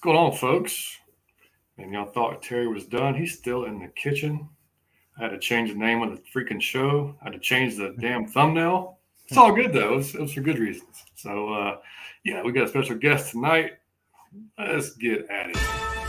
What's going on, folks? And y'all thought Terry was done. He's still in the kitchen. I had to change the name of the freaking show. I had to change the damn thumbnail. It's all good though. It was, it was for good reasons. So uh, yeah, we got a special guest tonight. Let's get at it.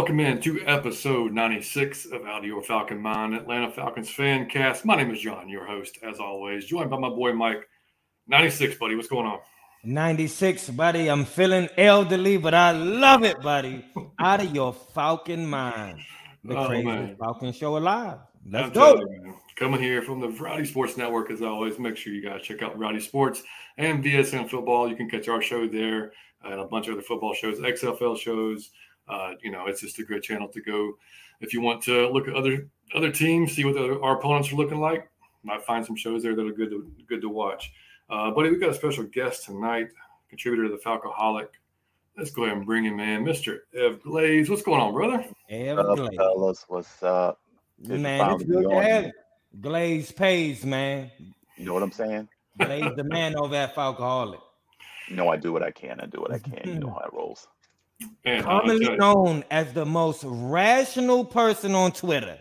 Welcome in to episode 96 of Out of Your Falcon Mind, Atlanta Falcons fan cast. My name is John, your host, as always, joined by my boy Mike. 96, buddy. What's going on? 96, buddy. I'm feeling elderly, but I love it, buddy. Out of your Falcon mind. The Oh, craziest man. Falcon show alive. Let's I'm go. you. Coming here from the Variety Sports Network, as always. Make sure you guys check out Variety Sports and VSN Football. You can catch our show there and a bunch of other football shows, XFL shows. Uh, you know, it's just a great channel to go if you want to look at other other teams, see what the, our opponents are looking like. Might find some shows there that are good to good to watch. Uh, buddy, we got a special guest tonight, contributor to the Falcoholic. Let's go ahead and bring him in, Mr. Ev Glaze. What's going on, brother? up, Ev Glaze. fellas? What's up? Good to Man, it's good to have Glaze pays, man. You know what I'm saying? Glaze the man over at Falcoholic. No, I do what I can. I do what I can. You know how it rolls. Man, Commonly known as the most rational person on Twitter.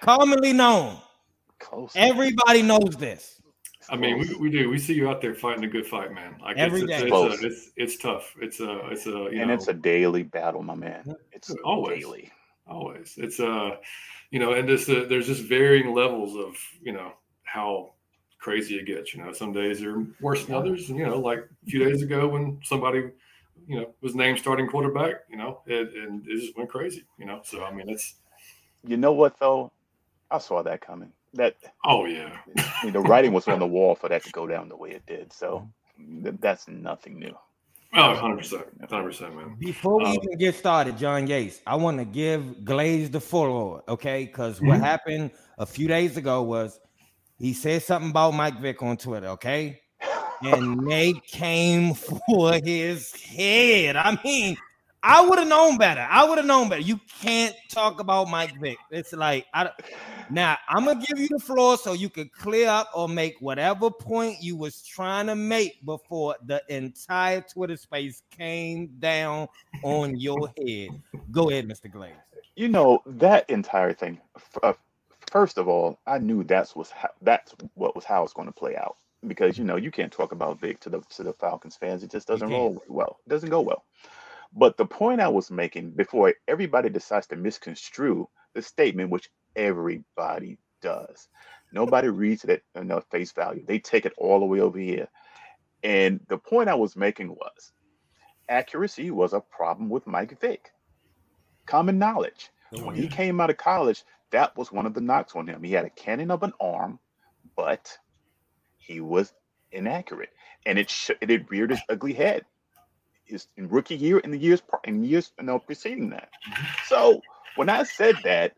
Commonly known. Close. Everybody knows this. I mean, we, we do. We see you out there fighting a good fight, man. Like Every it's, day. it's, it's, a, uh, it's it's tough. It's a it's a you and know it's a daily battle, my man. It's Always. daily. always it's a you know and this uh, there's just varying levels of you know how crazy it gets. You know, some days are worse than others. And you know, like a few days ago when somebody you know was named starting quarterback, you know, it, and it just went crazy. You know, so I mean, it's You know what though? I saw that coming. That oh yeah, I mean, the writing was on the wall for that to go down the way it did. So th- that's nothing new. oh 100 percent, 100 percent, man. Before we Um, even get started, John Yates, I want to give Glaze the floor, okay? Because what Mhm. happened a few days ago was he said something about Mike Vick on Twitter, okay? And they came for his head. I mean, I would have known better. I would have known better. You can't talk about Mike Vick. It's like I now I'm gonna give you the floor so you can clear up or make whatever point you was trying to make before the entire Twitter space came down on your head. Go ahead, Mr. Glaze. You know that entire thing. Uh, first of all, I knew that's was how, that's what was how it's going to play out because you know you can't talk about Vic to the to the Falcons fans. It just doesn't roll well. It doesn't go well. But the point I was making before everybody decides to misconstrue the statement, which everybody does, nobody reads it at know, face value. They take it all the way over here. And the point I was making was accuracy was a problem with Mike Vick. Common knowledge. Oh, when he came out of college, that was one of the knocks on him. He had a cannon of an arm, but he was inaccurate, and it sh- it reared its ugly head. His in rookie year, in the years in years you know preceding that. So when I said that,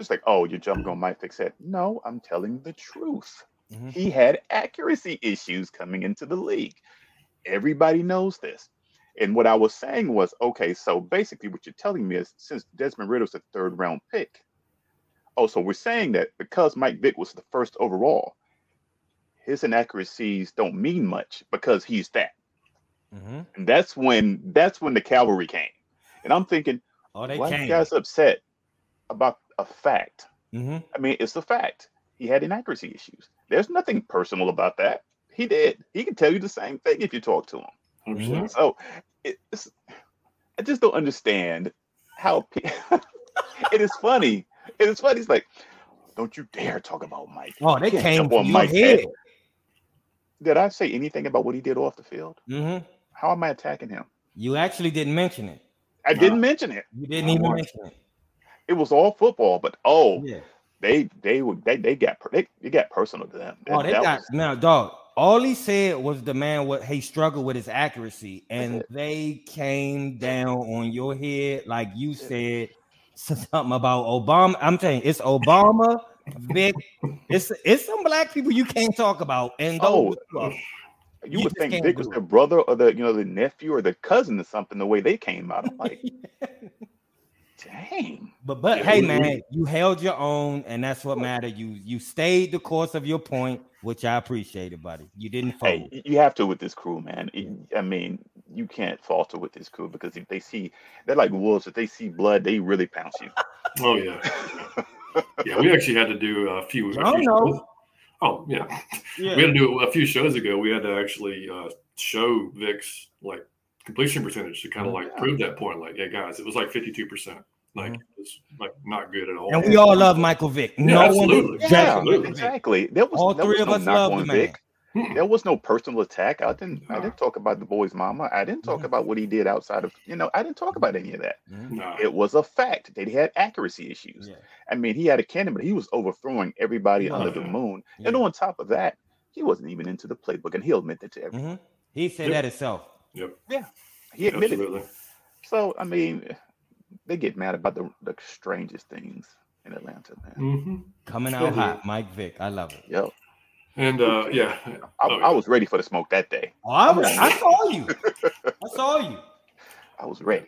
it's like, oh, you're jumping on Mike Vick said. No, I'm telling the truth. Mhm. He had accuracy issues coming into the league. Everybody knows this. And what I was saying was, okay, so basically what you're telling me is since Desmond Ridder's a third round pick, oh, so we're saying that because Mike Vick was the first overall, his inaccuracies don't mean much because he's that. Mhm. And that's when that's when the cavalry came. And I'm thinking, Oh, they why are came. you guys upset about a fact? Mhm. I mean, it's a fact. He had inaccuracy issues. There's nothing personal about that. He did. He can tell you the same thing if you talk to him. 100%. So it's, I just don't understand how pe- it is funny. It is funny. It's like, don't you dare talk about Mike. Oh, they came jump for on Mike's head. head. Did I say anything about what he did off the field? Mhm. How am I attacking him? You actually didn't mention it. I No. didn't mention it. You didn't even mention it. It was all football, but oh, Yeah. they they were they they got they, it got personal to them. Oh, they got was- now, dog. All he said was the man what he struggled with his accuracy, and they came down on your head, like you said. something about Obama. I'm saying it's Obama, Vic. It's it's some black people you can't talk about. And those, Oh, You, You would think can't Vic was it. their brother or the you know the nephew or the cousin or something. The way they came out, I'm like, dang. But but Yeah, hey we- man, you held your own, and that's what mattered. You you stayed the course of your point, which I appreciated, buddy. You didn't fold. Hey, you have to with this crew, man. It- I mean, you can't falter with this crew because if they see, they're like wolves. If they see blood, they really pounce you. Oh yeah, yeah. We actually had to do a few. a Oh, few no. shows. Oh yeah, yeah. we had to do a few shows ago. We had to actually uh, show Vic's like completion percentage to kind of like Yeah. prove that point. Like, yeah, guys, it was like fifty-two percent. Like, Mhm. it's like not good at all. and we all love Michael Vick. Yeah, no absolutely. one Yeah, Absolutely. exactly. There was All there three was of no us knock love on the man. Vic. There was no personal attack. I didn't. I didn't talk about the boy's mama. I didn't talk Mhm. about what he did outside of. You know, I didn't talk about any of that. Nah. It was a fact that he had accuracy issues. Yeah. I mean, he had a cannon, but he was overthrowing everybody Oh, under the moon. Yeah. And on top of that, he wasn't even into the playbook, and he'll admit that to everyone. Mhm. He said Yep. that himself. Yep. Yeah, He admitted. it. So, I mean, they get mad about the, the strangest things in Atlanta, man. hmm Coming Yeah, out dude. hot, Mike Vick. I love it. Yo, And uh, yeah, I, Oh, yeah. I was ready for the smoke that day. Oh, I, was, I saw you. I saw you. I was ready.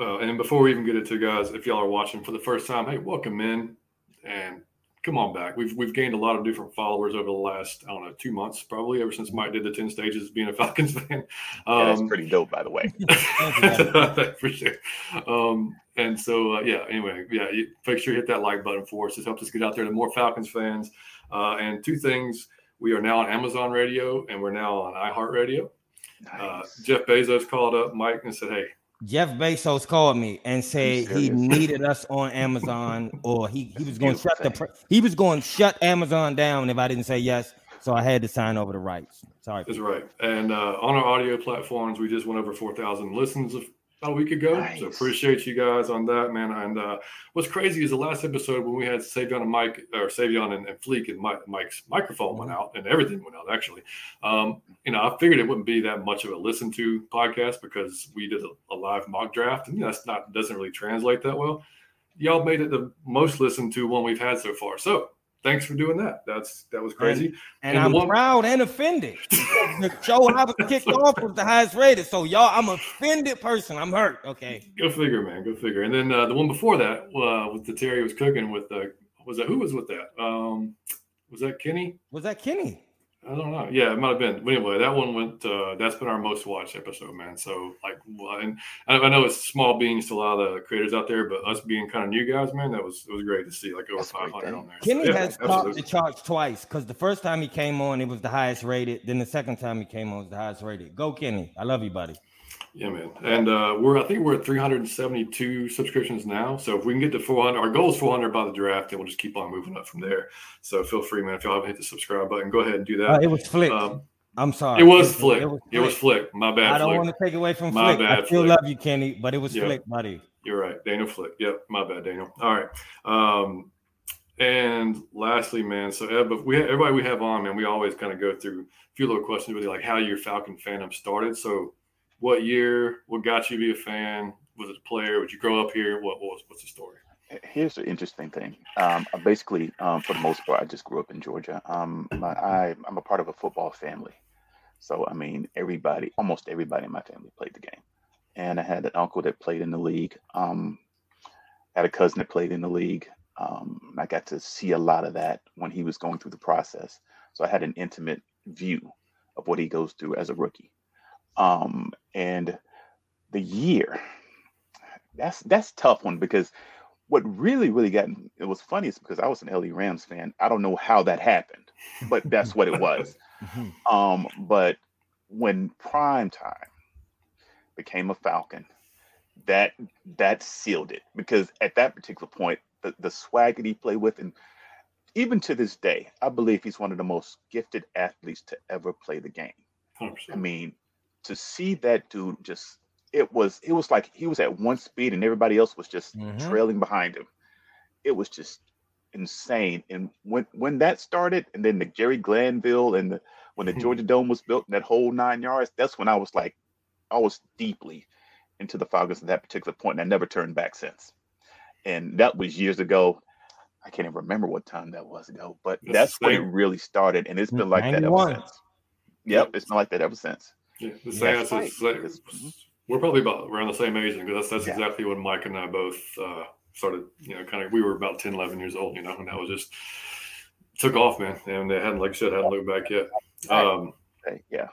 Uh, and before we even get into guys, if y'all are watching for the first time, hey, welcome in and come on back. We've we've gained a lot of different followers over the last I don't know two months probably ever since Mike did the ten stages being a Falcons fan. Yeah, that's Um, pretty dope, by the way. for sure. Um, and so uh, yeah, anyway, yeah, you make sure you hit that like button for us. It helps us get out there to more Falcons fans. Uh, and two things: we are now on Amazon Radio and we're now on iHeartRadio. Uh, Jeff Bezos called up Mike and said, "Hey, Jeff Bezos called me and said he needed us on Amazon, or he, he was going to shut the thing. pr- he was going to shut Amazon down if I didn't say yes. So I had to sign over the rights. Sorry. That's right. And uh, on our audio platforms, we just went over 4,000 listens of, about a week ago. So appreciate you guys on that, man. And uh, what's crazy is the last episode when we had Savion and Mike, or Savion and, and Fleek, and Mike, Mike's microphone went out and everything went out, actually. Um, you know, I figured it wouldn't be that much of a listen to podcast because we did a, a live mock draft, and that's not doesn't really translate that well. Y'all made it the most listened to one we've had so far. So thanks for doing that. That's that was crazy. And, And the I'm one- proud and offended. the show I was kicked off was the highest rated. So y'all, I'm offended person. I'm hurt. Okay. Go figure, man. Go figure. And then uh, the one before that uh, with the Terry was cooking with uh, was that who was with that? Um, was that Kenny? Was that Kenny? I don't know. Yeah, it might have been. But anyway, that one went. Uh, that's been our most watched episode, man. So like, and I, I know it's small beans to a lot of the creators out there, but us being kind of new guys, man, that was it was great to see like over That's a 500 on there. So, Kenny yeah, has topped absolutely. the charts twice because the first time he came on, it was the highest rated. Then the second time he came on was the highest rated. Go Kenny. I love you, buddy. Yeah, man. And uh, we're I think we're at 372 subscriptions now. So if we can get to 400, our goal is 400 by the draft, and we'll just keep on moving up from there. So feel free, man. If y'all haven't hit the subscribe button, go ahead and do Uh, that. it was Flick. Um, I'm sorry. it was Flick. It was It was Flick. My bad. I don't Flick. want to take away from My Flick. bad, I still Flick. love you, Kenny, but it was Yeah. Flick, buddy. You're right, Daniel Flick. Yep, my bad, Daniel. All right. Um, and lastly, man, so Ed, but we everybody we have on, man, we always kind of go through a few little questions, really like how your Falcon fandom started. So, what year? What got you to be a fan? Was it a player? Would you grow up here? What, what was what's the story? Here's the interesting thing. Um, I basically, um, for the most part, I just grew up in Georgia. Um, my, I, I'm a part of a football family. So, I mean, everybody, almost everybody in my family played the game. And I had an uncle that played in the league. Um, had a cousin that played in the league. Um, I got to see a lot of that when he was going through the process. So I had an intimate view of what he goes through as a rookie. Um, and the year, that's that's a tough one because what really really got it was funny is because I was an LA Rams fan. I don't know how that happened, but that's what it was. Mhm. Um, but when prime time became a Falcon, that that sealed it because at that particular point, the, the swag that he played with, and even to this day, I believe he's one of the most gifted athletes to ever play the game. 100%. I mean, to see that dude just it was it was like he was at one speed and everybody else was just Mhm. trailing behind him. It was just insane. And when when that started, and then the Jerry Glanville and the when the. Georgia Dome was built, and that whole nine yards, that's when I was like, I was deeply into the Falcons at that particular point, and I never turned back since. and that was years ago. I can't even remember what time that was ago, but that's, that's when it really started, and it's been like 91. that ever since. Yep, it's been like that ever since. Yeah, the same. Right. Like, mm-hmm. we're probably about around the same age because that's that's yeah. exactly when Mike and I both uh, started. You know, kind of we were about 10, 11 years old. You know, and that was just took off, man, and they hadn't, like I said, hadn't looked back yet. Um, yeah,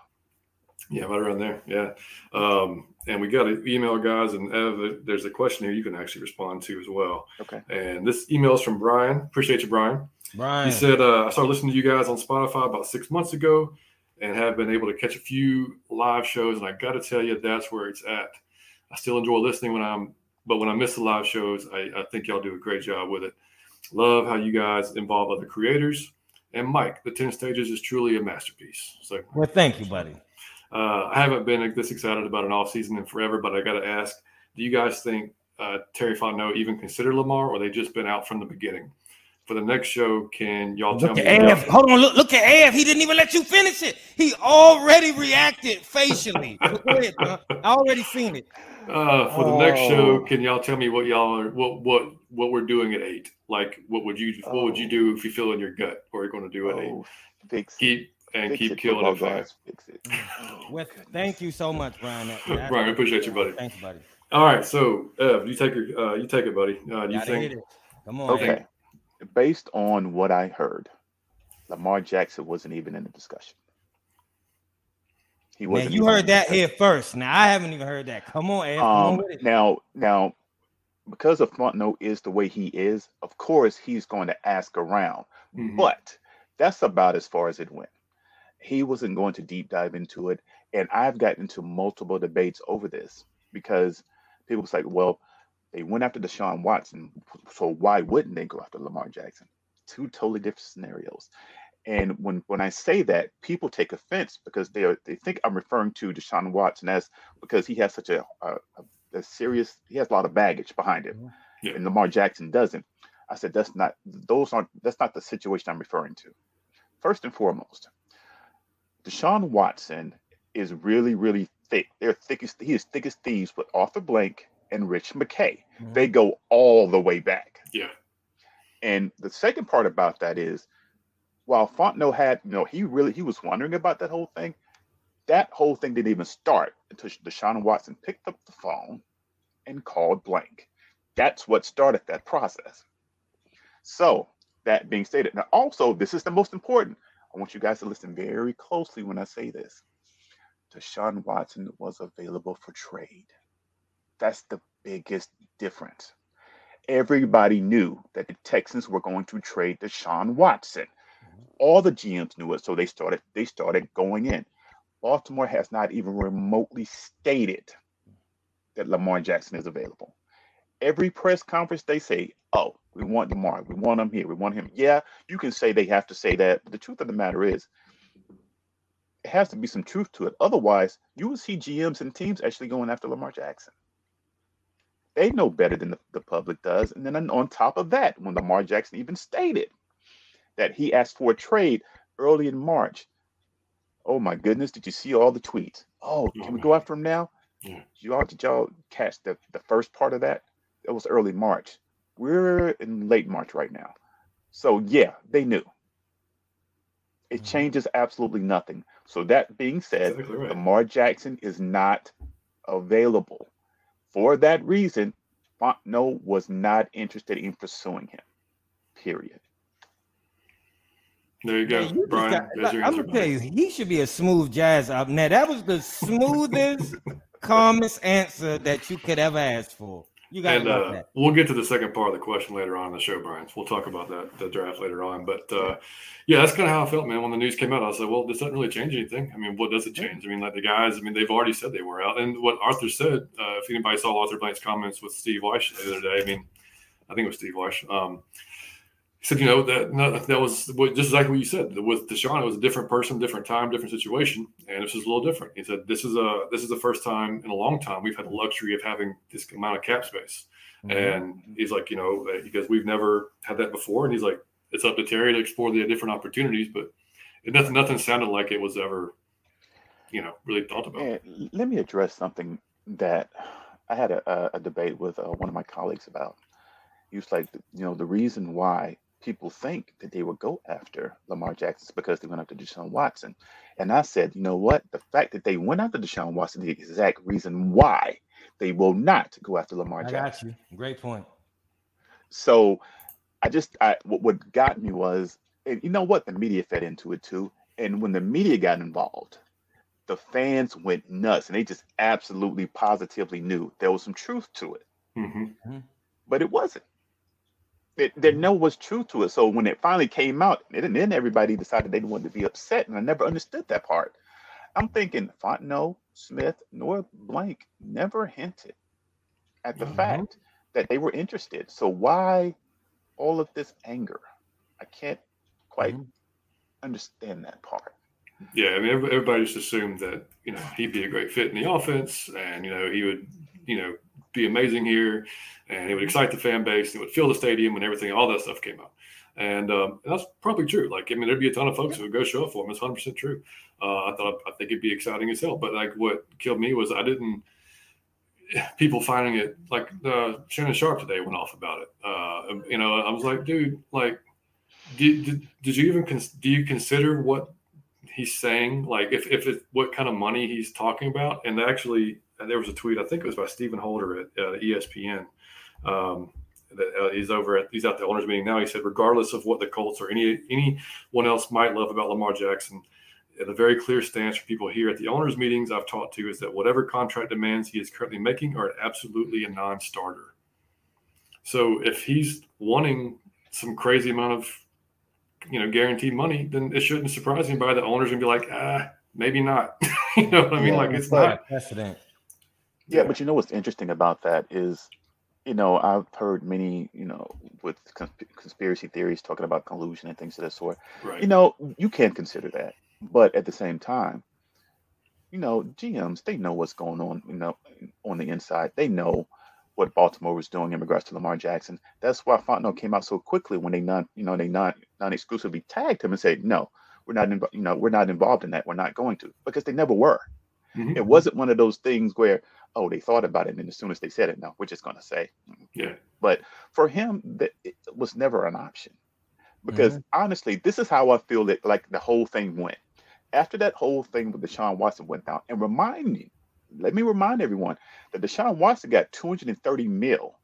yeah, right around there. Yeah. Um, and we got an email, guys, and Ev, there's a question here you can actually respond to as well. Okay. And this email is from Brian. Appreciate you, Brian. Brian. He said, uh, I started listening to you guys on Spotify about six months ago and have been able to catch a few live shows. And I got to tell you, that's where it's at. I still enjoy listening when I'm, but when I miss the live shows, I, I think y'all do a great job with it. Love how you guys involve other creators. And Mike, the 10 stages is truly a masterpiece. So, well, thank you, buddy. Uh, I haven't been this excited about an off season in forever, but I got to ask: Do you guys think uh, Terry Fontenot even considered Lamar, or they just been out from the beginning? For the next show, can y'all look tell at me? Ev. Hold on, look, look at Ev. He didn't even let you finish it. He already reacted facially. Ahead, I already seen it. Uh, for the oh. next show, oh. can y'all tell me what y'all are what what what we're doing at eight? Like, what would you what would you oh. do if you feel in your gut what you're going to do at oh, eight? Keep and keep killing it fast. Fix it. Well, thank you so much, Brian. That, Brian, I appreciate you, buddy. Thanks, buddy. All right, so Ev, you take it. Uh, you take it, buddy. Uh, you think? Come on. Okay. Man. Based on what I heard, Lamar Jackson wasn't even in the discussion. He wasn't. You heard that here first. Now I haven't even heard that. Come on, Ev. Come um, on now, now, because of Fontenot is the way he is, of course he's going to ask around. Mm-hmm. But that's about as far as it went he wasn't going to deep dive into it. And I've gotten into multiple debates over this because people say, well, they went after Deshaun Watson, so why wouldn't they go after Lamar Jackson? Two totally different scenarios. And when when I say that, people take offense because they are, they think I'm referring to Deshaun Watson as because he has such a, a, a serious he has a lot of baggage behind him, yeah. and Lamar Jackson doesn't. I said that's not those aren't that's not the situation I'm referring to. First and foremost, Deshaun Watson is really, really thick. They're thickest, he is thick as thieves with Arthur Blank and Rich McKay. Mm-hmm. They go all the way back. Yeah. And the second part about that is while Fontenot had, you know, he really he was wondering about that whole thing. That whole thing didn't even start until Deshaun Watson picked up the phone and called Blank. That's what started that process. So that being stated, now also this is the most important. I want you guys to listen very closely when I say this. Deshaun Watson was available for trade. That's the biggest difference. Everybody knew that the Texans were going to trade Deshaun Watson. Mm-hmm. All the GMs knew it, so they started they started going in. Baltimore has not even remotely stated that Lamar Jackson is available. Every press conference they say, "Oh, we want Lamar. We want him here. We want him. Yeah, you can say they have to say that. But the truth of the matter is, it has to be some truth to it. Otherwise, you will see GMs and teams actually going after Lamar Jackson. They know better than the, the public does. And then on top of that, when Lamar Jackson even stated that he asked for a trade early in March, oh my goodness, did you see all the tweets? Oh, can we go after him now? Yeah. Did y'all did y'all catch the, the first part of that? It was early March. We're in late March right now. So yeah, they knew. It mm-hmm. changes absolutely nothing. So that being said, exactly right. Lamar Jackson is not available. For that reason, Fontenot was not interested in pursuing him. Period. There you go, you Brian. Got, I'm gonna tell you, he should be a smooth jazz up. Now that was the smoothest, calmest answer that you could ever ask for. You got and uh, we'll get to the second part of the question later on in the show, Brian. We'll talk about that the draft later on. But uh, yeah, that's kind of how I felt, man. When the news came out, I said, "Well, this doesn't really change anything. I mean, what does it change? I mean, like the guys. I mean, they've already said they were out, and what Arthur said. Uh, if anybody saw Arthur Blank's comments with Steve Weiss the other day, I mean, I think it was Steve Weiss. Um, he said, you know, that that was just exactly what you said. With Deshaun, it was a different person, different time, different situation, and this is a little different. He said, this is a this is the first time in a long time we've had the luxury of having this amount of cap space. Mm-hmm. And he's like, you know, because we've never had that before, and he's like, it's up to Terry to explore the different opportunities, but it, nothing nothing sounded like it was ever, you know, really thought about. let me address something that I had a, a debate with uh, one of my colleagues about he was like, you know, the reason why people think that they would go after Lamar Jackson is because they went after Deshaun Watson. And I said, you know what? The fact that they went after Deshaun Watson is the exact reason why they will not go after Lamar I Jackson. got you. Great point. So I just I what, what got me was and you know what? The media fed into it too. And when the media got involved, the fans went nuts and they just absolutely positively knew there was some truth to it. Mm-hmm. But it wasn't. It, there no was truth to it. So when it finally came out, and then everybody decided they wanted to be upset, and I never understood that part. I'm thinking Fontenot, Smith, nor Blank never hinted at the Mhm. fact that they were interested. So why all of this anger? I can't quite Mhm. understand that part. Yeah, I mean, everybody just assumed that you know he'd be a great fit in the offense, and you know he would you know be amazing here, and it would excite the fan base, it would fill the stadium, and everything. All that stuff came out, and um, that's probably true. Like, I mean, there'd be a ton of folks who would go show up for him. It's hundred percent true. Uh, I thought I think it'd be exciting as hell, but like what killed me was I didn't. People finding it like uh, Shannon Sharpe today went off about it. Uh, you know, I was like, dude, like, did, did, did you even cons- do you consider what he's saying like if, if it what kind of money he's talking about and actually there was a tweet i think it was by stephen holder at uh, espn um, that uh, he's over at he's at the owners meeting now he said regardless of what the colts or any anyone else might love about lamar jackson the very clear stance for people here at the owners meetings i've talked to is that whatever contract demands he is currently making are absolutely a non-starter so if he's wanting some crazy amount of you know guaranteed money, then it shouldn't surprise anybody that owners gonna be like, ah, maybe not. you know what I mean? Yeah, like it's not. Precedent. Yeah, but you know what's interesting about that is, you know, I've heard many, you know, with cons- conspiracy theories talking about collusion and things of that sort. right. You know, you can consider that, but at the same time, you know, GMs they know what's going on, you know, on the inside. They know what Baltimore was doing in regards to Lamar Jackson. That's why Fontenot came out so quickly when they non, you know, they non non-exclusively tagged him and said, no, we're not, inv- you know, we're not involved in that. We're not going to because they never were. Mhm. It wasn't one of those things where, oh, they thought about it, and then as soon as they said it, no, we're just going to say. Yeah. But for him, that it was never an option, because honestly, this is how I feel that like the whole thing went. After that whole thing with Deshaun Watson went down, and remind me, let me remind everyone that Deshaun Watson got 230 mil,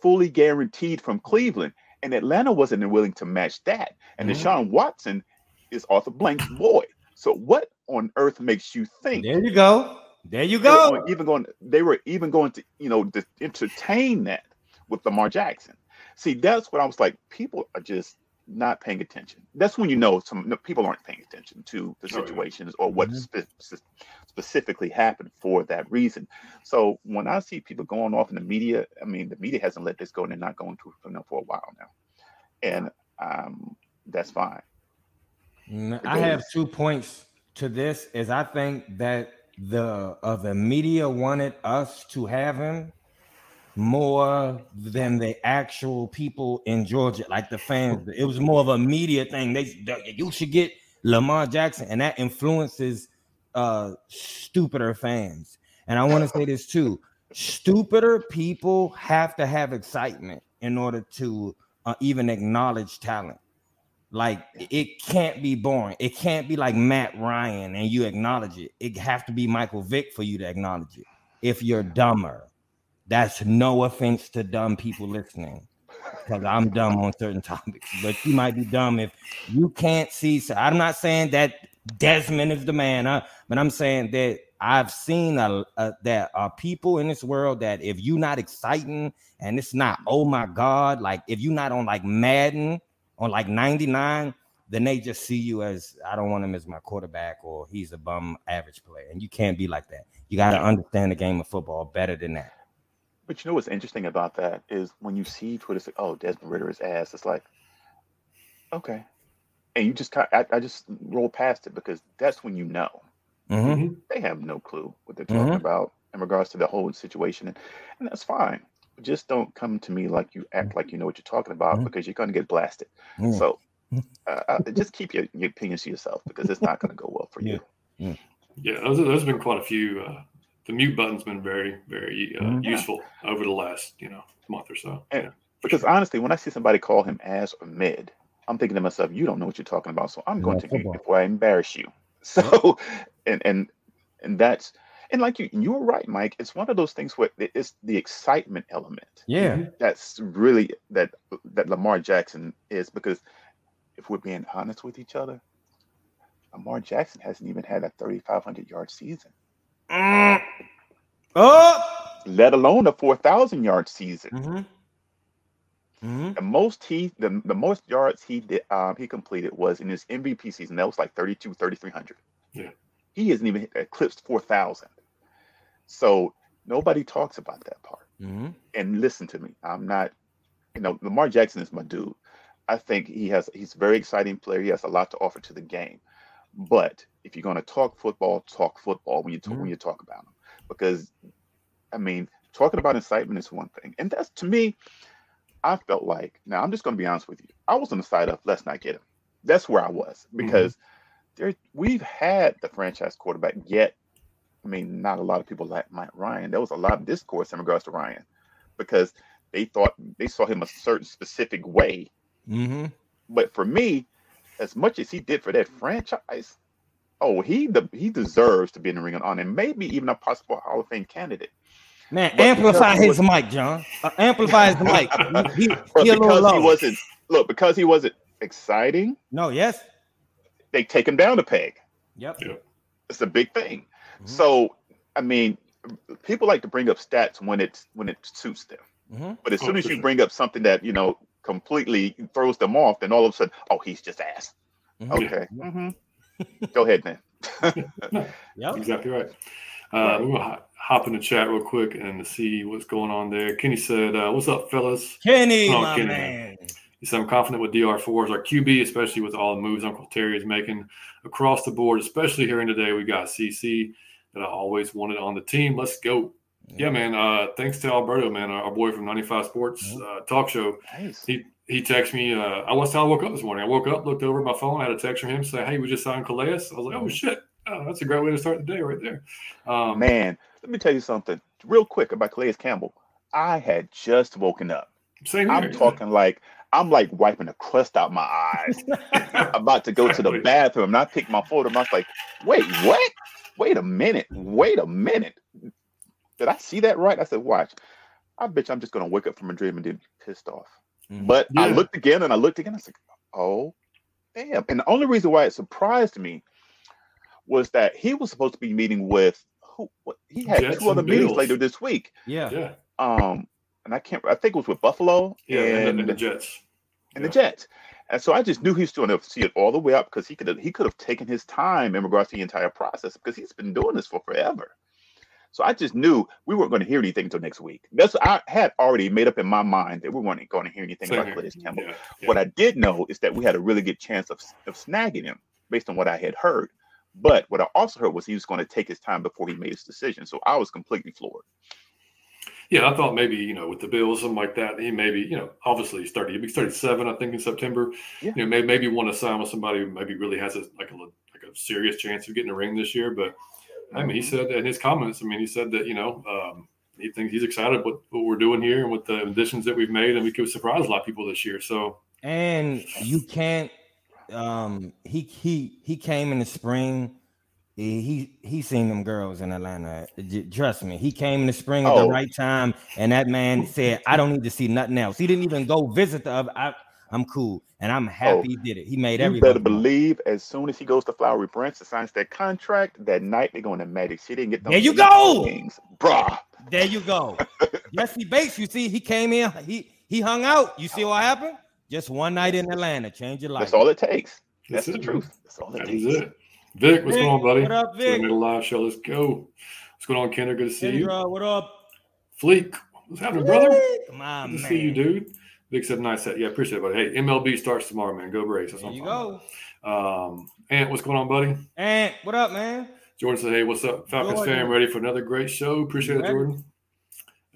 fully guaranteed from Cleveland, and Atlanta wasn't willing to match that. And Mhm. Deshaun Watson is Arthur Blank's boy. So what on earth makes you think There you go. There you they were go. going- even going they were even going to you know to entertain that with Lamar Jackson. See, that's what I was like. People are just not paying attention. That's when you know some no, people aren't paying attention to the Oh, yeah. situations or what Mhm. spe- spe- specifically happened for that reason. So when I see people going off in the media, I mean, the media hasn't let this go, and they're not going to you know, for a while now, and um, that's fine. I have two points to this. Is I think that the uh, the media wanted us to have him more than the actual people in Georgia, like the fans. It was more of a media thing. They you should get Lamar Jackson, and that influences uh stupider fans. And I want to say this too: stupider people have to have excitement in order to uh, even acknowledge talent. Like it can't be boring. It can't be like Matt Ryan and you acknowledge it. It have to be Michael Vick for you to acknowledge it. If you're dumber, that's no offense to dumb people listening, because I'm dumb on certain topics. But you might be dumb if you can't see. So I'm not saying that Desmond is the man, huh? but I'm saying that I've seen a, a, that are people in this world that if you're not exciting and it's not oh my god, like if you're not on like Madden on like 99, then they just see you as I don't want him as my quarterback or he's a bum average player. And you can't be like that. You got to understand the game of football better than that. But you know what's interesting about that is when you see Twitter say, "Oh, Desmond Ridder is ass," it's like, okay, and you just kind, I, I just roll past it because that's when you know Mhm. Mhm. they have no clue what they're talking Mhm. about in regards to the whole situation, and, and that's fine. Just don't come to me like you act like you know what you're talking about Mhm. because you're going to get blasted. Yeah. So uh, uh, just keep your, your opinions to yourself because it's not going to go well for you. Yeah, there's, there's been quite a few. Uh, the mute button's been very, very uh, Mhm. Yeah. useful over the last, you know, month or so. And- yeah, Because honestly, when I see somebody call him ass or mid, I'm thinking to myself, you don't know what you're talking about, so I'm going Yeah, to you before I embarrass you. So, and and and that's and like you, you were right, Mike. It's one of those things where it's the excitement element Yeah. that's really that that Lamar Jackson is because if we're being honest with each other, Lamar Jackson hasn't even had a 3,500 yard season, Mm. Oh. let alone a 4,000 yard season. Mm-hmm. Mm-hmm. The most he the, the most yards he did um, he completed was in his MVP season. That was like 32, 3,300. Yeah. He hasn't even eclipsed 4,000. So nobody talks about that part. Mm-hmm. and listen to me. I'm not, you know, Lamar Jackson is my dude. I think he has he's a very exciting player. He has a lot to offer to the game. But if you're going to talk football, talk football when you talk, when you talk about him, because I mean, talking about incitement is one thing, and that's to me. I felt like now I'm just going to be honest with you. I was on the side of let's not get him. That's where I was because there we've had the franchise quarterback yet. I mean, not a lot of people like Mike Ryan. There was a lot of discourse in regards to Ryan because they thought they saw him a certain specific way. Mm-hmm. But for me, as much as he did for that franchise, oh, he the, he deserves to be in the ring of honor and maybe even a possible Hall of Fame candidate. Man, But amplify because he his mic, John. Uh, amplify his mic. He, he, he a little because low. he wasn't look because he wasn't exciting, no, yes. they take him down a peg. Yep. It's a big thing. Mhm. So I mean, people like to bring up stats when it's when it suits them. Mm-hmm. But as Oh, soon as you sure. bring up something that you know completely throws them off, then all of a sudden, oh, he's just ass. Mhm. Okay, mhm. go ahead man. Yep. Exactly right. Uh, Right. We're gonna hop- hop in the chat real quick and see what's going on there. Kenny said, uh, "What's up, fellas?" Kenny, Oh, my Kenny. man. He said, "I'm confident with DR4 as our QB, especially with all the moves Uncle Terry is making across the board. Especially hearing today, we got CC that I always wanted on the team. Let's go." Yeah, man. Uh, thanks to Alberto, man, our, boy from 95 Sports uh, Talk Show. Nice. He he texted me. Uh, I was how I woke up this morning. I woke up, looked over my phone, I had a text from him say, "Hey, we just signed Calais." I was like, "Oh shit, oh, that's a great way to start the day right there." Um, Man, let me tell you something real quick about Calais Campbell. I had just woken up. same here. I'm talking like I'm like wiping the crust out my eyes, about to go to the bathroom. And I picked my phone up. I was like, "Wait, what? Wait a minute! Wait a minute! Did I see that right?" I said, "Watch." I bet you I'm just gonna wake up from a dream and then be pissed off. Mhm. But I looked again and I looked again. I was like, oh, damn. And the only reason why it surprised me was that he was supposed to be meeting with who? What, he had Jets two other meetings Bills. later this week. Yeah. Yeah, Um, and I can't. I think it was with Buffalo yeah, and, and, the, and the Jets. And the Jets. And so I just knew he was going to see it all the way up because he could have he could have taken his time in regards to the entire process because he's been doing this for forever. So I just knew we weren't going to hear anything until next week. That's I had already made up in my mind that we weren't going to hear anything Same about here. Campbell. Yeah, yeah. What I did know is that we had a really good chance of, of snagging him based on what I had heard. But what I also heard was he was going to take his time before he made his decision. So I was completely floored. Yeah, I thought maybe you know with the Bills something like that. He maybe you know obviously he's started he started seven I think in September. Yeah. You know maybe maybe want to sign with somebody who maybe really has a like a like a serious chance of getting a ring this year. But I mean he said in his comments. I mean he said that you know um, he thinks he's excited with what we're doing here and with the additions that we've made and we could surprise a lot of people this year. So And you can't um he he he came in the spring. He he, he seen them girls in Atlanta. J- Trust me, he came in the spring at Oh. the right time, and that man said, "I don't need to see nothing else." He didn't even go visit the other. I, I'm cool, and I'm oh, happy Oh, he did it. He made You everybody. better believe as soon as he goes to Flowery Branch to sign that contract, that night they're going to Magic City and get them There you go! Kings. Bruh. There you go. Jessie Bates, you see, he came in, he he hung out. You see what happened? Just one night in Atlanta, change your life. That's all it takes. That's, That's the it, truth. That's all it that takes. is it. Vic, what's Vic, going on, buddy? what up, So we Vic? made a live show. Let's go. What's going on, Kendra? Good to see you. Kendra, what up? Fleek, what's happening, brother? My Good to man. see you, dude. Vic said nice set. Yeah, appreciate it, buddy. Hey, MLB starts tomorrow, man. Go Braves. That's There what you I'm go. about. Um, Ant, what's going on, buddy? And what up, man? Jordan said, "Hey, what's up, Falcons Jordan. fan? Ready for another great show? Appreciate it, Jordan."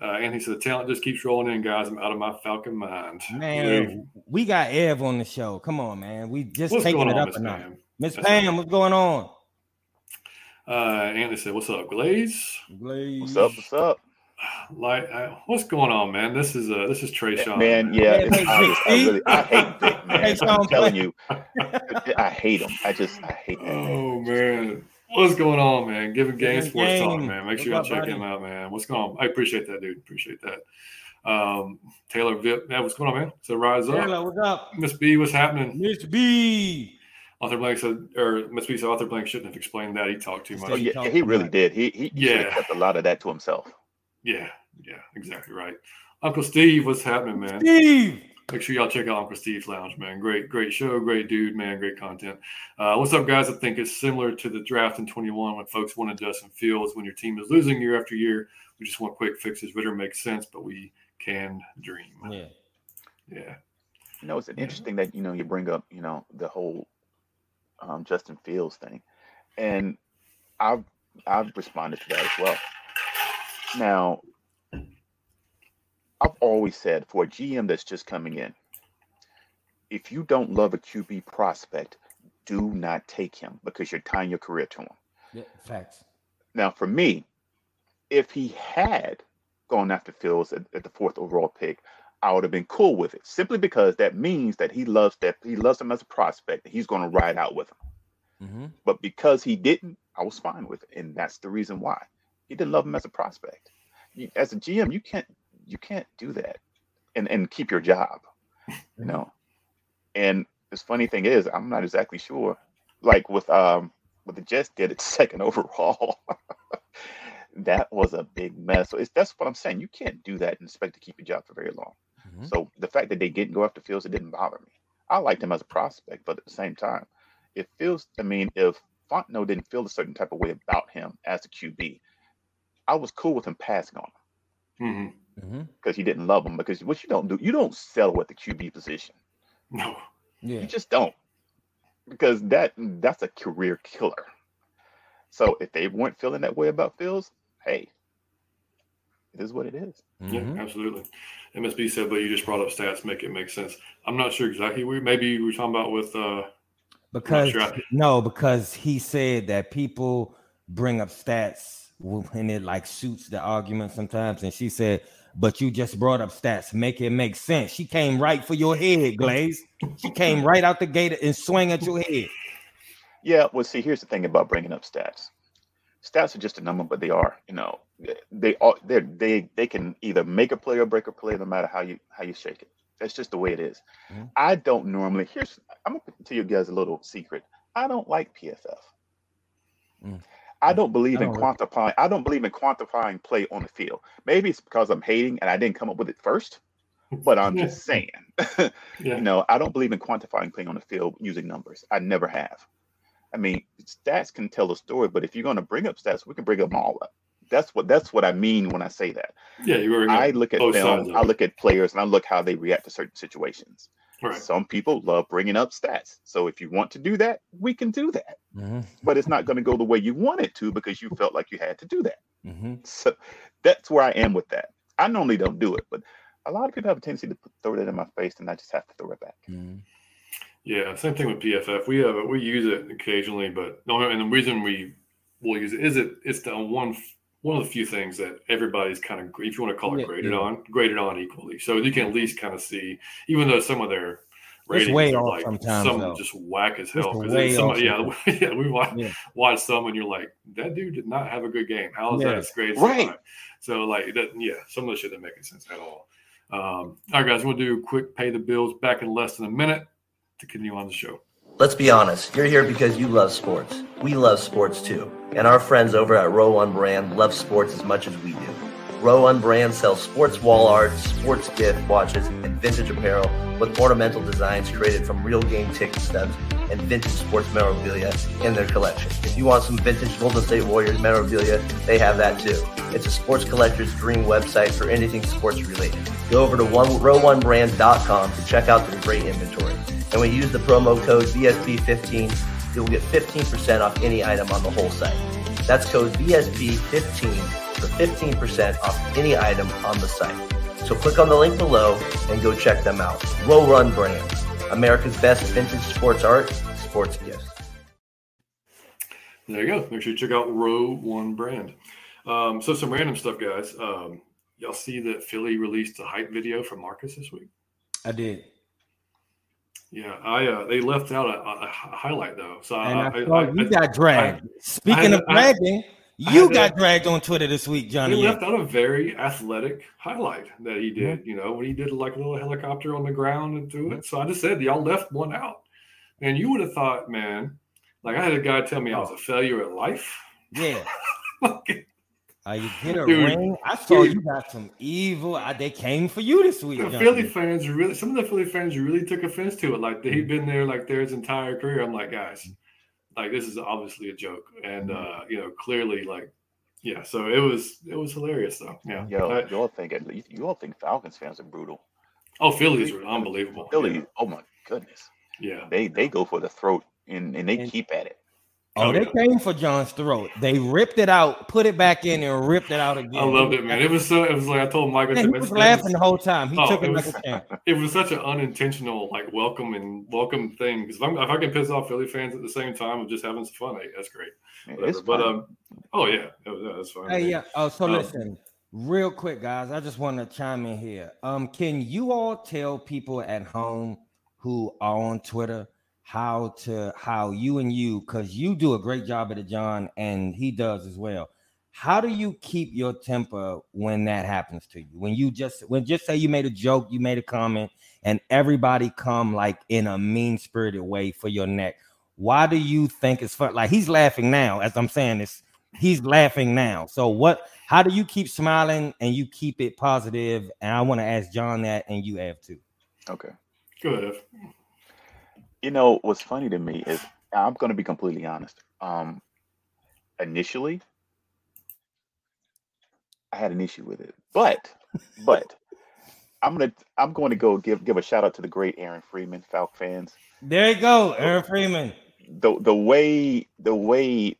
Uh, and he said, "The talent just keeps rolling in, guys. I'm out of my Falcon mind." Dude, Man, we got Ev on the show. Come on, man. We just what's taking going it on, up Miss a notch. Pam? Miss That's Pam, what's going on? Uh, Anthony said, "What's up, Glaze?" Glaze. What's up? What's up? like, uh, what's going on, man? This is uh, this is Trey Sean. Man, yeah, it's obvious. I really, I hate Vic, man. I'm telling you, I hate him. I just, I hate that. Oh man, what's going on, man? Giving game sports game. talk, man. Make sure y'all check buddy? him out, man. What's going on? I appreciate that, dude. Appreciate that. Um, Taylor Vip, yeah, what's going on, man? So rise up. Taylor, what's up? Miss B, what's happening? Miss B. Arthur Blank said, or Miss B said Arthur Blank shouldn't have explained that. He talked too much. Oh, yeah, he really did. He he, he yeah. kept a lot of that to himself. Yeah, yeah, exactly right. Uncle Steve, what's happening, man? Steve. Make sure y'all check out Uncle Steve's Lounge, man. Great, great show, great dude, man. Great content. Uh, what's up, guys? I think it's similar to the draft in 21 when folks wanted Justin Fields. When your team is losing year after year, we just want quick fixes. Ridder makes sense, but we can dream. Yeah. Yeah. You know, it's interesting that, you know, you bring up, you know, the whole um, Justin Fields thing. And I've, I've responded to that as well. Now, I've always said for a GM that's just coming in, if you don't love a QB prospect, do not take him because you're tying your career to him. Yeah, facts. Now, for me, if he had gone after Fields at, at, the fourth overall pick, I would have been cool with it. Simply because that means that he loves that he loves him as a prospect. And he's going to ride out with him. Mm-hmm. But because he didn't, I was fine with it, and that's the reason why he didn't love him as a prospect. As a GM, you can't you can't do that and and keep your job, you know. And this funny thing is, I'm not exactly sure. Like with um what the Jets did at second overall, that was a big mess. So it's that's what I'm saying. You can't do that and expect to keep your job for very long. Mm-hmm. So the fact that they didn't go after Fields, it didn't bother me. I liked him as a prospect, but at the same time, it feels. I mean, if Fontenot didn't feel a certain type of way about him as a QB, I was cool with him passing on him. Mm-hmm because mm-hmm. he didn't love him. Because what you don't do, you don't sell at the QB position. No, yeah. you just don't, because that that's a career killer. So if they weren't feeling that way about Fields, hey, it is what it is. Mm-hmm. Yeah, absolutely. MSB said, but you just brought up stats, make it make sense. I'm not sure exactly where. Maybe we are talking about with. uh Because sure. no, because he said that people bring up stats and it like suits the argument sometimes, and she said but you just brought up stats. Make it make sense. She came right for your head, Glaze. She came right out the gate and swing at your head. Yeah, well, see, here's the thing about bringing up stats. Stats are just a number, but they are, you know, they are they they they can either make a play or break a play, no matter how you how you shake it. That's just the way it is. Mm-hmm. I don't normally. Here's I'm gonna tell you guys a little secret. I don't like PFF. Mm. I don't believe I don't in quantifying. I don't believe in quantifying play on the field. Maybe it's because I'm hating and I didn't come up with it first, but I'm just saying. yeah. You know, I don't believe in quantifying play on the field using numbers. I never have. I mean, stats can tell a story, but if you're going to bring up stats, we can bring them all up. That's what that's what I mean when I say that. Yeah, you I look at film, I look at players, and I look how they react to certain situations. Right. Some people love bringing up stats. So if you want to do that, we can do that. Mm-hmm. But it's not going to go the way you want it to because you felt like you had to do that. Mm-hmm. So that's where I am with that. I normally don't do it, but a lot of people have a tendency to throw that in my face, and I just have to throw it back. Mm-hmm. Yeah, same thing with PFF. We have we use it occasionally, but no, and the reason we will use it is it it's the one one of the few things that everybody's kind of, if you want to call it graded yeah. on, graded on equally. So you can at least kind of see, even though some of their ratings way are like some though. just whack as hell. Some, yeah, yeah, we watch, yeah. watch some and you're like, that dude did not have a good game. How is yeah. that as great right? So like that, yeah, some of the shit doesn't make sense at all. Um, all right, guys, we'll do a quick pay the bills back in less than a minute to continue on the show. Let's be honest, you're here because you love sports. We love sports too. And our friends over at Row One Brand love sports as much as we do. Row One Brand sells sports wall art, sports gift watches, and vintage apparel with ornamental designs created from real game ticket stubs and vintage sports memorabilia in their collection. If you want some vintage Golden State Warriors memorabilia, they have that too. It's a sports collector's dream website for anything sports related. Go over to one, row1brand.com to check out their great inventory and when you use the promo code VSP15, you'll get 15% off any item on the whole site. That's code VSP15 for 15% off any item on the site. So click on the link below and go check them out. Row One Brands, America's best vintage sports art, sports gifts. There you go. Make sure you check out Row One Brand. Um, so some random stuff, guys. Um, y'all see that Philly released a hype video for Marcus this week? I did. Yeah, I uh, they left out a, a, highlight though. So And I, I, I, you got dragged. Speaking of dragging, you got dragged on Twitter this week, Johnny. left out a very athletic highlight that he did. You know, when he did like a little helicopter on the ground and do it. So I just said y'all left one out, and you would have thought, man, like I had a guy tell me I was a failure at life. Yeah. Like, Uh, you get a Dude, ring. I saw dude. you got some evil. I, they came for you this week. the Johnny. Philly fans really, some of the Philly fans really took offense to it. Like he'd been there like their entire career. I'm like, guys, like this is obviously a joke, and uh, you know, clearly, like, yeah. So it was, it was hilarious though. Yeah. Yo, I- you all think at you all think Falcons fans are brutal. oh, Phillies were unbelievable. Philly, oh my goodness, Yeah. they they go for the throat and and they And- keep at it. Oh, Oh, they yeah. came for John's throat. They ripped it out, put it back in, and ripped it out again. I loved it, man. It was so. It was like I told Mike. I Man, he was this- laughing the whole time. He Oh, took it it like was- a champ. It was such an unintentional, like welcome and welcome thing. Because if, I'm- if I can piss off Philly fans at the same time of just having some fun, hey, that's great. Man, It's But um, oh yeah, that's fine. Hey, yeah. Oh, so Um, listen, real quick, guys. I just want to chime in here. Um, can you all tell people at home who are on Twitter how to how you and you, because you do a great job at it, John, and he does as well. How do you keep your temper when that happens to you? When you just when just say you made a joke, you made a comment, and everybody come like in a mean spirited way for your neck. Why do you think it's fun? Like he's laughing now as I'm saying this. He's laughing now. So what? How do you keep smiling and you keep it positive? And I want to ask John that, and you have too. okay. Go ahead. Ev. You know what's funny to me is I'm going to be completely honest. Um, initially, I had an issue with it, but but I'm gonna I'm going to go give give a shout out to the great Aaron Freeman, Falcon fans. There you go, Aaron Freeman. the the way the way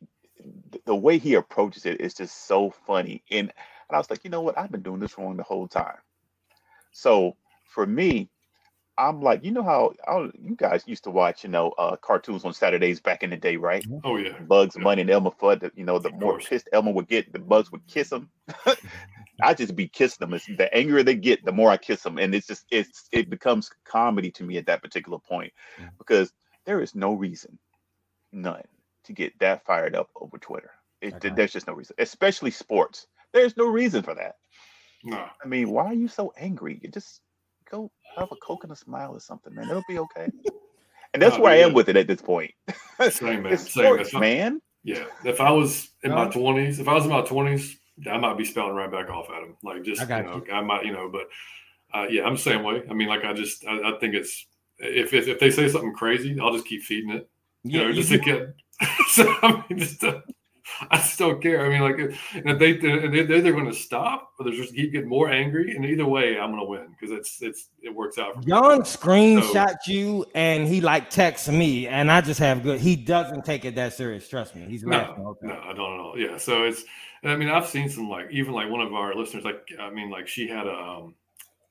the way he approaches it is just so funny and and I was like you know what I've been doing this wrong the whole time so for me I'm like you know how I, you guys used to watch you know uh cartoons on Saturdays back in the day right Oh yeah. Bugs Yeah. Bunny and Elmer Fudd you know the more pissed Elmer would get the Bugs would kiss him I just be kissing them. It's, the angrier they get, the more I kiss them, and it's just it's it becomes comedy to me at that particular point because there is no reason, none, to get that fired up over Twitter. It, Okay. There's just no reason, especially sports. There's no reason for that. No. I mean, why are you so angry? You just go have a coke and a smile or something, man. It'll be okay. And that's No, where I am with it at this point. Same man. Same. sports, If I- man. Yeah. If I was in my twenties, if I was in my twenties, I might be spelling right back off at him. Like just I you got know, I might you know, but uh, yeah, I'm the same way. I mean, like I just I, I think it's if, if if they say something crazy, I'll just keep feeding it. You know, just to get. so I mean, just uh, I don't care. I mean, like if, they they're either going to stop or they're just keep getting more angry, and either way, I'm going to win because it's it's it works out for me. John screenshot you and he like texts me, and I just have good. He doesn't take it that serious. Trust me, he's laughing. No, Okay. no, I don't at all. Yeah, so it's. I mean, I've seen some like even like one of our listeners, like I mean, like she had a um,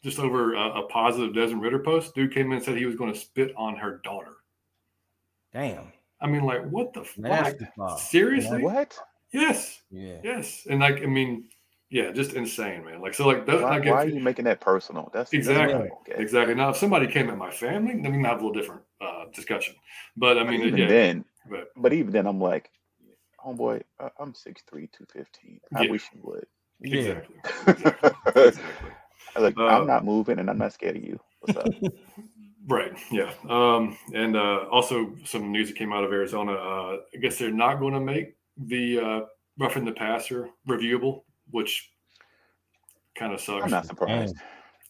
just over a, a positive Desmond Ridder post. Dude came in and said he was going to spit on her daughter. Damn. I mean, like what the fuck? Nasty fuck. Seriously? What? Yes, Yeah. yes, and like I mean, yeah, just insane, man. Like so, like, that, Why, like why are you making that personal? That's that's Exactly. not okay. exactly. Now, if somebody came at my family, then we can have a little different uh, discussion. But I But mean, even yeah, then, but but even then, I'm like, homeboy, I- I'm 6'3", 215. I Yeah. wish you would. Yeah. exactly, exactly, exactly. I was like, Uh, I'm not moving, and I'm not scared of you. What's up? Right. Yeah. Um, and uh, also some news that came out of Arizona. Uh, I guess they're not going to make the uh, roughing the passer reviewable, which kind of sucks. I'm not surprised.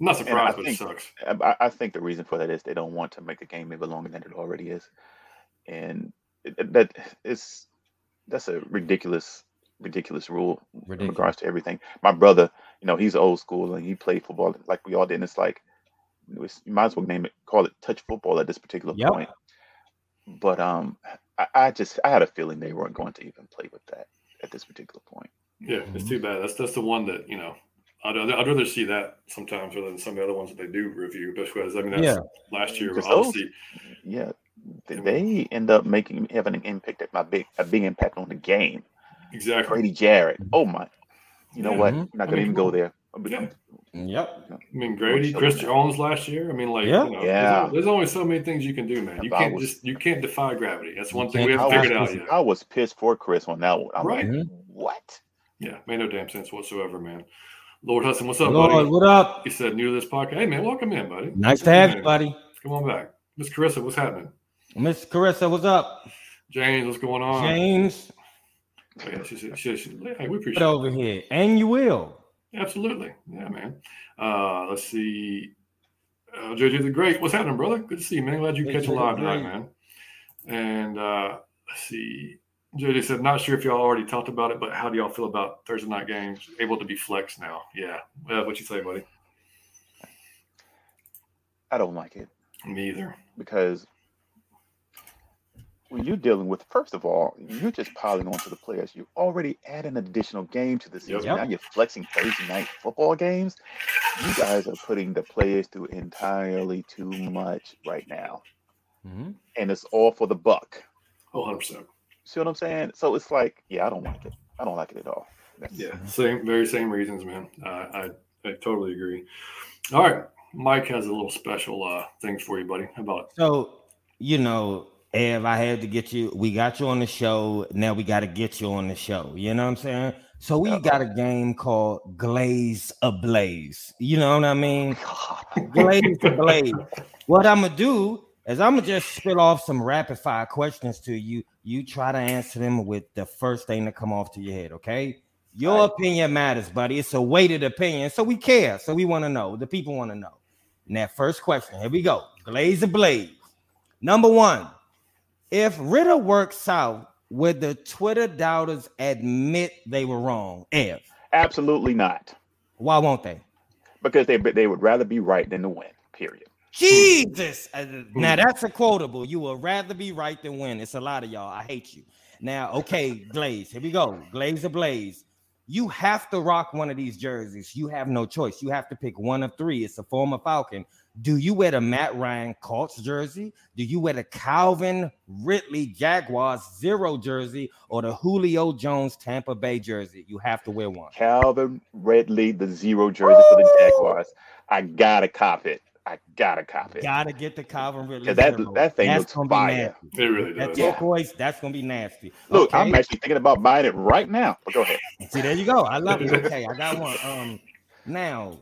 I'm not And I surprised, but it think- sucks. I, I think the reason for that is they don't want to make the game even longer than it already is, and it, it- that is that's a ridiculous, ridiculous rule in regards to everything. My brother, you know, he's old school and he played football like we all did. And it's like it was, you might as well name it, call it touch football at this particular Yep. point. But um, I, I just I had a feeling they weren't going to even play with that at this particular point. Yeah, it's too bad. That's that's the one that you know. I'd, I'd I'd rather see that sometimes rather than some of the other ones that they do review. Because I mean, that's Yeah. last year. Because those- Obviously, Yeah, th- Mm. they end up making having an impact at my big a big impact on the game. exactly. Grady Jarrett. Oh my! You know what? Mhm. I'm not gonna mean, even go there. But Yeah. Yep. I mean, Grady, Chris Jones last year. I mean, like, Yeah. you know, Yeah. There's, there's only so many things you can do, man. You can't was- just you can't defy gravity. That's one thing we haven't I figured out was, yet. I was pissed for Chris on that one. I'm Right. like, what? Yeah, made no damn sense whatsoever, man. Lord Hudson, what's up, Lord, buddy? what up? He said, new to this podcast. Hey, man, welcome in, buddy. Nice to have you, buddy. Come on back. Miss Carissa, what's happening? Miss Carissa, what's up? James, what's going on? James, Oh, Yeah, she said, she, she, hey, we appreciate it. over here. And you will. Absolutely. Yeah, man. Uh, let's see. Uh, JJ the Great, what's happening, brother? Good to see you, man. Glad you Hey, catch a live tonight, man. And uh, let's see. JJ said, not sure if y'all already talked about it, but how do y'all feel about Thursday night games able to be flexed now? Yeah. Uh, what you say, buddy? I don't like it Me either. because when you're dealing with, first of all, you're just piling on to the players. You already add an additional game to the season. Yep. Now you're flexing Thursday night football games. You guys are putting the players through entirely too much right now. Mhm. And it's all for the buck. Oh, 100%. See what I'm saying? So it's like, yeah, I don't like it. I don't like it at all. That's- Yeah, same, very same reasons, man. Uh, I I totally agree. All right, Mike has a little special uh thing for you, buddy. How about it? So, you know, Ev, I had to get you. We got you on the show. Now we got to get you on the show. You know what I'm saying? So we got a game called Glaze Ablaze. You know what I mean? Oh Glaze Ablaze. What I'm gonna do is I'm gonna just spit off some rapid fire questions to you. You try to answer them with the first thing that come off to your head. Okay? Your Alright. opinion matters, buddy. It's a weighted opinion, so we care. So we want to know. The people want to know. And that first question, here we go. Glaze Ablaze. Number one, if Ridder works south, would the Twitter doubters admit they were wrong? Ev, Absolutely not. why won't they? Because they they would rather be right than to win. Period. Jesus. Uh, Now that's a quotable. You would rather be right than win. It's a lot of y'all. I hate you. Now, okay, Glaze. Here we go. Glaze Ablaze. You have to rock one of these jerseys. You have no choice. You have to pick one of three. It's a former Falcon. Do you wear the Matt Ryan Colts jersey? Do you wear the Calvin Ridley Jaguars zero jersey or the Julio Jones Tampa Bay jersey? You have to wear one. Calvin Ridley, the zero jersey for the Jaguars. I gotta cop it. I gotta cop it. Gotta get the Calvin Ridley. 'Cause that- zero. that thing That's looks gonna be fire. nasty. it? Really That does. Yeah. turquoise, that's gonna be nasty. Look, okay. I'm actually thinking about buying it right now. But go ahead. See, there you go. I love it. Okay, I got one. Um, now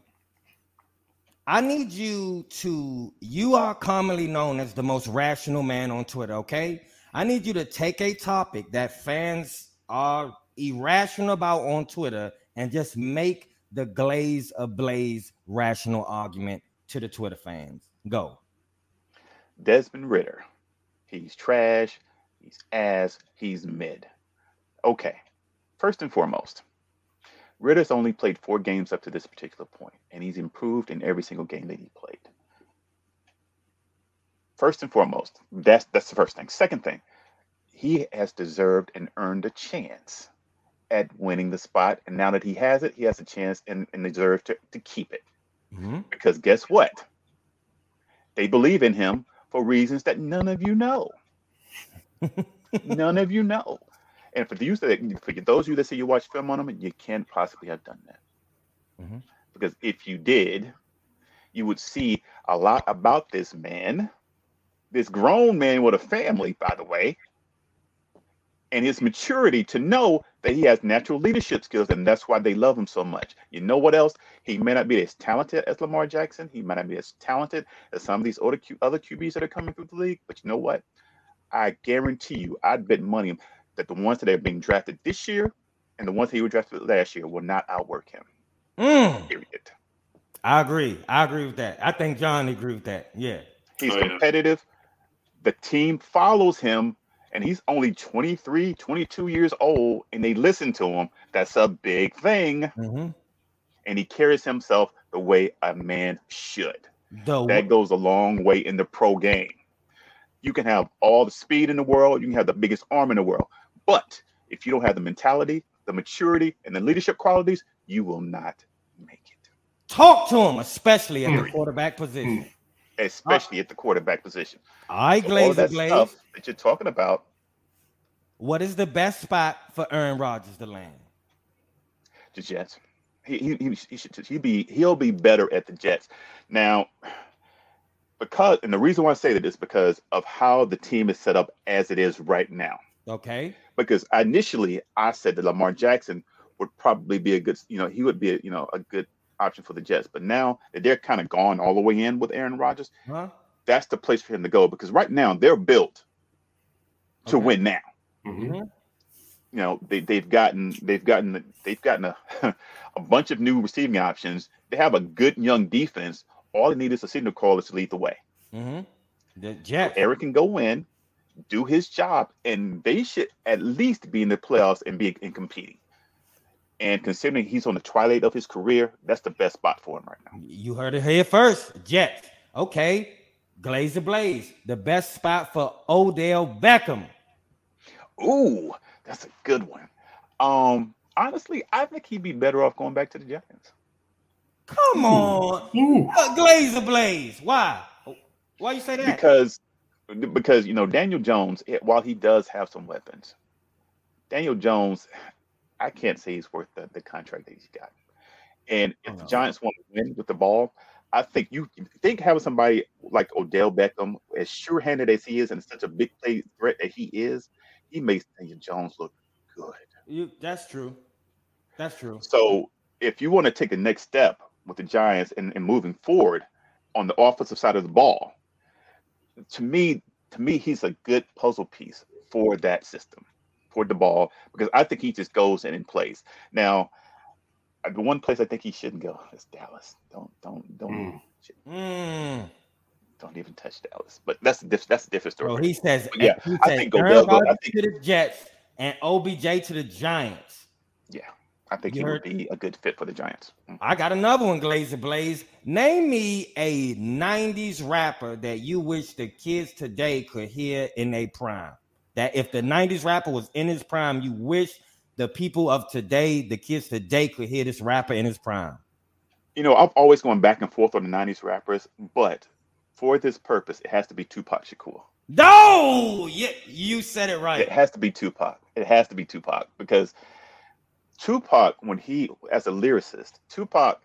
I need you to. You are commonly known as the most rational man on Twitter. Okay, I need you to take a topic that fans are irrational about on Twitter and just make the glaze ablaze rational argument to the Twitter fans. Go. Desmond Ridder. He's trash. He's ass. He's mid. Okay. First and foremost, Ridder's only played four games up to this particular point, and he's improved in every single game that he played. First and foremost, that's that's the first thing. Second thing, he has deserved and earned a chance at winning the spot, and now that he has it, he has a chance and, and deserves to, to keep it. Mhm. Because guess what? They believe in him for reasons that none of you know. none of you know. And for those that for those of you that say you watch film on them, you can't possibly have done that. Mhm. Because if you did, you would see a lot about this man, this grown man with a family, by the way, and his maturity to know that he has natural leadership skills, and that's why they love him so much. You know what else? He may not be as talented as Lamar Jackson. He might not be as talented as some of these other Q, other QBs that are coming through the league. But you know what? I guarantee you, I'd bet money that the ones that are being drafted this year and the ones that he was drafted last year will not outwork him. Mm, Period. I agree. I agree with that. I think John agree with that. Yeah. He's Oh, yeah. competitive. The team follows him, and he's only 23, 22 years old, and they listen to him. That's a big thing. Mhm. And he carries himself the way a man should. The That goes a long way in the pro game. You can have all the speed in the world, you can have the biggest arm in the world. But if you don't have the mentality, the maturity, and the leadership qualities, you will not make it, talk to him, especially at the Mm. quarterback position. especially at the quarterback position. I So all glaze that glaze. stuff that you're talking about, What is the best spot for Aaron Rodgers to land? the Jets. He he he, he should he be he'll be better at the Jets now. Because and the reason why I say that is because of how the team is set up as it is right now. Okay. Because initially I said that Lamar Jackson would probably be a good, you know, he would be, a, you know, a good option for the Jets. But now that they're kind of gone all the way in with Aaron Rodgers, Huh? that's the place for him to go. Because right now they're built to Okay. win now. Mhm. You know, they they've gotten they've gotten they've gotten a a bunch of new receiving options. They have a good young defense. All they need is a signal caller to lead the way. Mm-hmm. The Jets. Eric can go in, do his job, and they should at least be in the playoffs and be in competing. And considering he's on the twilight of his career, that's the best spot for him right now. You heard it here first. Jets. Okay. Glaze Ablaze. The best spot for Odell Beckham. Ooh, that's a good one. Um, honestly, I think he'd be better off going back to the Giants. Come on. Ooh. Uh, Glaze Ablaze. Why? Why you say that? because because you know Daniel Jones, while he does have some weapons, Daniel Jones, I can't say he's worth the, the contract that he's got. And if oh, the Oh. Giants want to win with the ball, I think you think having somebody like Odell Beckham, as sure-handed as he is, and such a big play threat that he is, he makes Daniel Jones look good. You, that's true. That's true. So if you want to take the next step with the Giants and, and moving forward on the offensive side of the ball, to me, to me, he's a good puzzle piece for that system, for the ball, because I think he just goes in and plays. Now, uh, the one place I think he shouldn't go is Dallas. Don't don't don't Mm. Don't even touch Dallas. But that's a diff- that's a different story. So he says, But yeah, he I says think go- I think- to the Jets and OBJ to the Giants. I think You he heard- would be a good fit for the Giants. Mm. I got another one, Glaze Ablaze. Name me a 90s rapper that you wish the kids today could hear in their prime. That if the 90s rapper was in his prime, you wish the people of today, the kids today, could hear this rapper in his prime. You know, I'm always going back and forth on the '90s rappers, but for this purpose, it has to be Tupac Shakur. No, yeah, you said it right. It has to be Tupac. It has to be Tupac because Tupac, when he as a lyricist, Tupac,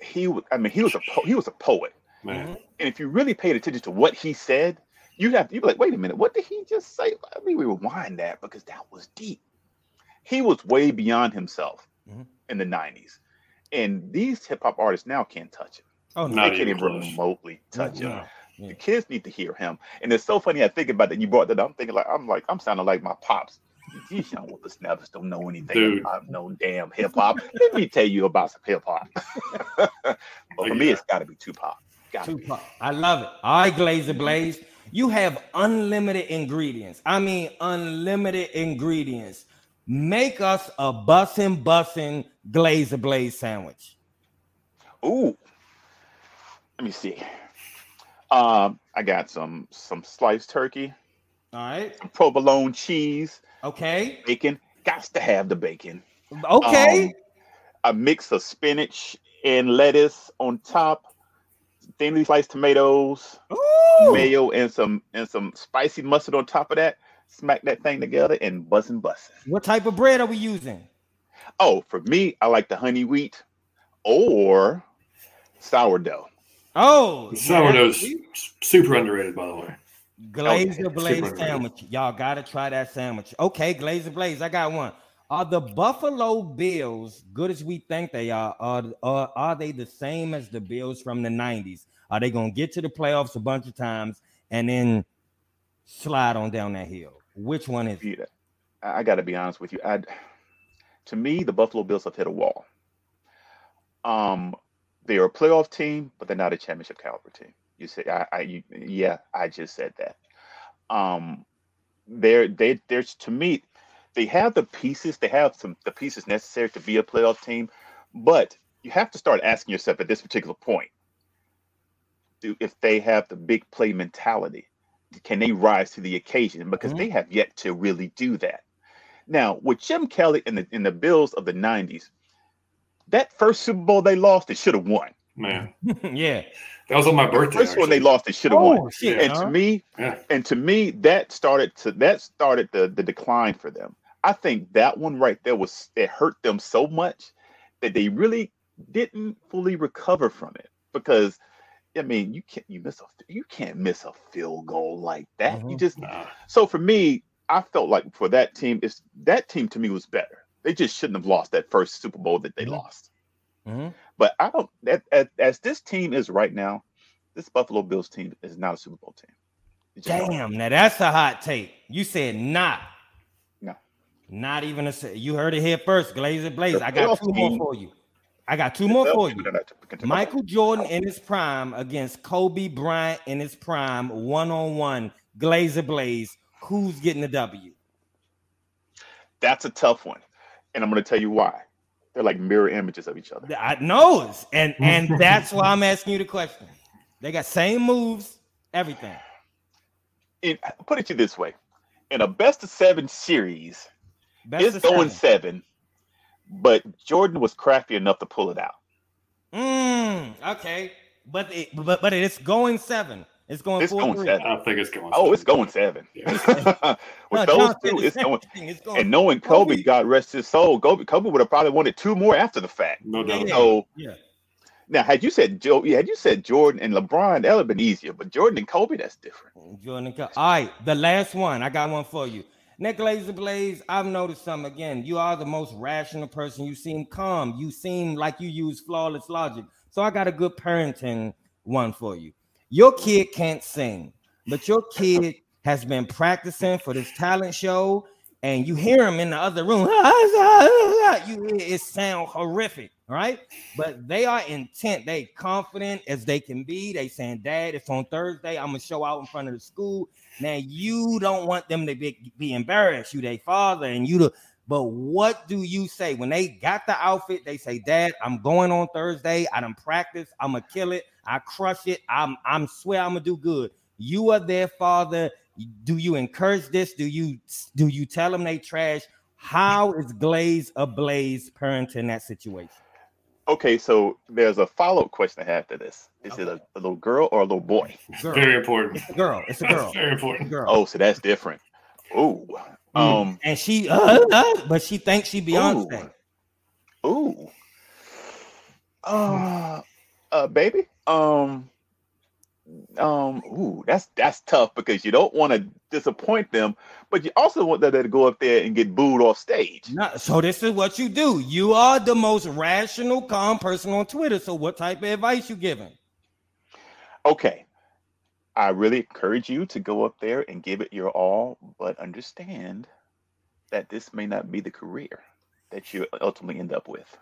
he w- I mean he was a po- he was a poet, Man. and if you really paid attention to what he said, you'd have you be like, wait a minute, what did he just say? I Let me rewind that because that was deep. He was way beyond himself Mhm. in the '90s, and these hip hop artists now can't touch him. Oh no, They Not can't even even close. remotely touch him. no. The kids need to hear him. And it's so funny. I think about that. You brought that up. I'm thinking like I'm like I'm sounding like my pops. These young whippersnappers don't know anything Dude. about no damn hip hop. Let me tell you about some hip hop. but for me, it's got to be Tupac. Got to be. Tupac. I love it. All right, Glaze Ablaze. You have unlimited ingredients. I mean, unlimited ingredients. Make us a bussin' bussin' Glaze Ablaze sandwich. Ooh. Let me see. Um, I got some some sliced turkey, All right. some provolone cheese, Okay. bacon. Got to have the bacon. Okay. Um, a mix of spinach and lettuce on top, thinly sliced tomatoes, Ooh. mayo, and some and some spicy mustard on top of that. Smack that thing together and bussin' bussin'. What type of bread are we using? Oh, for me, I like the honey wheat or sourdough. Oh, Sourdough's yeah. super underrated, by the way. Glazer Okay, Blaze super underrated. sandwich. Y'all gotta try that sandwich. Okay, Glaze Ablaze. I got one. Are the Buffalo Bills good as we think they are? Are, are, are they the same as the Bills from the 90s? Are they gonna get to the playoffs a bunch of times and then slide on down that hill? Which one is it? Yeah, I, I got to be honest with you. I, to me, the Buffalo Bills have hit a wall. Um, they are a playoff team, but they're not a championship caliber team. You say, I, I, you, yeah, I just said that. Um, they're they there's to me, they have the pieces. They have some the pieces necessary to be a playoff team, but you have to start asking yourself at this particular point, do if they have the big play mentality can they rise to the occasion because Mhm. they have yet to really do that now with jim kelly and the, in the bills of the 90s that first super bowl they lost they should have won Man, yeah. That was on my the birthday. first one they lost they should have won Oh shit. and huh? to me Yeah. and to me that started to that started the the decline for them i think that one right there was it hurt them so much that they really didn't fully recover from it because I mean you can't you miss a you can't miss a field goal like that. You Mhm. just Nah. so for me, I felt like for that team, it's that team to me was better. They just shouldn't have lost that first Super Bowl that they Mhm. lost. Mhm. But I don't that, as, as this team is right now, this Buffalo Bills team is not a Super Bowl team. Damn, now that's a hot take. You said not. No. Not even a you heard it here first. Glaze ablaze. I got two more for you. I got two more for you. They're not- we can talk about Michael. Jordan in his prime against Kobe Bryant in his prime, one on one, Glazer Blaze. Who's getting the W? That's a tough one, and I'm going to tell you why. They're like mirror images of each other. I knows, and and that's why I'm asking you the question. They got same moves, everything. In, put it to you this way: in a best of seven series, Best it's going seven. seven, but Jordan was crafty enough to pull it out. Mm, okay, but it, but but it's going seven. It's going It's four going three. seven. I think it's going. Oh, it's going seven. Yeah. With No, those two, it's going. thing. It's going. And knowing Kobe, Kobe- God rest his soul, Kobe, Kobe would have probably wanted two more after the fact. No Yeah, doubt. yeah. So yeah. now, had you said Joe, yeah, had you said Jordan and LeBron, that would have been easier. But Jordan and Kobe, that's different. Mm, Jordan and Co- All right, the last one. I got one for you. Nick Laser Blaze, I've noticed something again. You are the most rational person. You seem calm. You seem like you use flawless logic. So I got a good parenting one for you. Your kid can't sing, but your kid has been practicing for this talent show, and you hear him in the other room. You hear it sound horrific, right? But they are intent. They confident as they can be. They saying, "Dad, it's on Thursday. I'm gonna show out in front of the school." Now you don't want them to be, be embarrassed. You, they father, and you the. But what do you say when they got the outfit? They say, "Dad, I'm going on Thursday. I done practice. I'm gonna kill it. I crush it. I'm I'm swear I'm gonna do good." You are their father. Do you encourage this? Do you do you tell them they trash? How is Glaze ablaze parenting that situation? Okay, so there's a follow up question I have to this. Is it a, a little girl or a little boy? Girl. Very important. It's a girl. It's a That's girl. very It's a important. girl. Oh, so that's different. Ooh. Mm. Um, and she, uh, uh, but she thinks she Beyonce. ooh. Uh, uh, baby. Um, um, ooh, that's that's tough because you don't want to disappoint them, but you also want them to go up there and get booed off stage. No, so this is what you do. You are the most rational, calm person on Twitter. So what type of advice you giving? Okay. I really encourage you to go up there and give it your all, but understand that this may not be the career that you ultimately end up with.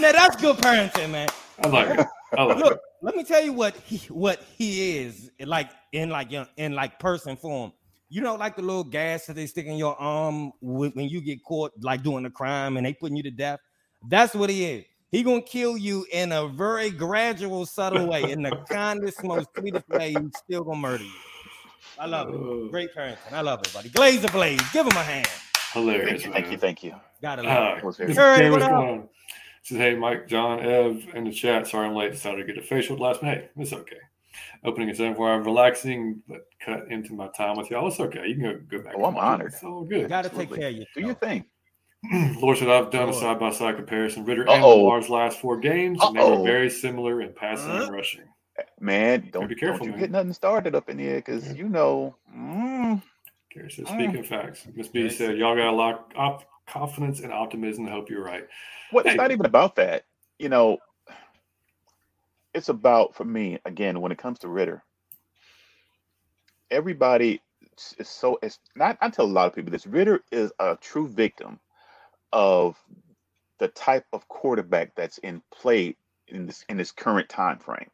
Now that's good parenting, man. I like it. I like Look, it. let me tell you what he what he is like in like in, in like person form. You know, like the little gas that they stick in your arm when, when you get caught like doing a crime and they putting you to death. That's what he is. He gonna kill you in a very gradual, subtle way, in the kindest, most sweetest way. He's still gonna murder you. I love it. Oh, Great parenting. I love it, buddy. Glaze Ablaze. Give him a hand. hilarious, Thank you, thank you, man. thank you. Gotta love Uh, That was this very Sure, game what up? going on. Says, hey, Mike, John, Ev in the chat. Sorry I'm late. Decided to get a facial last minute. Hey, it's okay. Opening at 7 4 I'm relaxing, but cut into my time with y'all. It's okay. You can go, go back. Oh, I'm and watch it. honored. It's all it. good. Gotta take care of you. Do your thing. Lord said, I've done a side by side comparison. Ridder and Uh-oh. Lamar's last four games, and they were very similar in passing Uh. and rushing. Man, don't, be careful, don't you man. get nothing started up in here because Yeah. you know. mm, Gary says, Mm. speaking facts. Miss B Yes. said, y'all got a lot of confidence and optimism. I hope you're right. Well, it's not even about that. You know, it's about for me again when it comes to Ridder. Everybody is is so it's not. I tell a lot of people this. Ridder is a true victim of the type of quarterback that's in play in this in this current time frame.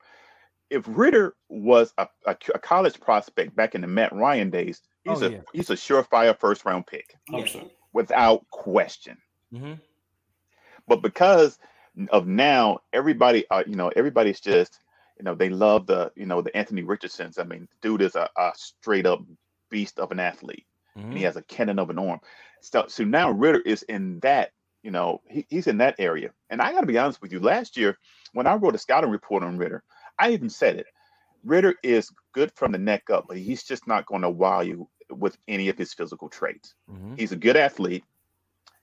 If Ridder was a, a, a college prospect back in the Matt Ryan days, he's Oh, a yeah. he's a surefire first round pick 100%. without question. hmm but because of now everybody uh, you know everybody's just you know they love the you know the anthony richardsons i mean dude is a, a straight up beast of an athlete and he has a cannon of an arm so, so now ridder is in that you know he, he's in that area and i got to be honest with you last year when i wrote a scouting report on ridder i even said it ridder is good from the neck up but he's just not going to wow you with any of his physical traits hmm he's a good athlete.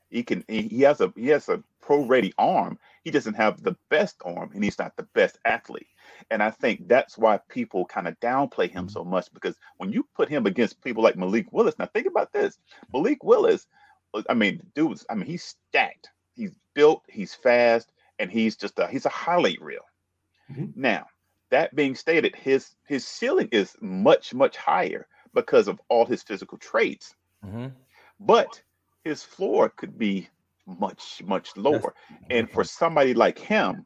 He can. He, he has a he has a pro ready arm. He doesn't have the best arm, and he's not the best athlete. And I think that's why people kind of downplay him so much because when you put him against people like Malik Willis, now think about this: Malik Willis. I mean, dudes. I mean, he's stacked. He's built. He's fast, and he's just a he's a highlight reel. Mm-hmm. Now, that being stated, his his ceiling is much much higher because of all his physical traits. Mm-hmm. But his floor could be much much lower. And for somebody like him,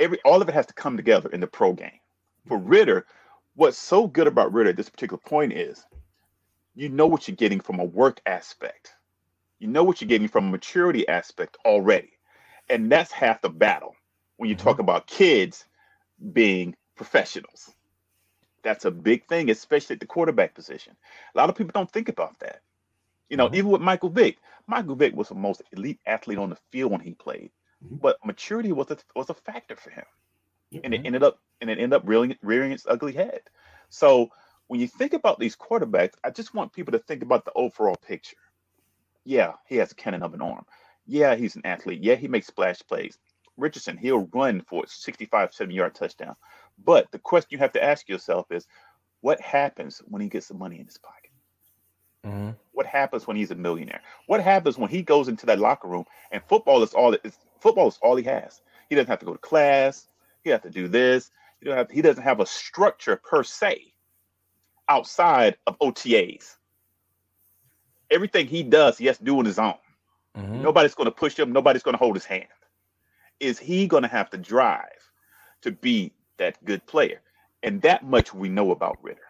every all of it has to come together in the pro game. For Ridder, what's so good about Ridder at this particular point is you know what you're getting from a work aspect. You know what you're getting from a maturity aspect already. And that's half the battle when you talk mm-hmm. about kids being professionals. That's a big thing, especially at the quarterback position. A lot of people don't think about that. You know, mm-hmm. even with Michael Vick, Michael Vick was the most elite athlete on the field when he played, mm-hmm. but maturity was a was a factor for him, mm-hmm. and it ended up and it ended up rearing, rearing its ugly head. So when you think about these quarterbacks, I just want people to think about the overall picture. Yeah, he has a cannon of an arm. Yeah, he's an athlete. Yeah, he makes splash plays. Richardson, he'll run for a 65, 70 yard touchdown. But the question you have to ask yourself is what happens when he gets the money in his pocket? Mm-hmm. What happens when he's a millionaire? What happens when he goes into that locker room and football is all it's, football is all he has. He doesn't have to go to class. He has to do this. He don't have he doesn't have a structure per se outside of OTAs. Everything he does, he has to do on his own. Mm-hmm. Nobody's going to push him. Nobody's going to hold his hand. Is he going to have to drive to be that good player? And that much we know about Ridder.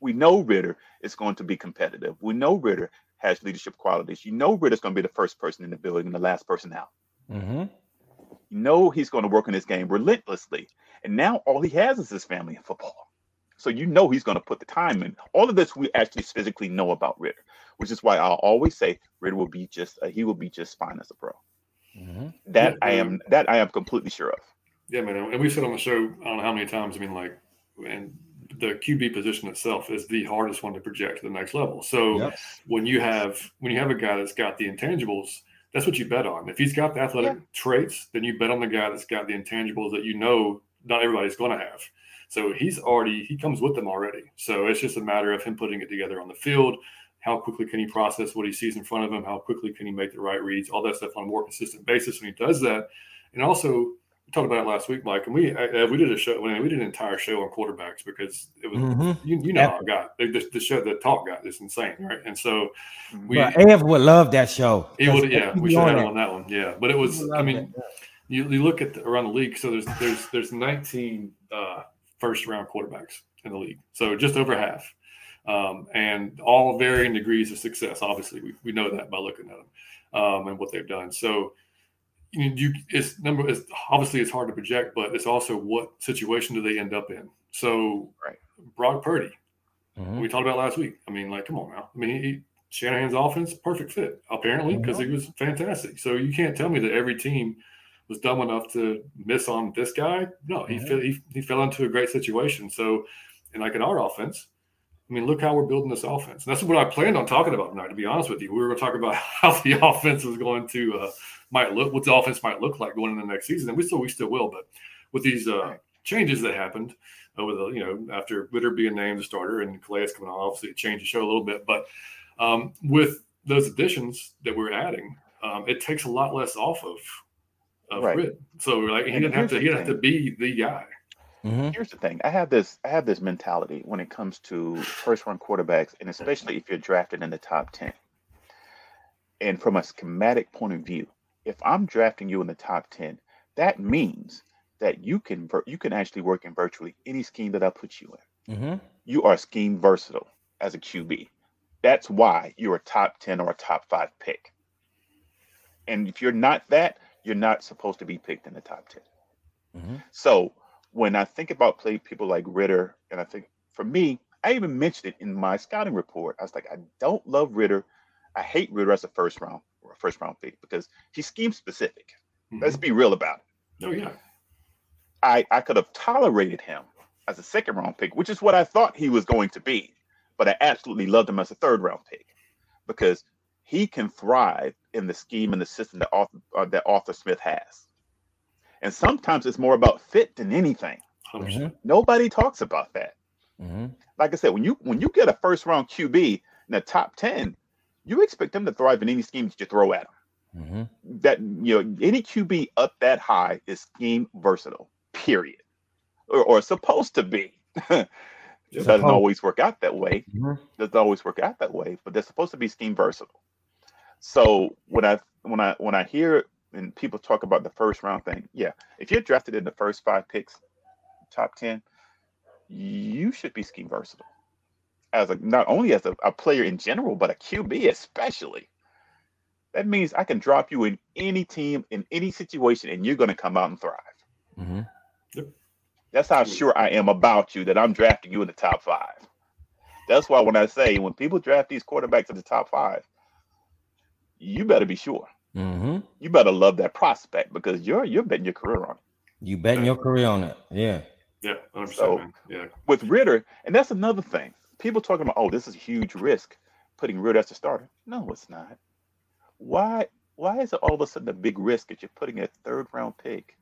we know Ridder is going to be competitive. We know Ridder has leadership qualities. You know Ridder's going to be the first person in the building and the last person out. Mm-hmm. You know he's going to work on his game relentlessly. And now all he has is his family and football. So you know he's going to put the time in. All of this we actually physically know about Ridder, which is why I'll always say Ridder will be just uh, he will be just fine as a pro. Mm-hmm. That yeah, I am that I am completely sure of. Yeah, man. And we said on the show, I don't know how many times. I mean, like, and the QB position itself is the hardest one to project to the next level. So yep. when you have when you have a guy that's got the intangibles, that's what you bet on. If he's got the athletic yeah. traits, then you bet on the guy that's got the intangibles that you know not everybody's going to have. So he's already he comes with them already. So it's just a matter of him putting it together on the field. How quickly can he process what he sees in front of him? How quickly can he make the right reads? All that stuff on a more consistent basis when he does that. And also talked about it last week, Mike, and we uh, we did a show. we did an entire show on quarterbacks because it was mm-hmm. you, you, know yep. how it got the, the, show the talk got this insane, right? And so we but Ev would love that show. He would, yeah, we should have on that one, yeah. But it was, I mean, you, you look at the, around the league. So there's there's there's 19 uh, first round quarterbacks in the league, so just over half, um, and all varying degrees of success. Obviously, we, we know that by looking at them um, and what they've done. So you, you it's number it's obviously it's hard to project, but it's also what situation do they end up in. So right. Brock Purdy, mm-hmm. we talked about last week. I mean, like, come on now. I mean, he, Shanahan's offense, perfect fit, apparently, because mm-hmm. he was fantastic. So you can't tell me that every team was dumb enough to miss on this guy. No, he, mm-hmm. he, he fell into a great situation. So, and like in our offense, I mean, look how we're building this offense. And that's what I planned on talking about tonight, to be honest with you. We were going to talk about how the offense was going to uh, might look, what the offense might look like going into the next season, and we still we still will. But with these uh, changes that happened, uh, with you know after Ridder being named the starter and Calais coming on, obviously it changed the show a little bit. But um, with those additions that we're adding, um, it takes a lot less off of of right. Rid. So like he didn't have to he didn't have to be the guy. Mm-hmm. Here's the thing: I have this I have this mentality when it comes to first round quarterbacks, and especially if you're drafted in the top ten. And from a schematic point of view, if I'm drafting you in the top 10, that means that you can you can actually work in virtually any scheme that I put you in. Mm-hmm. You are scheme versatile as a QB. That's why you're a top 10 or a top five pick. And if you're not that, you're not supposed to be picked in the top 10. Mm-hmm. So when I think about play people like Ridder, and I think for me, I even mentioned it in my scouting report. I was like, I don't love Ridder. I hate Ridder as a first round first round pick because he's scheme specific. Mm-hmm. Let's be real about it. Oh yeah. I I could have tolerated him as a second round pick, which is what I thought he was going to be, but I absolutely loved him as a third round pick because he can thrive in the scheme and the system that Arthur, uh, that Arthur Smith has. And sometimes it's more about fit than anything. Mm-hmm. Nobody talks about that. Mm-hmm. Like I said, when you when you get a first round QB in the top ten, you expect them to thrive in any scheme that you throw at them. Mm-hmm. That you know, any QB up that high is scheme versatile. Period, or, or supposed to be. it doesn't always work out that way. Mm-hmm. Doesn't always work out that way, but they're supposed to be scheme versatile. So when I when I when I hear and people talk about the first round thing, yeah, if you're drafted in the first five picks, top ten, you should be scheme versatile as a not only as a, a, player in general, but a QB especially. That means I can drop you in any team in any situation, and you're going to come out and thrive. Mm-hmm. Yep. That's how sure I am about you that I'm drafting you in the top five. That's why when I say when people draft these quarterbacks in the top five, you better be sure. Mm-hmm. You better love that prospect because you're you're betting your career on it. You betting your career on it. Yeah. Yeah, 100%, So- Yeah. With Ridder, and that's another thing. People talking about, oh, this is a huge risk putting Ridder as a starter. No, it's not. Why why is it all of a sudden a big risk that you're putting a third round pick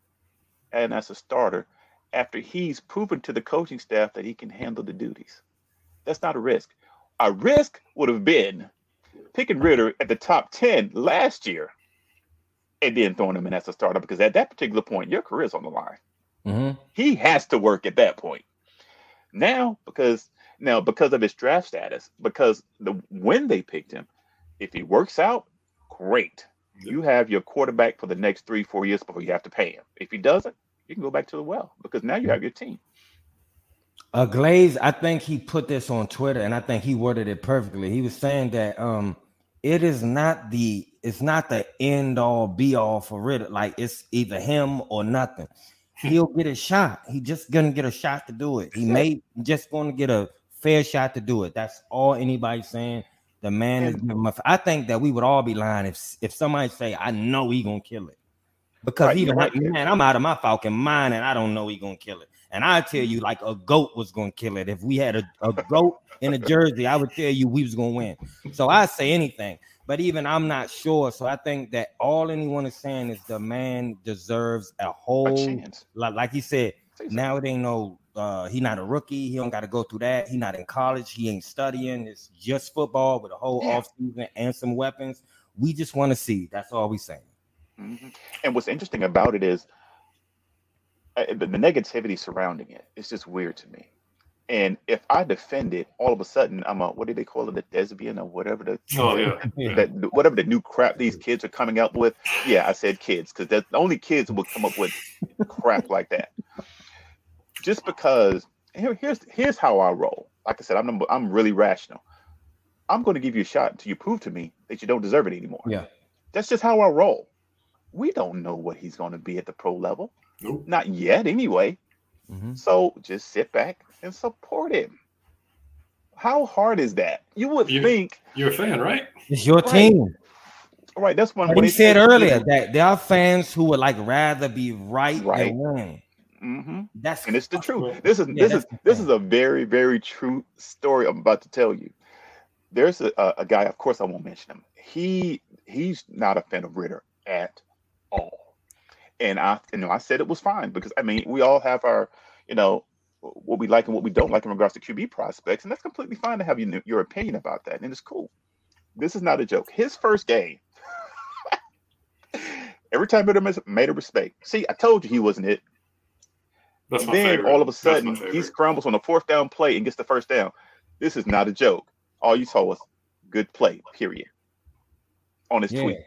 and as a starter after he's proven to the coaching staff that he can handle the duties? That's not a risk. A risk would have been picking Ridder at the top 10 last year and then throwing him in as a starter because at that particular point, your career is on the line Mm-hmm. he has to work at that point. Now, because now because of his draft status, because the when they picked him, if he works out, great. You have your quarterback for the next three, four years before you have to pay him. If he doesn't, you can go back to the well because now you have your team. Uh, Glaze, I think he put this on Twitter, and I think he worded it perfectly. He was saying that um, it is not the it's not the end all be all for Ridder. Like it's either him or nothing. He'll get a shot. He just gonna get a shot to do it. He may just gonna get a fair shot to do it. That's all anybody's saying. The man is. giving him think that we would all be lying if if somebody say, "I know he gonna kill it," because Right, even right. man, I'm out of my Falcon mind, and I don't know he gonna kill it. And I tell you, like a goat was gonna kill it. If we had a, a goat in a jersey, I would tell you we was gonna win. So I say anything, but even I'm not sure. So I think that all anyone is saying is the man deserves a A whole chance. like, like he said. Now it ain't no uh he not a rookie, he don't got to go through that. He not in college, he ain't studying. It's just football with a whole Yeah. off season and some weapons. We just want to see. That's all we saying. Mhm. And what's interesting about it is uh, the, the negativity surrounding it. It's just weird to me. And if I defend it, all of a sudden I'm a what do they call it, a lesbian or whatever the Oh, yeah. yeah. that whatever the new crap these kids are coming up with. Yeah, I said kids because that's the only kids will come up with crap like that. Just because here, here's here's how I roll. Like I said, I'm I'm really rational. I'm going to give you a shot until you prove to me that you don't deserve it anymore. Yeah. That's just how I roll. We don't know what he's going to be at the pro level, Nope. not yet anyway. Mhm. So just sit back and support him. How hard is that? You would You- think, You're a fan, right? It's your Right. team. right? That's one. But when he said earlier that there are fans who would like rather be right, Right. than win. Mhm. That's and it's the truth. This is yeah, this is this is a very very true story I'm about to tell you. There's a, a, a guy, of course I won't mention him. He he's not a fan of Ridder at all, and I you know I said it was fine because I mean we all have our you know what we like and what we don't like in regards to QB prospects, and that's completely fine to have your your opinion about that, and it's cool. This is not a joke. His first game. Every time Ridder made a mistake. See, I told you he wasn't it That's my then favorite. all of a sudden he favorite. scrambles on the fourth down play and gets the first down. This is not a joke. All you saw was good play, period. On his yeah. tweet.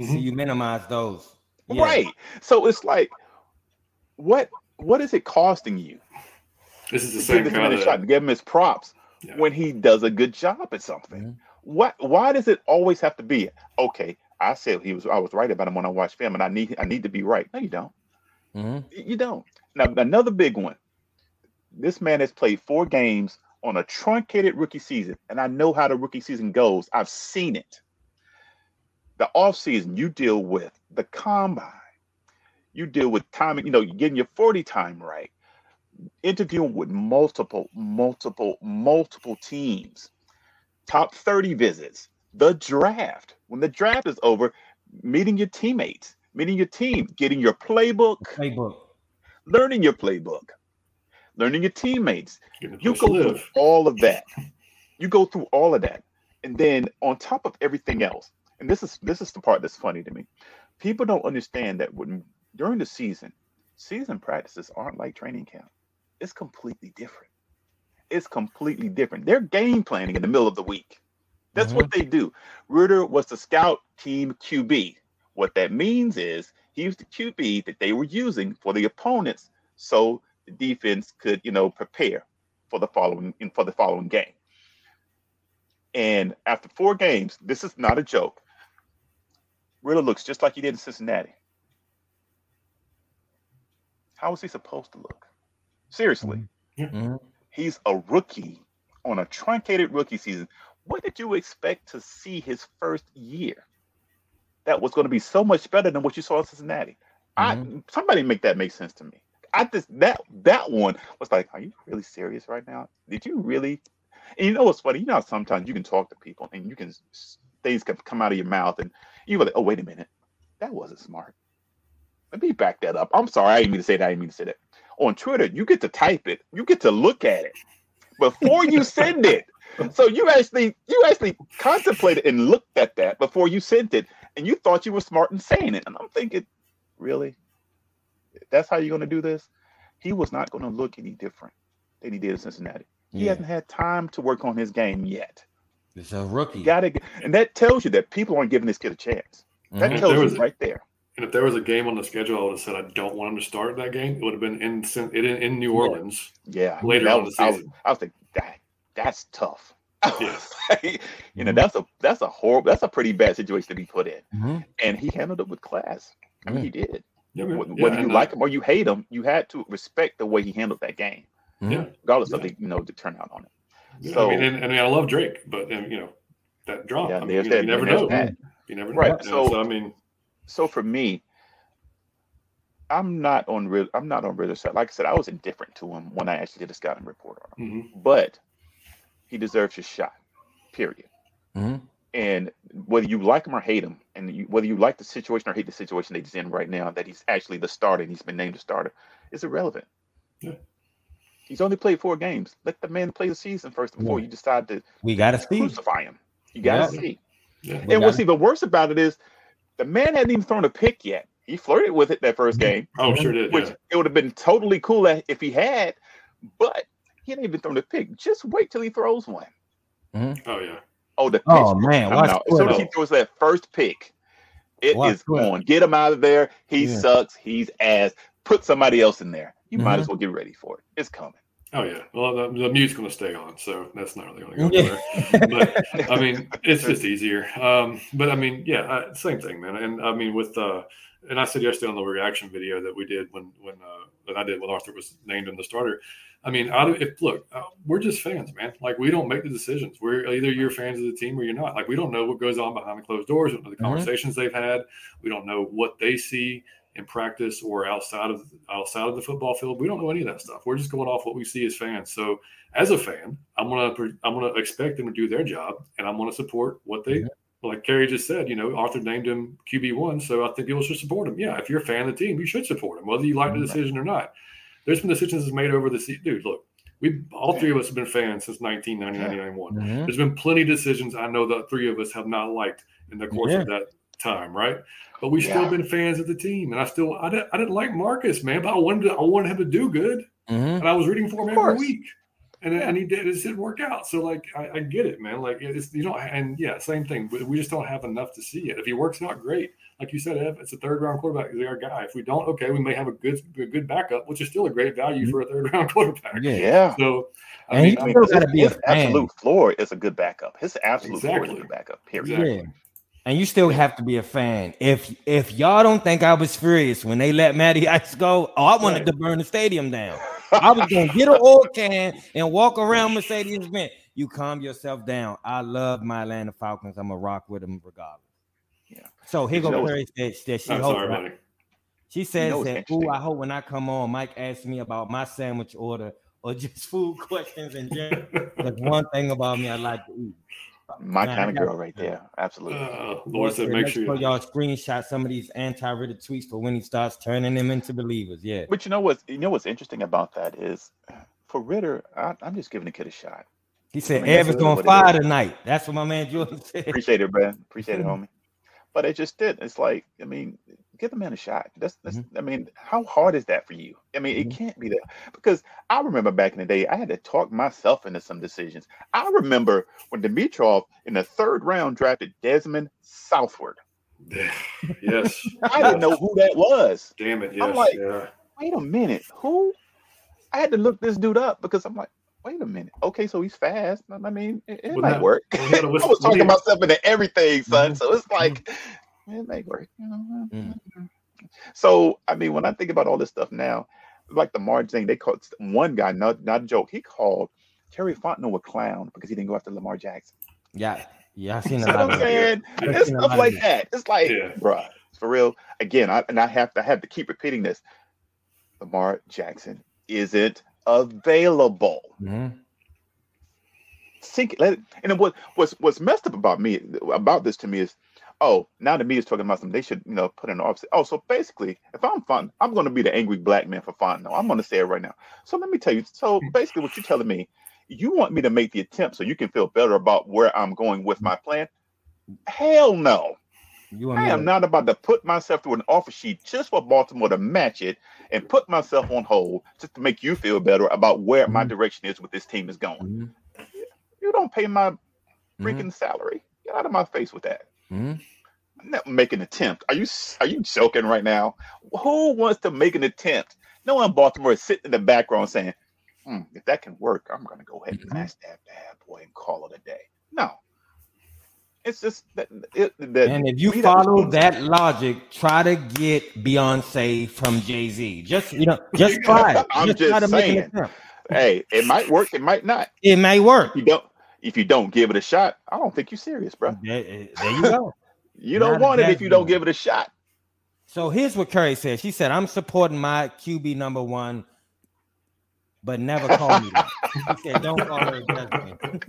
So Mhm. you minimize those. Yeah. Right. So it's like, what what is it costing you This is the same give kind a of. shot, to give him his props Yeah. when he does a good job at something? Mhm. What why does it always have to be okay? I said he was I was right about him when I watched film and I need I need to be right. No, you don't. Mhm. You don't. Now, another big one. This man has played four games on a truncated rookie season, and I know how the rookie season goes. I've seen it. The offseason, you deal with the combine, you deal with timing, you know, getting your 40 time right, interviewing with multiple, multiple, multiple teams, top 30 visits, the draft. When the draft is over, meeting your teammates, meeting your team, getting your playbook, Playbook. Learning your playbook, learning your teammates. You go through live. all of that. You go through all of that. And then on top of everything else, and this is this is the part that's funny to me. People don't understand that when during the season, season practices aren't like training camp. It's completely different. It's completely different. They're game planning in the middle of the week. That's what they do. Ridder was the scout team QB. What that means is he was the QB that they were using for the opponents, so the defense could, you know, prepare for the following for the following game. And after four games, this is not a joke. Ridder looks just like he did in Cincinnati. How is he supposed to look? Seriously, Mhm. he's a rookie on a truncated rookie season. What did you expect to see his first year? That was going to be so much better than what you saw in Cincinnati. I mm-hmm. somebody make that make sense to me. I just that that one was like, are you really serious right now? Did you really? And you know what's funny? You know how sometimes you can talk to people and you can things can come out of your mouth and you were like, oh wait a minute, that wasn't smart. Let me back that up. I'm sorry, I didn't mean to say that. I didn't mean to say that. On Twitter, you get to type it, you get to look at it before you send it. So you actually you actually contemplated and looked at that before you sent it, and you thought you were smart in saying it. And I'm thinking, really? That's how you're gonna do this? He was not gonna look any different than he did in Cincinnati. He Yeah. hasn't had time to work on his game yet. It's a rookie. Gotta and that tells you that people aren't giving this kid a chance. That Mhm. If tells there you was- right there. And if there was a game on the schedule, I would have said I don't want him to start that game. It would have been in in, in New Orleans. Yeah, Later that on in was, the I was, season. I was thinking that that's tough. Yeah. you know, Mhm. that's a that's a horrible, that's a pretty bad situation to be put in. Mhm. And he handled it with class. I mean, Yeah. he did. Yeah, man. Wh- Yeah, Whether you and, like him or you hate him, you had to respect the way he handled that game, Mhm. Yeah. regardless Yeah. of the you know the turnout on it. Yeah, So- I mean, and, I mean, I love Drake, but um, you know that drop. Yeah, I mean, you, that- you never know. that. You never know. Right, you know, so- I mean, So for me, I'm not on real. I'm not on Ridder's side. Like I said, I was indifferent to him when I actually did a scouting report on him. mhm. But he deserves his shot. Period. Mhm. And whether you like him or hate him, and you, whether you like the situation or hate the situation that he's in right now, that he's actually the starter and he's been named the starter, is irrelevant. Yeah. He's only played four games. Let the man play the season first before Yeah. you decide to We gotta see. crucify him. You gotta Yeah. see. yeah. And what's gotta- even worse about it is the man hadn't even thrown a pick yet. He flirted with it that first game, Oh, sure did. which Yeah. it would have been totally cool if he had, but he hadn't even thrown a pick. Just wait till he throws one. Oh, yeah. Oh, the pitch Oh, man, coming watch out. As soon as he throws that first pick, it is Watch Twitter. on. Get him out of there. He Yeah. sucks. He's ass. Put somebody else in there. You might Mhm. as well get ready for it. It's coming. Oh, yeah. Well, the, the mute's going to stay on, so that's not really going to go Yeah. anywhere. But I mean, it's just easier. Um, but I mean, yeah, uh, same thing, man. And I mean, with uh, and I said yesterday on the reaction video that we did when when uh, that I did when Arthur was named in the starter. I mean, out of if look, uh, we're just fans, man. Like we don't make the decisions. We're either you're fans of the team or you're not. Like we don't know what goes on behind the closed doors. We don't know the Mhm. conversations they've had. We don't know what they see in practice or outside of outside of the football field. We don't know any of that stuff. We're just going off what we see as fans. So as a fan, I'm gonna I'm gonna expect them to do their job, and I'm gonna support what they. Like Kerry just said, you know, Arthur named him QB one, so I think people should support him. Yeah, if you're a fan of the team, you should support him, whether you like the decision or not. There's been decisions made over the season. Dude, look, we all three of us have been fans since 1990, 91. Mhm. There's been plenty of decisions I know the three of us have not liked in the course Yeah. of that time, right? But we still Yeah. been fans of the team, and I still I didn't I didn't like Marcus, man, but I wanted to, I wanted him to do good, Mhm. and I was rooting for him every week, and and he did it just didn't work out. So like I, I get it, man. Like it's you know, and yeah, same thing. We, we just don't have enough to see it. If he works out, great. Like you said, Ev, it's a third round quarterback. He's our guy. If we don't, okay, we may have a good a good backup, which is still a great value mm-hmm. for a third round quarterback. Yeah. Yeah. So I And mean, he I mean, still 'cause gotta his, be a his absolute floor is a good backup. His absolute floor is a good backup. Period. Exactly. Yeah. And you still have to be a fan. If if y'all don't think I was furious when they let Matty Ice go, oh, I wanted Right. to burn the stadium down. I was gonna get an oil can and walk around Mercedes Benz. You calm yourself down. I love my Atlanta Falcons. I'm gonna rock with them regardless. Yeah. So here You go know- Clary said that she I'm hopes sorry, buddy. she says know that, ooh, I hope when I come on, Mike asks me about my sandwich order or just food questions in general. That's one thing about me I like to eat. My Man, kind of girl right there. Absolutely. Uh, Lord said, make sure. y'all screenshot some of these anti-Ridder tweets for when he starts turning them into believers. Yeah. But you know what? You know what's interesting about that is, for Ridder, I, I'm just giving the kid a shot. He said I mean, that's Ev is on fire tonight. That's what my man Jordan said. Appreciate it, man. Appreciate it, homie. But it just did. It's like, I mean, give the man a shot. That's, that's mm-hmm. I mean, how hard is that for you? I mean, it mm-hmm. can't be that because I remember back in the day, I had to talk myself into some decisions. I remember when Dimitroff in the third round drafted Dezmen Southward. yes. I didn't know who that was. Damn it. Yes. I'm like- yeah. Wait a minute, who? I had to look this dude up because I'm like, wait a minute. Okay, so he's fast. I mean, it, it Well, might that- work. well, he had a I whistle- was talking he- myself into everything, son. Mm-hmm. So it's like, it may work. You know? Mm. So I mean, when I think about all this stuff now, like the Marge thing, they called one guy, not not a joke. He called Terry Fontenot a clown because he didn't go after Lamar Jackson. Yeah. Yeah, I've seen You a know lot what I'm saying? I've It's stuff like that. that. It's like, Yeah. bruh, for real. Again, I and I have to I have to keep repeating this. Lamar Jackson isn't available. Mhm. Sink let it, and then what what's what's messed up about me about this to me is oh now the media is talking about them they should you know put in the office oh so basically if I'm fun I'm going to be the angry black man for Fontenot I'm going to say it right now so let me tell you so basically what you're telling me you want me to make the attempt so you can feel better about where I'm going with my plan hell no I am not about to put myself through an offer sheet just for Baltimore to match it and put myself on hold just to make you feel better about where my Mhm. direction is with this team is going. Mhm. You don't pay my Mhm. freaking salary. Get out of my face with that. I'm not making an attempt. Are you are you joking right now? Who wants to make an attempt? No one in Baltimore is sitting in the background saying, hmm, if that can work, I'm gonna go ahead and Mhm. match that bad boy and call it a day. No. It's just that, it, that And if you follow that logic, try to get Beyonce from Jay Z. Just you know, just try. I'm try just to make an saying. attempt. hey, it might work, it might not. It may work. You don't if you don't give it a shot, I don't think you're serious, bro. There, eh, there you go. You don't want it if you don't give it a shot. So here's what Curry said. She said, "I'm supporting my QB number one, but never call me that." He said, "Don't call her Desmond."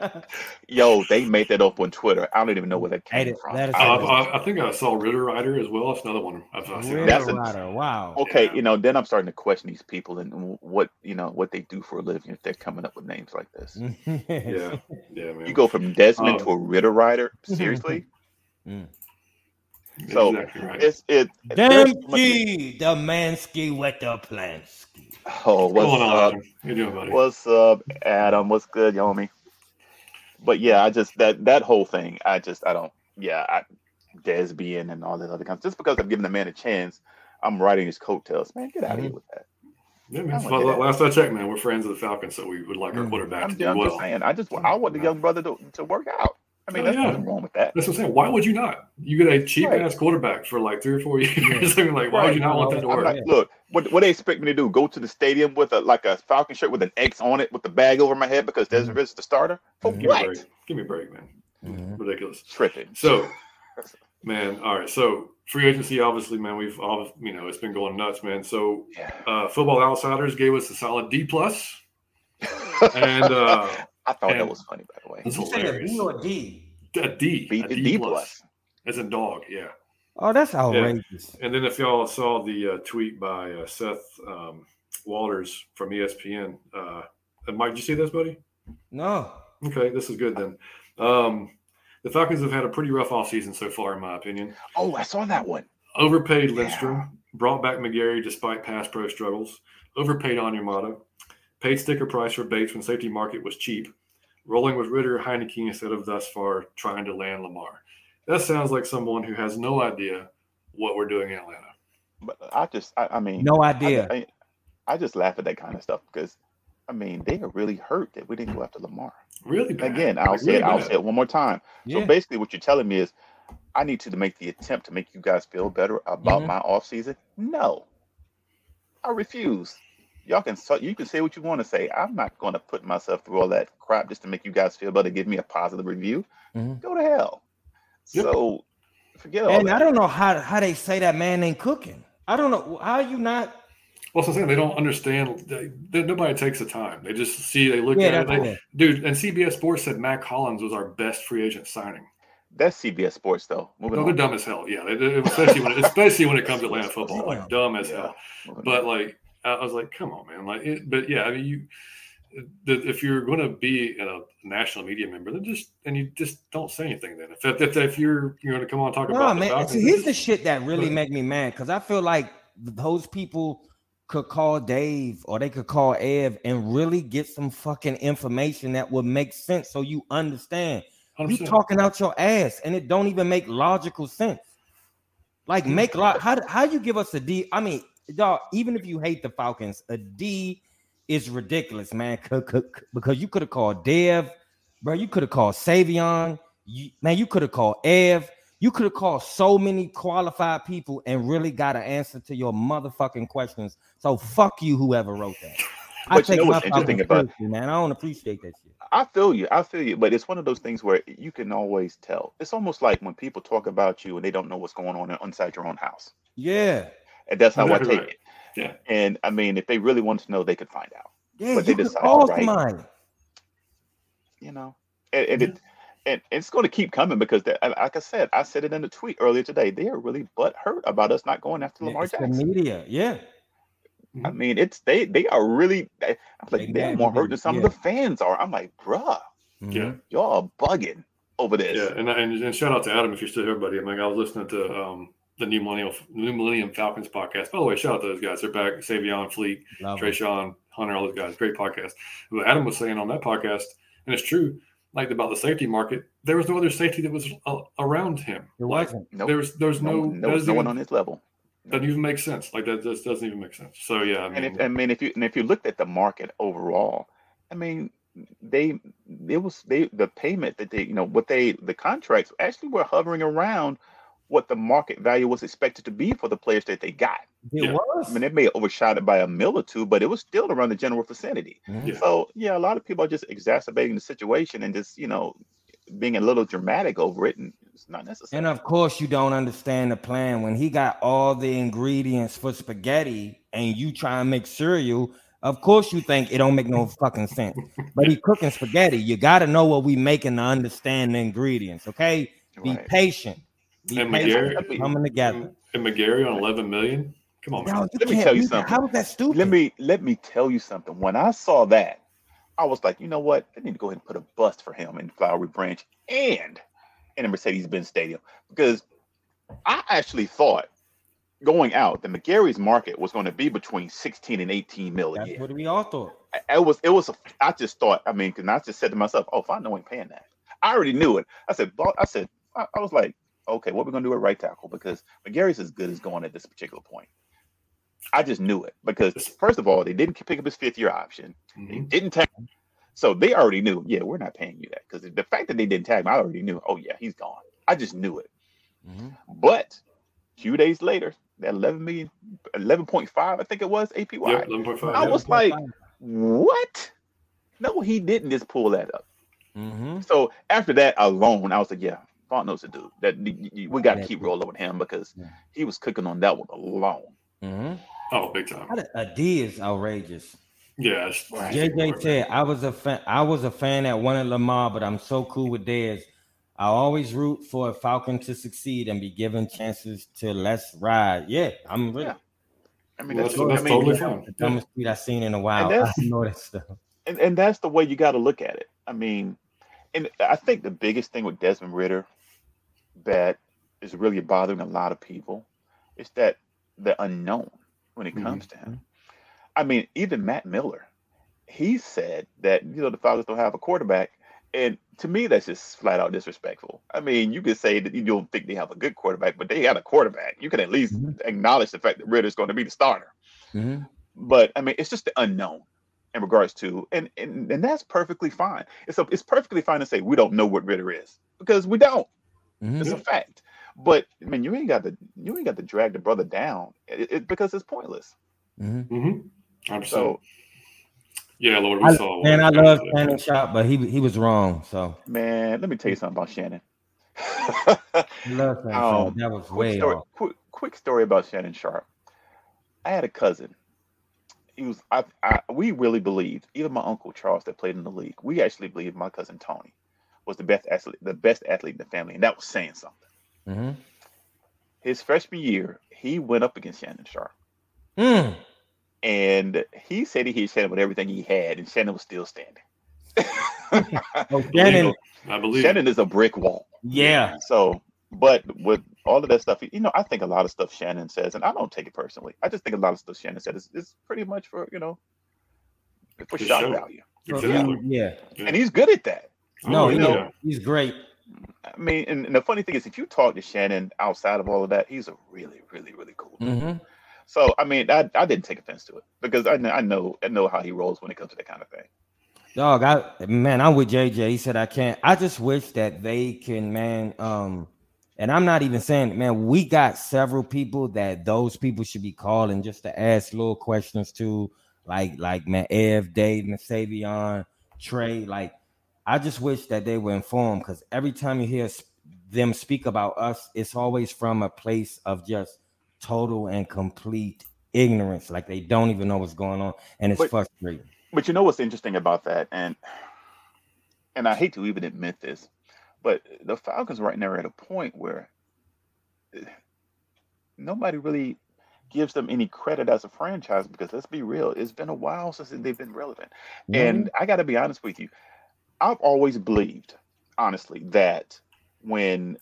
Yo, they made that up on Twitter. I don't even know where that came that- from. that is I, I- I, I think I saw Ridder Rider as well. That's another one. I've, I've seen. Ridder That's a- Rider, wow. okay, Yeah. you know, then I'm starting to question these people and what you know what they do for a living if they're coming up with names like this. Yeah, yeah, man. You go from Desmond Um, to a Ridder Rider, seriously? Mm. so, exactly right. It's it. there's so the Mansky with the Plansky. Oh, What's going on? up? You doing, buddy? What's up, Adam? What's good, homie? But yeah, I just that that whole thing, I just I don't. Yeah, I, Desbian and all that other kinds. Just because I'm giving the man a chance, I'm riding his coattails. Man, get out of here with that. yeah, man. that. last I checked, man, we're friends of the Falcons, so we would like our Mm. quarterback I'm, to do I'm well. just saying. I just I want the young brother to, to work out. I mean, Oh, there's yeah. nothing wrong with that. That's what I'm saying. Why would you not? You get a cheap Right. ass quarterback for like three or four years. I mean, like, why Right. would you not want that to work? like, look, what what they expect me to do? Go to the stadium with a like a Falcon shirt with an X on it, with the bag over my head because Desmond Ridder's the starter. For Mhm. Give me a break. Give me a break, man. Mhm. Ridiculous. Tripping. So, man, all right. So, free agency, obviously, man, we've all, you know, it's been going nuts, man. So, Yeah. uh, Football Outsiders gave us a solid D plus, and uh, I thought that was funny, by the way. it's You said a hilarious. B or a D? A D, B, a D, D plus. plus, as in dog, yeah. Oh, that's outrageous. And then if y'all saw the uh, tweet by uh, Seth um, Walters from ESPN, uh, and Mike, did you see this, buddy? No. Okay, this is good then. Um, the Falcons have had a pretty rough offseason so far, in my opinion. Oh, I saw that one. Overpaid Yeah. Lindstrom, brought back McGary despite past pro struggles, overpaid Onyemata, paid sticker price for Bates when safety market was cheap, rolling with Ridder, Heinicke instead of thus far trying to land Lamar. That sounds like someone who has no idea what we're doing in Atlanta. But I just, I, I mean, No idea. I, I just laugh at that kind of stuff because, I mean, they are really hurt that we didn't go after Lamar. Really bad. Again, I'll Like, say really it. I'll say it one more time. So basically, what you're telling me is, I need to make the attempt to make you guys feel better about Mhm. my off season. No, I refuse. Y'all can so- you can say what you want to say. I'm not going to put myself through all that crap just to make you guys feel better. Give me a positive review. Mhm. Go to hell. Yep. So forget all And that. I don't know how, how they say that man ain't cooking. I don't know how you not. Well, so saying they don't understand. They, they, nobody takes the time. They just see, they look Yeah, at it. They, it. dude, and CBS Sports said Mack Hollins was our best free agent signing. That's CBS Sports though. Moving No, they're on. dumb as hell. Yeah, they, they- especially when especially when it comes to Atlanta football, like dumb as Yeah. hell. But like, I was like, come on, man. Like, it, but yeah, I mean, you. the- If you're going to be a national media member, then just and you just don't say anything. Then if if, if you're you're going to come on and talk No, about the man. Falcons, then here's the shit that really make me mad because I feel like those people could call Dave or they could call Ev and really get some fucking information that would make sense so you understand. You 100%. talking out your ass and it don't even make logical sense. Like make lot how how you give us a D? I mean, dog, even if you hate the Falcons, a D is ridiculous, man. Because you could have called Dev, bro. You could have called Savion. You, man, you could have called Ev. You could have called so many qualified people and really got an answer to your motherfucking questions. So fuck you, whoever wrote that. I But you know what's interesting about- seriously, man. I don't appreciate that shit. I feel you. I feel you. But it's one of those things where you can always tell. It's almost like when people talk about you and they don't know what's going on inside your own house. Yeah, And that's how Exactly I take right. it. Yeah. And I mean, if they really wanted to know, they could find out. yeah. But they you decide, right? somebody. You know, and, and it and it's going to keep coming because, like I said, I said it in the tweet earlier today. They are really butt hurt about us not going after Lamar It's the Jackson. media, yeah. I mean, it's they they are really. I'm like they're more hurt than some yeah. of the fans are. I'm like, bruh, Mhm. Yeah. y'all are bugging over this. Yeah, and, and and shout out to Adam if you're still here, buddy. I mean, I was listening to um, the New Millennium New Millennium Falcons podcast. By the way, shout out to those guys. They're back. Savion, Fleet, Love Trey. Sean, Hunter, all those guys. Great podcast. But Adam was saying on that podcast, and it's true, like about the safety market, there was no other safety that was uh, around him. It Like, wasn't. Nope. There's there's no, no, no, that doesn't one on his level. doesn't even make sense. Like that just doesn't even make sense. So yeah, I mean, And if I mean, if you and if you looked at the market overall, I mean, they it was they the payment that they you know what they the contracts actually were hovering around what the market value was expected to be for the players that they got. It Yeah. was. I mean, they may have overshot it by a mil or two, but it was still around the general vicinity. Yeah. So yeah, a lot of people are just exacerbating the situation and just you know being a little dramatic over it, and it's not necessary. And of course, you don't understand the plan when he got all the ingredients for spaghetti and you try and make cereal. Of course, you think it don't make no fucking sense. But he cooking spaghetti. You got to know what we making to understand the ingredients. Okay, be Right. patient. Be And. McGary- coming mm-hmm. together. and McGary on 11 million. Come on, Yo, man. you Let me tell you do something. How is that stupid? Let me let me tell you something. When I saw that, I was like, you know what? They need to go ahead and put a bust for him in Flowery Branch and in the Mercedes-Benz Stadium because I actually thought going out the McGary's market was going to be between 16 and 18 mil a That's year. what we all thought. I- It was it was a, I just thought I mean because I just said to myself, oh, if I know ain't paying that, I already knew it. I said, I said, I, I was like, okay, what we're gonna do at right tackle because McGary's as good as going at this particular point. I just knew it because first of all, they didn't pick up his fifth year option. They Mhm. didn't tag him. So they already knew, yeah, we're not paying you that. Because the fact that they didn't tag him, I already knew, oh yeah, he's gone. I just knew it. Mhm. But a few days later, that 11 million, 11.5, I think it was APY. Yeah, 11.5. I was like, what? No, he didn't just pull that up. Mhm. So after that alone, I was like, yeah, Font knows the dude. That y- y- we got to keep rolling with him because he was cooking on that one alone. Mhm. oh, big time. A D is outrageous. Yeah. it's- Right. JJ said I was a fan. I was a fan that wanted Lamar, but I'm so cool with Dez. I always root for a Falcon to succeed and be given chances to let's ride. Yeah, I'm really Yeah. I mean, Well, that's, that's- I mean, totally yeah. fine. the dumbest tweet I've seen in a while. And I that's- know that stuff. and, and that's the way you got to look at it. I mean, and I think the biggest thing with Desmond Ridder that is really bothering a lot of people is that the unknown when it comes to him. I mean, even Matt Miller, he said that you know the Falcons don't have a quarterback, and to me that's just flat out disrespectful. I mean, you could say that you don't think they have a good quarterback, but they got a quarterback. You can at least Mhm. acknowledge the fact that Ridder's going to be the starter Mhm. but I mean, it's just the unknown in regards to, and and, and that's perfectly fine. It's a, it's perfectly fine to say we don't know what Ritter is because we don't. Mhm. It's a fact. But I mean, you ain't got to you ain't got to drag the brother down it, it- because it's pointless. Mhm. Mhm. 100%. So yeah, Lord, we I- saw. Man, I love Shannon Sharpe, but he he was wrong. So man, let me tell you something about Shannon. I love Shannon Um, That was quick story, off. quick, quick story about Shannon Sharpe. I had a cousin he was. I, I we really believed. Even my uncle Charles that played in the league, we actually believed my cousin Tony was the best athlete, the best athlete in the family, and that was saying something. Mm-hmm. His freshman year, he went up against Shannon Sharpe. Mm. And he said he hit Shannon with everything he had, and Shannon was still standing. Oh, Shannon, I believe. Shannon is a brick wall. yeah. So, but with all of that stuff, you know, I think a lot of stuff Shannon says, and I don't take it personally. I just think a lot of stuff Shannon said is, is pretty much for you know for For shock show. value, Exactly. Yeah. and he's good at that. No, Oh, yeah. know, he's great. I mean, and, and the funny thing is, if you talk to Shannon outside of all of that, he's a really, really, really cool. Mm-hmm. So, I mean, I, I didn't take offense to it because I, I know I know how he rolls when it comes to that kind of thing. Dog, I man, I'm with JJ. He said I can't. I just wish that they can, man. Um, and I'm not even saying, man, we got several people that those people should be calling just to ask little questions to, like, like man, Ev, Dave, and Savion, Trey. Like, I just wish that they were informed because every time you hear them speak about us, it's always from a place of just total and complete ignorance. Like they don't even know what's going on, and it's But- frustrating. But you know what's interesting about that, and and I hate to even admit this, but the Falcons right now are at a point where eh, nobody really gives them any credit as a franchise because let's be real, it's been a while since they've been relevant. And I got to be honest with you, I've always believed, honestly, that when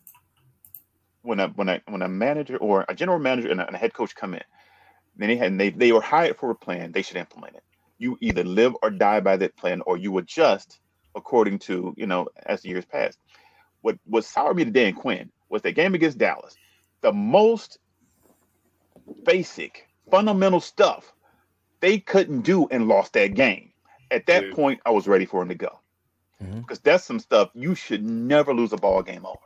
when a when a when a manager or a general manager and a, and a head coach come in, then they had they they were hired for a plan, they should implement it. You either live or die by that plan, or you adjust according to you know as the years pass. What what soured me to Dan Quinn was that game against Dallas, the most basic fundamental stuff they couldn't do and lost that game. At that Dude. point, I was ready for him to go Mhm. because that's some stuff you should never lose a ball game over.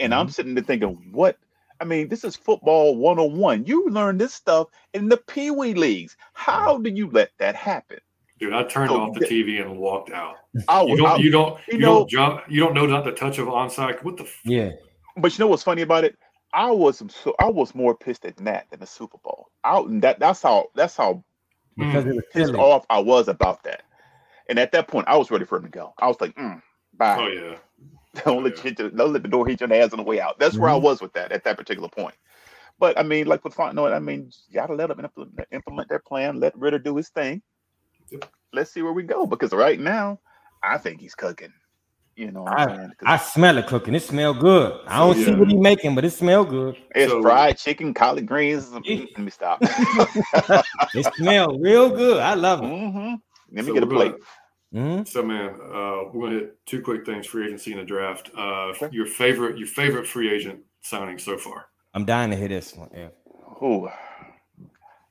And I'm sitting there thinking, what? I mean, this is football 101. You learn this stuff in the Pee Wee leagues. How do you let that happen? Dude, I turned So off the TV and walked out. I You don't, I- you don't, you you, know- don't jump. You don't know not the touch of onside. What the? F- Yeah. but you know what's funny about it? I was so I was more pissed at that than the Super Bowl. Out and that that's how that's how mm. Because pissed off I was about that. And at that point, I was ready for him to go. I was like, mm, bye. oh yeah. don't let yeah. you hit your, don't let the door hit your ass on the way out. That's where I Mhm. was with that at that particular point. But I mean, like with Fontenot, I mean, you gotta let them implement, implement their plan. Let Ridder do his thing. Yep. Let's see where we go. Because right now, I think he's cooking. You know, what I'm saying? 'Cause I smell it cooking. It smell good. I don't see what he's making, but it smell good. it's so- fried chicken, collard greens. Let me stop. It smell real good. I love it. hmm Let me So get a we're gonna- plate. Mhm. So man, uh, we're gonna hit two quick things: free agency and the draft. Uh, Okay. Your favorite, your favorite free agent signing so far? I'm dying to hear this one. Yeah. Ooh,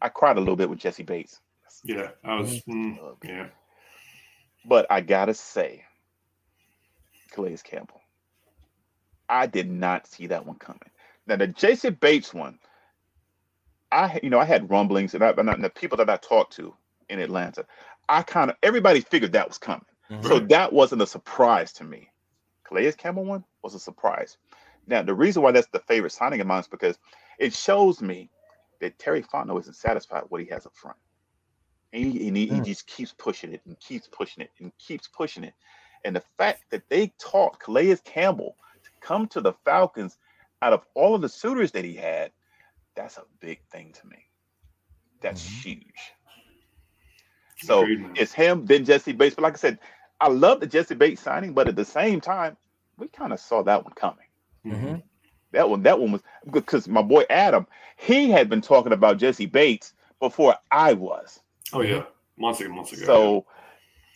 I cried a little bit with Jessie Bates. Yeah, I was. Mm, Ugh. yeah, But I gotta say, Calais Campbell. I did not see that one coming. Now the Jason Bates one, I you know I had rumblings and, I, and I- and the people that I talked to in Atlanta, I kind of everybody figured that was coming. So that wasn't a surprise to me. Calais Campbell one was a surprise. Now the reason why that's the favorite signing of mine is because it shows me that Terry Fontenot isn't satisfied with what he has up front. And he, and he, he Mm. just keeps pushing it and keeps pushing it and keeps pushing it. And the fact that they taught Calais Campbell to come to the Falcons out of all of the suitors that he had, that's a big thing to me. That's Mhm. huge. So it's him, then Jessie Bates. But like I said, I love the Jessie Bates signing, but at the same time, we kind of saw that one coming. Mhm. That one, that one was because my boy Adam, he had been talking about Jessie Bates before I was. Oh yeah, months ago, months ago. So,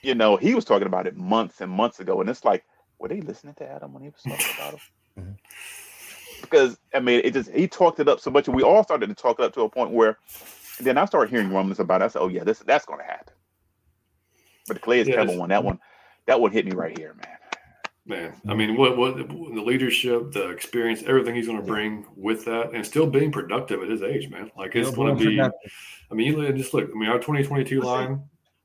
you know, he was talking about it months and months ago, and it's like, were they listening to Adam when he was talking about him? Mhm. Because I mean, it just he talked it up so much, and we all started to talk it up to a point where then I started hearing rumblings about. it. I said, "Oh yeah, this that's going to happen." But the Calais Yeah, Campbell one, that one, that one hit me right here, man. Man, I mean, what what the leadership, the experience, everything he's going to bring with that, and still being productive at his age, man. Like it's going to be. productive. I mean, you look- just look. I mean, our 2022 line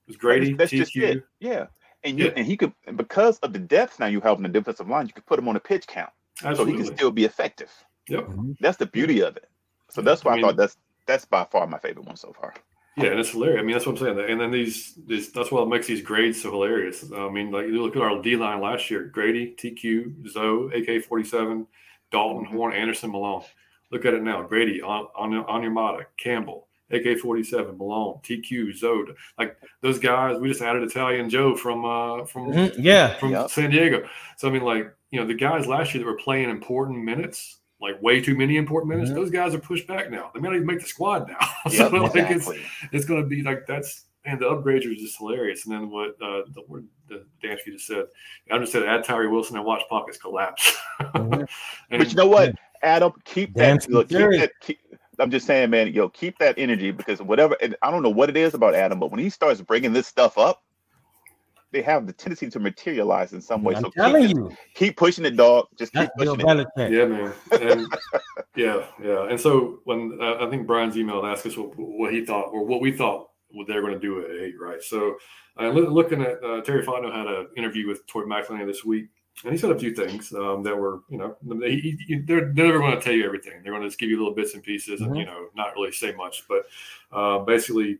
was Grady, that's, that's just TQ. it. Yeah, and you Yeah. and he could and because of the depth now you have in the defensive line, you could put him on a pitch count, so he can still be effective. Yep. Mhm. That's the beauty of it. So that's why I I, thought that's that's by far my favorite one so far. Yeah, and it's hilarious. I mean, that's what I'm saying. And then these, these that's what makes these grades so hilarious. I mean, like you look at our D line last year: Grady, TQ, Zoe, AK-47, Dalton. Horn, Anderson, Malone. Look at it now: Grady, on on Onyemata, Campbell, AK-47, Malone, TQ, Zoe. Like those guys, we just added Italian Joe from uh from Mhm, Yeah. from Yep. San Diego. So I mean, like you know, the guys last year that were playing important minutes. Like way too many important minutes. Mhm. Those guys are pushed back now. They may not even make the squad now. Yep, so like it's it's going to be like that's and the upgrades are just hilarious. And then what uh, the word the Dansky just said, I just said add Tyree Wilson and watch pockets collapse. Mhm. and, But you know what, Adam, keep Damn that. Look, keep that. Keep, I'm just saying, man. Yo, keep that energy because whatever. And I don't know what it is about Adam, but when he starts bringing this stuff up, they have the tendency to materialize in some way. I'm so telling keep, you, keep pushing the dog. Just keep that's Bill pushing it. Yeah, man. And yeah, yeah. And so when uh, I think Brian's email asked us what, what he thought or what we thought what they're going to do at eight, right? So uh, loo- looking at uh, Terry Fontenot had an interview with Tori McElhaney this week. And he said a few things um, that were, you know, he, he, they're, they're never going to tell you everything. They're going to just give you little bits and pieces, and Mhm. you know, not really say much. But uh, basically,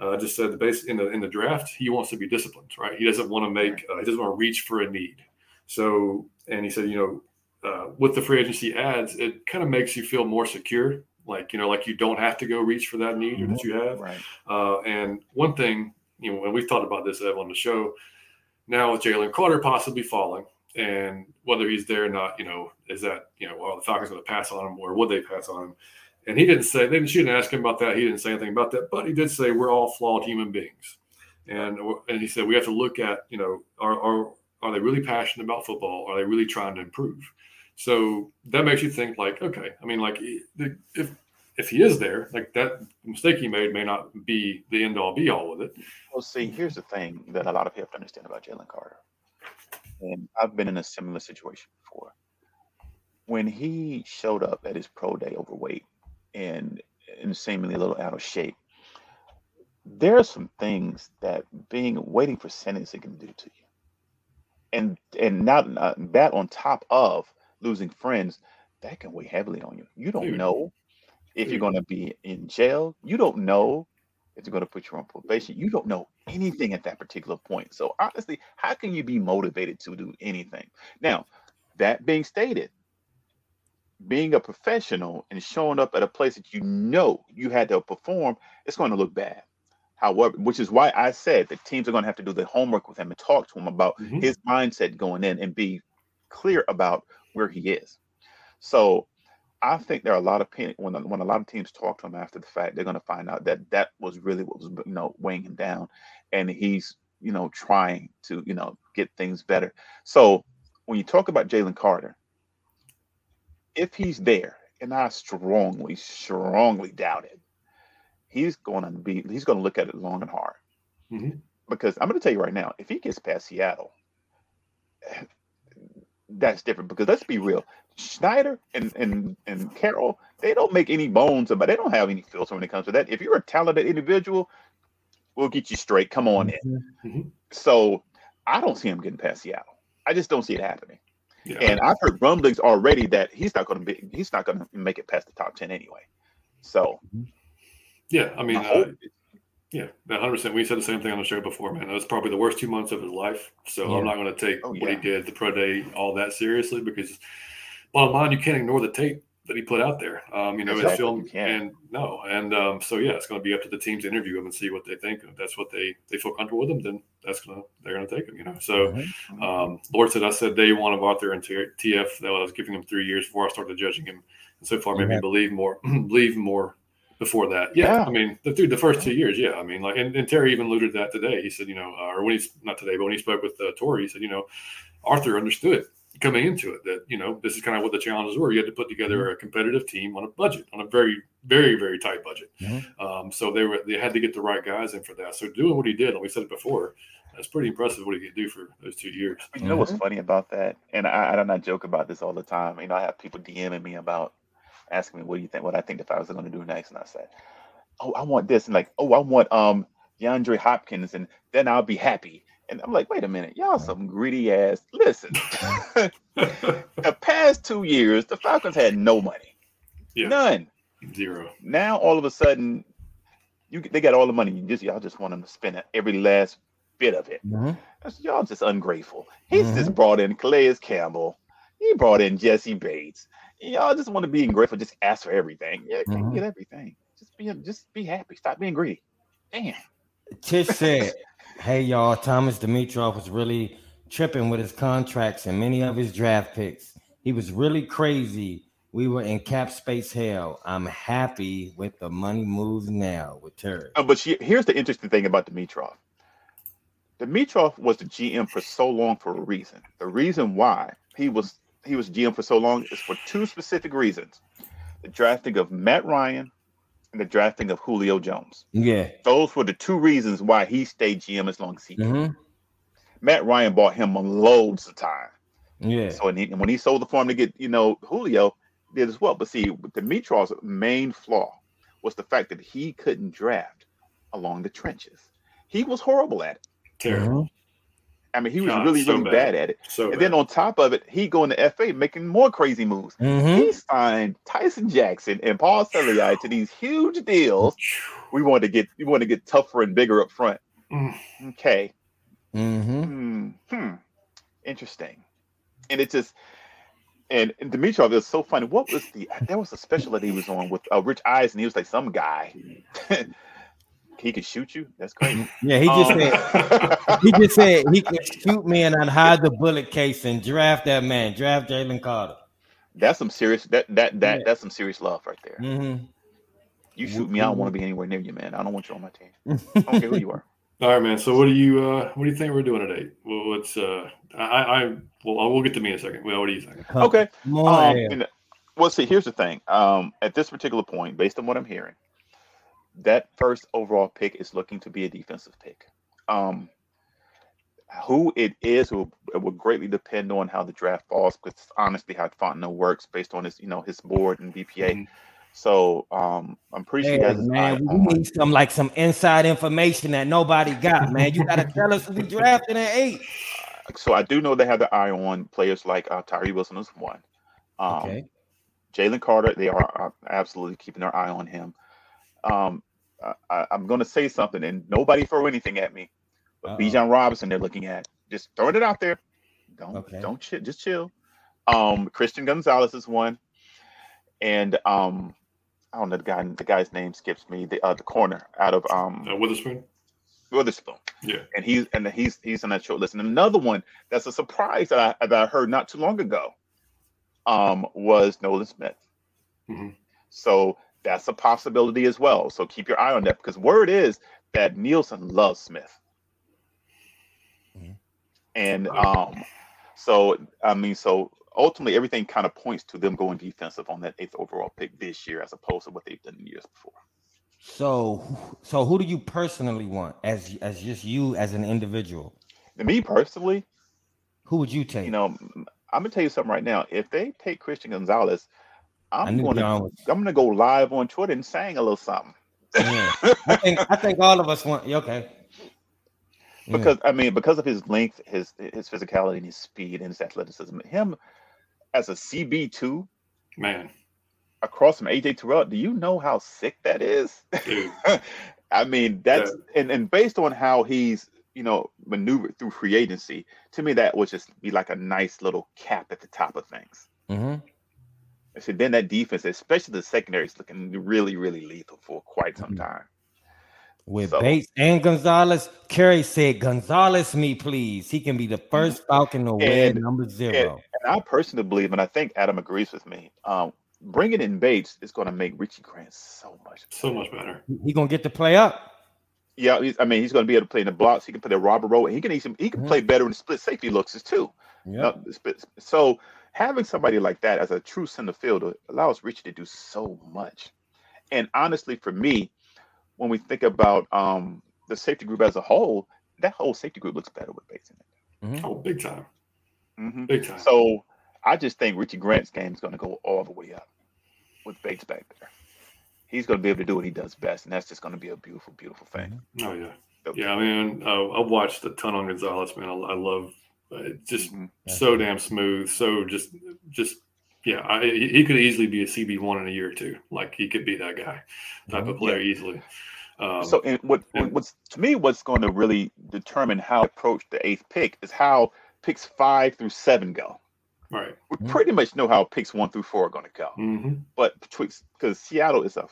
uh, just said the base in the in the draft, he wants to be disciplined, right? He doesn't want to make, uh, he doesn't want to reach for a need. So, and he said, you know, uh, with the free agency ads, it kind of makes you feel more secure, like you know, like you don't have to go reach for that need or that you have. Right. Uh, and one thing, you know, when we've talked about this, Ev, on the show, now with Jalen Carter possibly falling, and whether he's there or not, you know, is that you know, are the Falcons going to pass on him, or would they pass on him? And he didn't say. They she didn't ask him about that. He didn't say anything about that. But he did say we're all flawed human beings, and and he said we have to look at you know, are are are they really passionate about football? Are they really trying to improve? So that makes you think like, okay, I mean, like if if he is there, like that mistake he made may not be the end all be all with it. Well, see, here's the thing that a lot of people have to understand about Jalen Carter, and I've been in a similar situation before. When he showed up at his pro day overweight and and seemingly a little out of shape, there are some things that being waiting for sentencing can do to you, and and not uh, that on top of losing friends, that can weigh heavily on you. You don't Dude. know if you're going to be in jail. You don't know if they're going to put you on probation. You don't know anything at that particular point. So honestly, how can you be motivated to do anything? Now, that being stated, being a professional and showing up at a place that you know you had to perform, it's going to look bad. However, which is why I said that teams are going to have to do the homework with him and talk to him about Mhm. his mindset going in and be clear about where he is. So I think there are a lot of when when a lot of teams talk to him after the fact, they're going to find out that that was really what was you know weighing him down, and he's you know trying to you know get things better. So when you talk about Jalen Carter, if he's there, and I strongly, strongly doubt it, he's going to be he's going to look at it long and hard. Mhm. Because I'm going to tell you right now, if he gets past Seattle, that's different. Because let's be real, Schneider and and and Carroll, they don't make any bones about. They don't have any filter when it comes to that. If you're a talented individual, we'll get you straight. Come on in. So I don't see him getting past Seattle. I just don't see it happening. Yeah. And I've heard rumblings already that he's not going to be. He's not going to make it past the top ten anyway. So yeah. I mean, my uh, yeah, one hundred percent. We said the same thing on the show before, man. That was probably the worst two months of his life. So Yeah. I'm not going to take Oh, what he did, the pro day, all that seriously because, bottom line, you can't ignore the tape that he put out there. Um, you know, Exactly, it's film and no, and um, so yeah, it's going to be up to the team to interview him and see what they think. If that's what they they feel comfortable with him, then that's gonna they're going to take him. You know, so. Mhm. Um, Lord said, I said day one of Arthur and TF that I was giving him three years before I started judging him. And so far, made me believe more, believe more before that. Yeah. Yeah. I mean, the, through the first two years, yeah. I mean, like, and, and Terry even alluded to that today. He said, you know, uh, or when he's not today, but when he spoke with uh, Tori, he said, you know, Arthur understood coming into it that, you know, this is kind of what the challenges were. You had to put together a competitive team on a budget, on a very, very, very tight budget. Mhm. Um, so they were, they had to get the right guys in for that. So doing what he did, and we said it before, that's pretty impressive what he could do for those two years. You know what's Mhm. funny about that? And I, I don't not joke about this all the time. You know, I have people DMing me about asking me, "What do you think? What I think the Falcons are going to do next?" And I said, "Oh, I want this," and like, "Oh, I want um DeAndre Hopkins," and then I'll be happy. And I'm like, "Wait a minute, y'all some greedy ass." Listen, the past two years, the Falcons had no money, Yeah. none. Zero. Now all of a sudden, You they got all the money. You just y'all just want them to spend every last bit of it. Mhm. Y'all just ungrateful. He's Mm-hmm. just brought in Calais Campbell. He brought in Jessie Bates. Y'all just want to be ungrateful. Just ask for everything. Yeah, can't Mhm. get everything. Just be just be happy. Stop being greedy. Damn. Tish said, "Hey y'all, Thomas Dimitroff was really tripping with his contracts and many of his draft picks. He was really crazy. We were in cap space hell. I'm happy with the money moves now with Terry. Uh, but she, here's the interesting thing about Dimitroff. Dimitroff was the GM for so long for a reason. The reason why he was he was GM for so long is for two specific reasons: the drafting of Matt Ryan and the drafting of Julio Jones. Yeah. Those were the two reasons why he stayed GM as long as he did. hmm Matt Ryan bought him loads of time. Yeah. So when he, when he sold the farm to get you know Julio, did as well. But see, Dimitroff's main flaw was the fact that he couldn't draft along the trenches. He was horrible at it. Terrible. I mean, he was God, really, so really bad. bad. at it. So And bad. then on top of it, he going to FA making more crazy moves. hmm He signed Tyson Jackson and Paul Soliai to these huge deals. We want to get we want to get tougher and bigger up front. Mm. Okay. hmm Hmm. hmm. Interesting. And it just and, and Dimitroff is so funny. What was the there was a special that he was on with uh, Rich Eisen. He was like some guy. he could shoot you. That's crazy. Yeah. He just Um, said he just said he could shoot me and I'd hide the bullet case and draft that man. Draft Jalen Carter. that's some serious that that that Yeah. that's some serious love right there. hmm You shoot me, I don't want to be anywhere near you, man. I don't want you on my team. I don't care who you are. All right, man. So what do you uh what do you think we're doing today? Well, what's uh I I well we'll get to me in a second. Well, what do you think? Okay. Um, and- well, see, here's the thing. Um, at this particular point, based on what I'm hearing, that first overall pick is looking to be a defensive pick. Um, who it is will, it will greatly depend on how the draft falls. Because honestly, how Fontenot works based on his, you know, his board and BPA. Mhm. So um, I'm pretty sure he Hey, has his eye man, we on- need some like some inside information that nobody got, man. You gotta tell us who we drafted at eight. So I do know they have the eye on players like uh, Tyree Wilson is one. Um, Okay. Jalen Carter, they are, are absolutely keeping their eye on him. Um, I, I- I'm going to say something, and nobody throw anything at me. But Uh-oh. Bijan Robinson, they're looking at. Just throwing it out there. Don't Okay. don't chill, just chill. Um, Christian Gonzalez is one, and um, I don't know the guy. The guy's name skips me. The uh, the corner out of um Uh, Witherspoon. Witherspoon Yeah. and he's and he's he's on that short list. And another one that's a surprise that I that I heard not too long ago, um, was Nolan Smith. Mhm. So that's a possibility as well. So keep your eye on that because word is that Nielsen loves Smith. Mhm. And um, so I mean, so ultimately everything kind of points to them going defensive on that eighth overall pick this year as opposed to what they've done in years before. So, so who do you personally want as as just you as an individual? Me personally, Who would you take? you know, I'm gonna tell you something right now. If they take Christian Gonzalez, I'm gonna I'm gonna go live on Twitter and sing a little something. Yeah. I think I think all of us want. yeah, Okay. Yeah. because I mean, because of his length, his his physicality, and his speed and his athleticism, him as a CB two Man, across from AJ Terrell, do you know how sick that is? I mean, that's and, and based on how he's you know maneuvered through free agency, to me that would just be like a nice little cap at the top of things. Mhm. I said then that defense, especially the secondary, is looking really, really lethal for quite some Mhm. time. With So- Bates and Gonzalez, Kerry said, "Gonzalez, me please. He can be the first Falcon to wear And- number zero. And I personally believe, and I think Adam agrees with me, um, bringing in Bates is going to make Richie Grant so much. So much better. He- He gonna get to play up. Yeah, he's, I mean, he's going to be able to play in the blocks. He can play the robber role. He can even, he can Mhm. play better in the split safety looks as too. Yeah. Uh, So having somebody like that as a true center fielder allows Richie to do so much. And honestly, for me, when we think about um, the safety group as a whole, that whole safety group looks better with Bates in it. Oh, big time. Mhm. Big time. So I just think Richie Grant's game is going to go all the way up with Bates back there. He's going to be able to do what he does best, and that's just going to be a beautiful, beautiful thing. Oh yeah, yeah. I mean, uh, I've watched a ton on Gonzalez, man. I, I love it's just Mhm. so damn smooth. So just, just yeah. I, he he could easily be a CB one in a year or two. Like he could be that guy type of Mhm. player easily. Um, So, and what and- what's to me, what's going to really determine how to approach the eighth pick is how picks five through seven go. right. We Mhm. pretty much know how picks one through four are going to go. hmm but betwixt because Seattle is a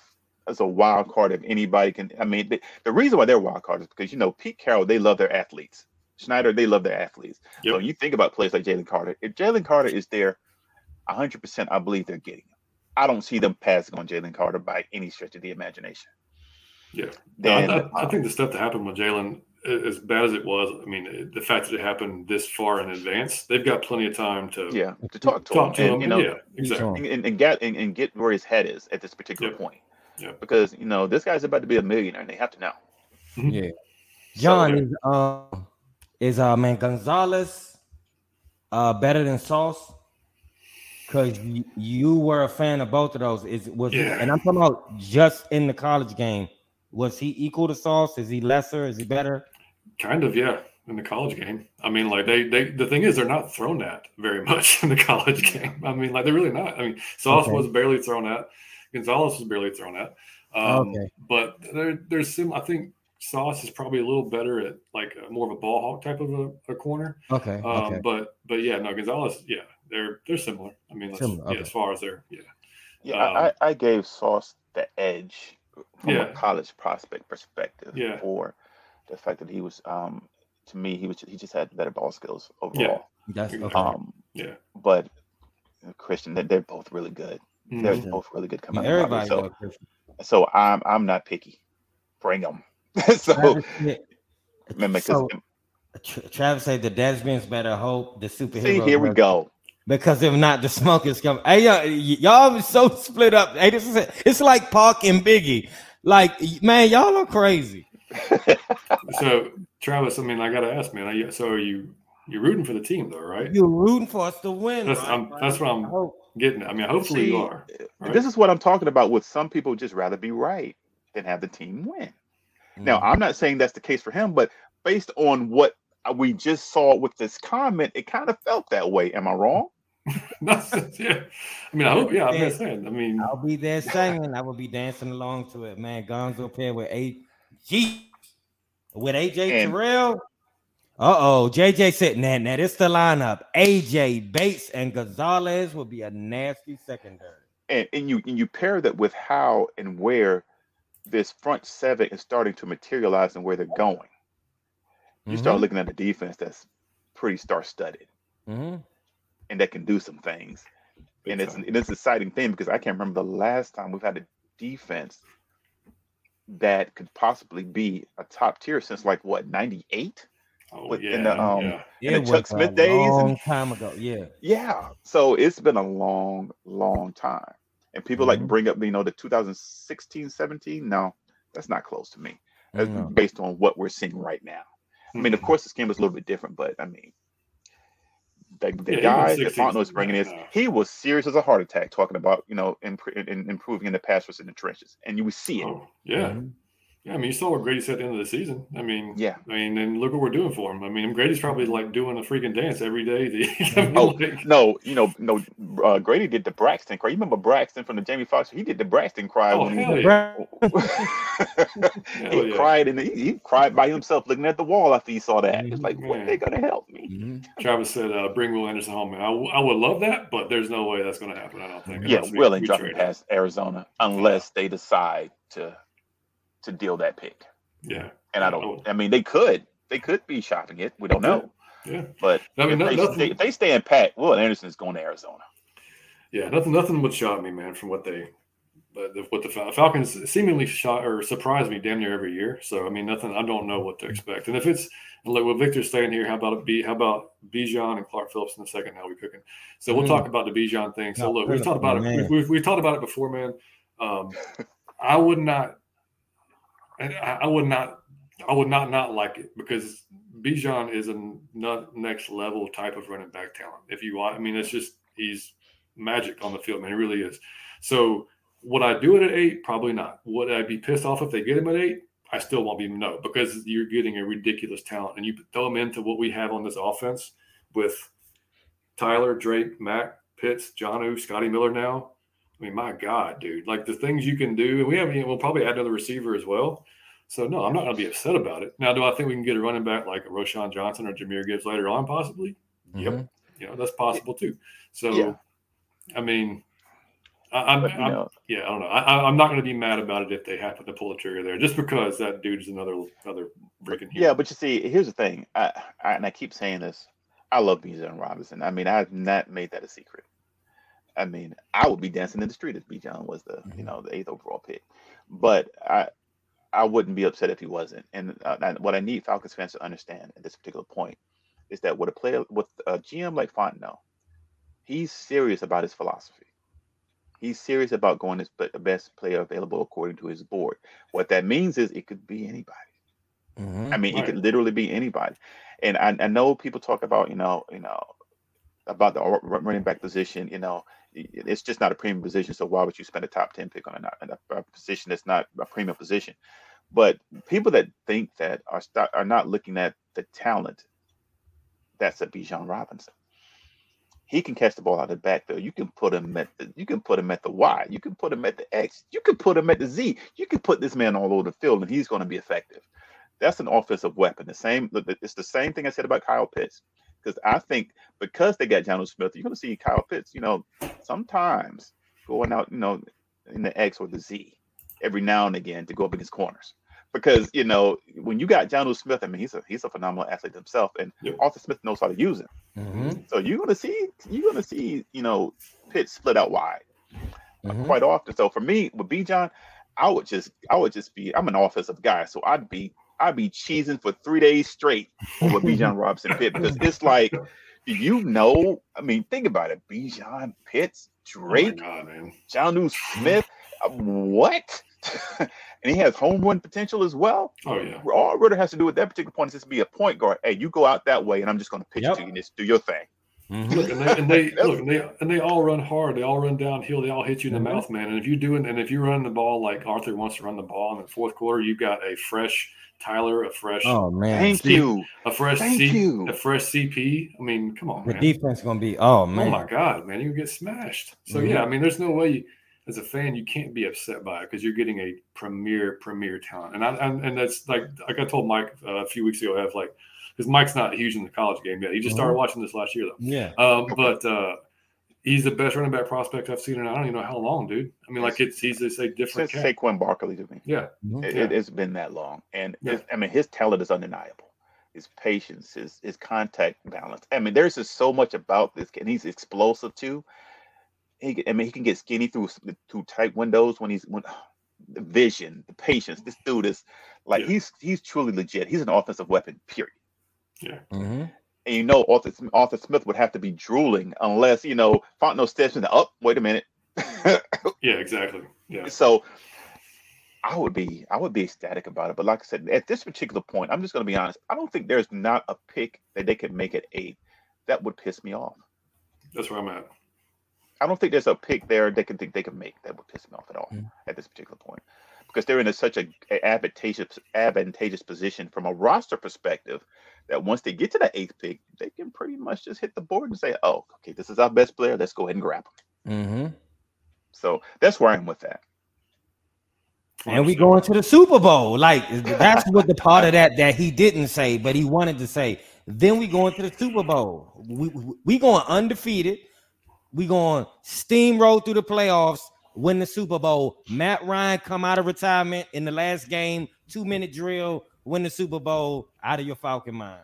is a wild card if anybody can. I mean, the, the reason why they're wild card is because you know Pete Carroll they love their athletes. Schneider they love their athletes. So Yep. you think about players like Jalen Carter. If Jalen Carter is there, hundred percent, I believe they're getting him. I don't see them passing on Jalen Carter by any stretch of the imagination. Yeah. Then I, I, I um, think the stuff that happened with Jalen, as bad as it was, I mean, the fact that it happened this far in advance, they've got plenty of time to yeah, to talk to talk to him, him. you know, yeah, exactly. And, and, and get and, and get where his head is at this particular Yep. point. Yep. Because you know this guy's about to be a millionaire, and they have to know. Yeah. So, John is uh is uh man Gonzalez uh better than Sauce? Cause you, you were a fan of both of those. Is was Yeah. and I'm talking about just in the college game. Was he equal to Sauce? Is he lesser? Is he better? Kind of, yeah. In the college game, I mean, like they, they, the thing is, they're not thrown at very much in the college game. I mean, like they're really not. I mean, Sauce Okay. was barely thrown at, Gonzalez was barely thrown at. Um, Okay. But there, there's some. I think Sauce is probably a little better at like a, more of a ball hawk type of a, a corner. Okay. Um, okay. But but yeah, no, Gonzalez, yeah, they're they're similar. I mean, let's, Similar, yeah, okay. as far as they're yeah, Yeah, I, I I gave Sauce the edge from Um, Yeah. a college prospect perspective Yeah. for the fact that he was um to me he was he just had better ball skills overall. That's okay. Um yeah. but uh, Christian they're, they're both really good. They're Mhm. both really good Yeah, coming out of the everybody lottery. knows Christian. So so I'm I'm not picky. Bring them. so Travis, yeah. man, because So, Tra- Travis said the Desmond's better hope the superhero. see here we go. Because if not, the smoke is coming. Hey, y'all, y- y'all are so split up. Hey, this is it. it's like Pac and Biggie. Like, man, y'all are crazy. So Travis, I mean, I got to ask, man. Are you, so are you you're rooting for the team though, right? You're rooting for us to win. That's right? I'm, that's what I I'm hope. getting. At. I mean, hopefully See, you are. right? This is what I'm talking about with some people just rather be right than have the team win. Now, Mm. I'm not saying that's the case for him, but based on what we just saw with this comment, it kind of felt that way. Am I wrong? Yeah. I mean, I hope. Yeah, I'm just saying. I mean, I'll be there singing. I will be dancing along to it, man. Gonzo pair with AG with AJ And- Terrell. Uh oh, JJ sitting "Nah, Now, this the lineup. AJ Bates and Gonzalez will be a nasty secondary." And and you and you pair that with how and where this front seven is starting to materialize and where they're going. You start looking at a defense that's pretty star-studded hmm and that can do some things. big and it's time. it's an exciting thing because I can't remember the last time we've had a defense that could possibly be a top tier since like what 98 oh, with- yeah, in the, um, yeah. in the It Chuck Smith a days and- long time ago. Yeah, yeah so it's been a long long time and people like Mhm. bring up you know the 2016 17 no that's not close to me. That's based on what we're seeing right now. I mean of Mhm. course this game is a little bit different but i mean the, the Yeah, guy that 16 Fontenot is bringing is he was serious as a heart attack talking about you know imp- in, improving in the pass rush in the trenches. And you would see it. Oh, yeah. Yeah, I mean, you saw what Grady said at the end of the season. I mean, Yeah. I mean, and look what we're doing for him. I mean, Grady's probably like doing a freaking dance every day. I mean, Oh, like- No, you know, no. Uh, Grady did the Braxton cry. You remember Braxton from the Jamie Foxx? He did the Braxton cry Oh, when he, yeah. he yeah. cried and he, he cried by himself, looking at the wall after he saw that. It's like, when Man. are they gonna help me? Mhm. Travis said, uh, "Bring Will Anderson home." Man, I, w- I would love that, but there's no way that's going to happen. I don't think. Yeah, we- Will ain't we dropping past Arizona unless they decide to to deal that pick. Yeah, And I don't. I mean, they could. They could be shopping it. We don't know. yeah, But I mean, if, no- they, nothing- stay, if they stay in pat, Will Anderson is going to Arizona. yeah. Nothing, nothing would shock me, man, from what they, but the, what the Falcons seemingly shot or surprise me damn near every year. So I mean, nothing. I don't know what to expect. And if it's like with Victor staying here, how about it be? How about Bijan and Clark Phillips in the second? How we cooking? So we'll Mm. talk about the Bijan thing. So Oh, look, we've talked about it. We've, we've, we've talked about it before, man. Um, I would not. I, I would not. I would not not like it because Bijan is a next level type of running back talent. If you want, I mean, it's just he's magic on the field, man. He really is. So would I do it at eight? Probably not. Would I be pissed off if they get him at eight? I still won't be no because you're getting a ridiculous talent and you throw him into what we have on this offense with Tyler, Drake, Mack, Pitts, Jonnu, Scotty Miller now. I mean, my God, dude, like the things you can do, and we have, you know, we'll probably add another receiver as well. So no, I'm not going to be upset about it. Now, do I think we can get a running back like a Roschon Johnson or Jahmyr Gibbs later on? Possibly. Yep. Mhm. You know that's possible too. So, Yeah. I mean, I, I'm, But, I'm yeah, I don't know. I, I- I'm not going to be mad about it if they happen to pull the trigger there, just because that dude's another another freaking hero. Yeah, but you see, here's the thing, I, I and I keep saying this. I love Bijan Robinson. I mean, I've not made that a secret. I mean, I would be dancing in the street if Bijan was the you Mhm. know the eighth overall pick, but I I wouldn't be upset if he wasn't. And, uh, and what I need Falcons fans to understand at this particular point is that with a player with a GM like Fontenot, he's serious about his philosophy. He's serious about going as the best player available according to his board. What that means is it could be anybody. Mhm. I mean, it could literally be anybody. And I, I know people talk about, you know, you know, about the ru- ru- running back position. You know, i- it's just not a premium position. So why would you spend a top ten pick on a, a, a position that's not a premium position? But people that think that are st- are not looking at the talent. That's a Bijan Robinson. He can catch the ball out of the backfield. You can put him at the you can put him at the Y. You can put him at the X. You can put him at the Z. You can put this man all over the field, and he's going to be effective that's an offensive weapon. The same, it's the same thing I said about Kyle Pitts. Because I think because they got Jonnu Smith, you're going to see Kyle Pitts, you know, sometimes going out, you know, in the X or the Z every now and again to go up against corners. Because you know when you got Jonnu Smith, I mean he's a he's a phenomenal athlete himself, and Yep. Arthur Smith knows how to use him. Mhm. So you're gonna see you're gonna see you know Pitts split out wide Mhm. quite often. So for me, with Bijan, I would just I would just be I'm an offensive guy, so I'd be I'd be cheesing for three days straight over Bijan Robinson Pitt because it's like do you know? I mean, think about it. Bijan Pitts, Oh Drake, God, man. Jonnu Smith, uh, what? and he has home run potential as well. Oh yeah. All Ridder has to do at that particular point is just be a point guard. Hey, you go out that way, and I'm just going to pitch Yep. to you and just do your thing. Mhm. Look, and they, and they look, and they and they all run hard. They all run downhill. They all hit you in the Mhm. mouth, man. And if you do it, and if you run the ball like Arthur wants to run the ball in the fourth quarter, you've got a fresh Tyler, a fresh, Oh man, Thank see, you. a fresh Thank C, you. a fresh CP. I mean, come on, the man. defense gonna be. Oh man. Oh my God, man, you get smashed. So Mhm. yeah, I mean, there's no way you, as a fan you can't be upset by it because you're getting a premier premier talent, and I and, and that's like like I told Mike uh, a few weeks ago. I have like because Mike's not huge in the college game yet. He just started watching this last year though. yeah. Um, but uh, he's the best running back prospect I've seen in I don't even know how long, dude. I mean, like it's he's just a different Since cat. Saquon Barkley to me. Yeah, Mhm. It, Yeah. it, has been that long, and Yeah. I mean, his talent is undeniable. His patience, his his contact balance. I mean, there's just so much about this, kid, and he's explosive too. He, I mean, he can get skinny through through tight windows when he's when the vision, the patience. This dude is like Yeah. he's he's truly legit. He's an offensive weapon. Period. Mhm. And you know, Arthur, Arthur Smith would have to be drooling unless you know Fontenot steps in. Up, wait a minute. yeah, exactly. Yeah, So I would be I would be ecstatic about it. But like I said, at this particular point, I'm just gonna be honest. I don't think there's not a pick that they could make at eight that would piss me off. that's where I'm at. I don't think there's a pick there they can think they can make that would piss me off at all Mm. at this particular point. Because they're in a, such a, a advantageous advantageous position from a roster perspective that once they get to that eighth pick, they can pretty much just hit the board and say, "Oh, okay, this is our best player. Let's go ahead and grab him." Mhm. So that's where I am with that. And we going to the Super Bowl. Like that's what the part of that that he didn't say, but he wanted to say. Then we going to the Super Bowl. We we- we going undefeated. We going steamroll through the playoffs, win the Super Bowl. Matt Ryan come out of retirement in the last game, two minute drill, win the Super Bowl out of your Falcon mind.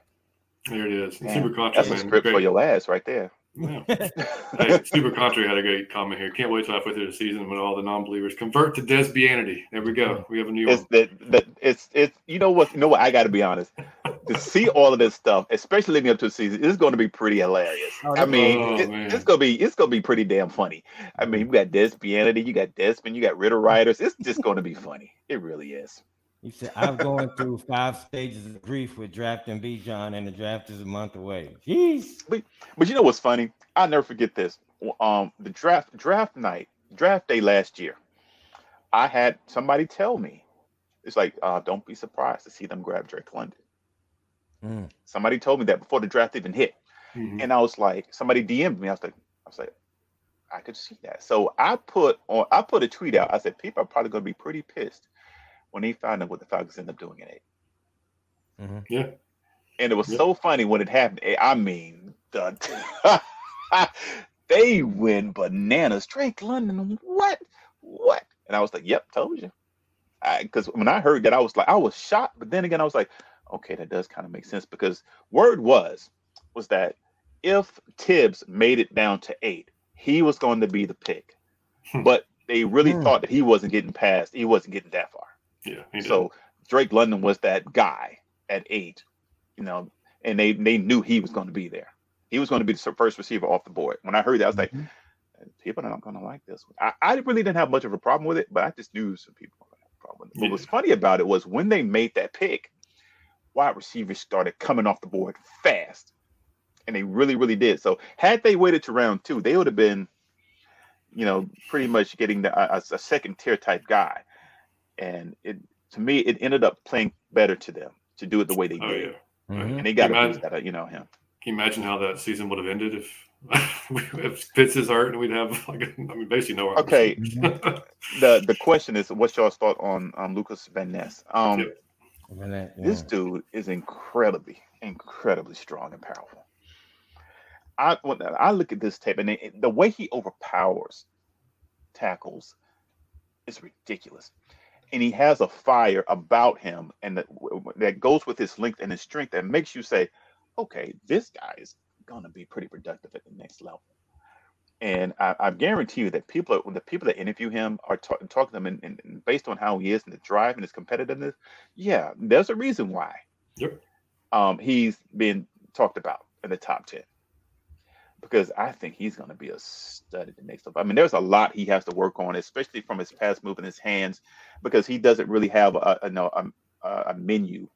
There it is. Man, Super Contra, That's a man. script for your ass right there. Yeah. hey, Super Contra had a great comment here. Can't wait till halfway through the season when all the non-believers convert to desbianity. There we go. We have a new It's one. that that it's it's you know what you know what I got to be honest to see all of this stuff, especially leading up to the season, it's going to be pretty hilarious. Oh, I mean, oh, it- it's gonna be it's gonna be pretty damn funny. I mean, you got Desbianity, you got Desmond, you got Ridder Riders. It's just going to be funny. It really is. He said, I'm going through five stages of grief with drafting Bijan, and the draft is a month away. Jeez. But but you know what's funny? I'll never forget this. Um, the draft draft night, draft day last year, I had somebody tell me, it's like, uh, don't be surprised to see them grab Drake London. Mm. Somebody told me that before the draft even hit. Mhm. and I was like, somebody DM'd me. I was like, I was like, I could see that. So I put on, I put a tweet out. I said, people are probably going to be pretty pissed when they found out what the Falcons ended up doing in 8 Mhm. Yeah. And it was Yeah. so funny when it happened. Eh, I mean, the, they went bananas. Drake London, what? What? And I was like, yep, told you. Because when I heard that, I was like, I was shocked. But then again, I was like, okay, that does kind of make sense because word was was that if Tibbs made it down to eight, he was going to be the pick. Hmm. But they really Hmm. thought that he wasn't getting past. He wasn't getting that far. Yeah. he did. So Drake London was that guy at eight, you know, and they they knew he was going to be there. He was going to be the first receiver off the board. When I heard that, I was like, Mhm. people are not going to like this one. I, I really didn't have much of a problem with it, but I just knew some people were going to have a problem with it. What was funny about it was when they made that pick, wide receivers started coming off the board fast. And they really, really did. So had they waited to round two, they would have been, you know, pretty much getting the, a, a second tier type guy. And it to me, it ended up playing better to them to do it the way they oh did. yeah. Mhm. And they got to lose that, you know, him. Can you imagine how that season would have ended if if Fitz is hurt and we'd have like I mean basically no wide Okay. The the question is, what's y'all's thought on um, Lucas Van Ness? Um, Yep. And This dude is incredibly, incredibly strong and powerful. I when I look at this tape and it, the way he overpowers tackles is ridiculous, and he has a fire about him, and that that goes with his length and his strength that makes you say, okay, this guy is gonna be pretty productive at the next level. And I, I guarantee you that people, are, the people that interview him are ta- talking to him, and, and, and based on how he is and the drive and his competitiveness, yeah, there's a reason why. Yep. Um, he's been talked about in the top ten because I think he's going to be a stud at the next level. I mean, there's a lot he has to work on, especially from his pass move and his hands, because he doesn't really have a, a no a, a menu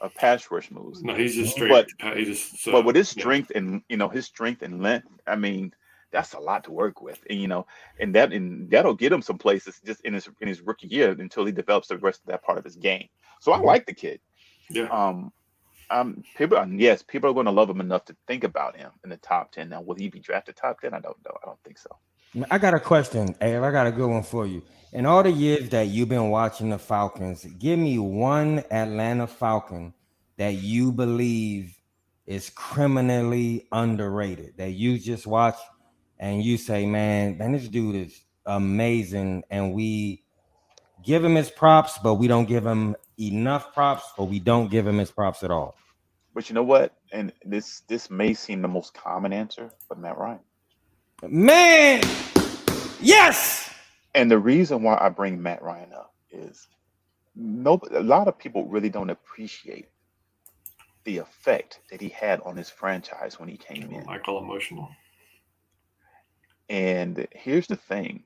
of pass rush moves. no, he's just straight. But- he just so, but with his yeah. strength and you know his strength and length, I mean, that's a lot to work with, and you know, and that and that'll get him some places just in his in his rookie year until he develops the rest of that part of his game. So I Mhm. like the kid. yeah, Um, um, people, yes, people are going to love him enough to think about him in the top ten. Now, will he be drafted top ten? I don't know. I don't think so. I got a question, Abe. I got a good one for you. In all the years that you've been watching the Falcons, give me one Atlanta Falcon that you believe is criminally underrated. That you just watch and you say, "Man, man, this dude is amazing," and we give him his props, but we don't give him enough props, or we don't give him his props at all. But you know what? And this this may seem the most common answer, but Matt Ryan. Man, yes. And the reason why I bring Matt Ryan up is no, a lot of people really don't appreciate the effect that he had on his franchise when he came in. I call emotional. And here's the thing: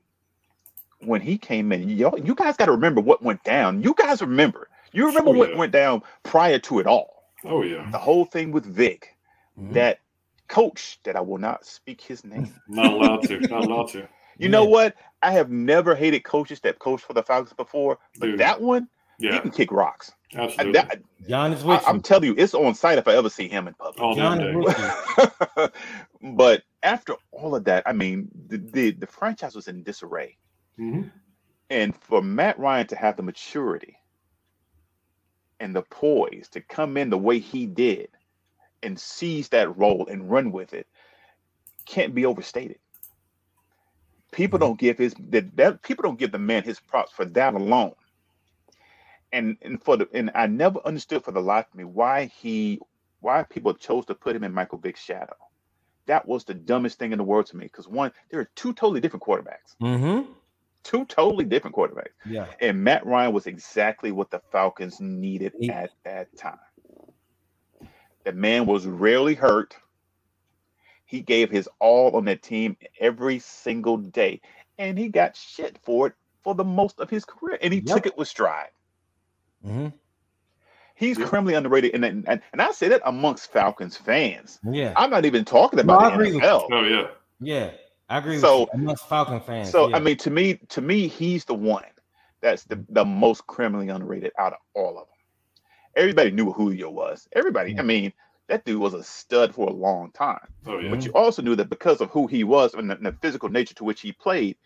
when he came in, y'all, you guys got to remember what went down. You guys remember. You remember Oh, what yeah. went down prior to it all. Oh yeah, The whole thing with Vick, Mhm. that coach that I will not speak his name. not allowed to. Not allowed to. You know what? I have never hated coaches that coached for the Falcons before, but Dude. that one, he can kick rocks. Absolutely. that, John is I, with I'm telling you, it's on site if I ever see him in public. All John is with you. but after all of that, I mean, the, the the franchise was in disarray, Mhm. and for Matt Ryan to have the maturity and the poise to come in the way he did and seize that role and run with it can't be overstated. People don't give his that, that people don't give the man his props for that alone. And and for the and I never understood for the life of me why he why people chose to put him in Michael Vick's shadow. That was the dumbest thing in the world to me. Because one, there are two totally different quarterbacks. Mm-hmm. Two totally different quarterbacks. Yeah. And Matt Ryan was exactly what the Falcons needed He- at that time. The man was rarely hurt. He gave his all on that team every single day. And he got shit for it for the most of his career. And he Yep. took it with stride. Mm-hmm. He's Yeah. criminally underrated. And, and, and I say that amongst Falcons fans. Yeah. I'm not even talking about I the NFL. Oh yeah, Yeah. I agree So- with you. Amongst Falcon fans. So yeah. I mean, to me, to me, he's the one that's the, the most criminally underrated out of all of them. Everybody knew who Julio was. Everybody, I mean, that dude was a stud for a long time. oh yeah. But you also knew that because of who he was and the, and the physical nature to which he played,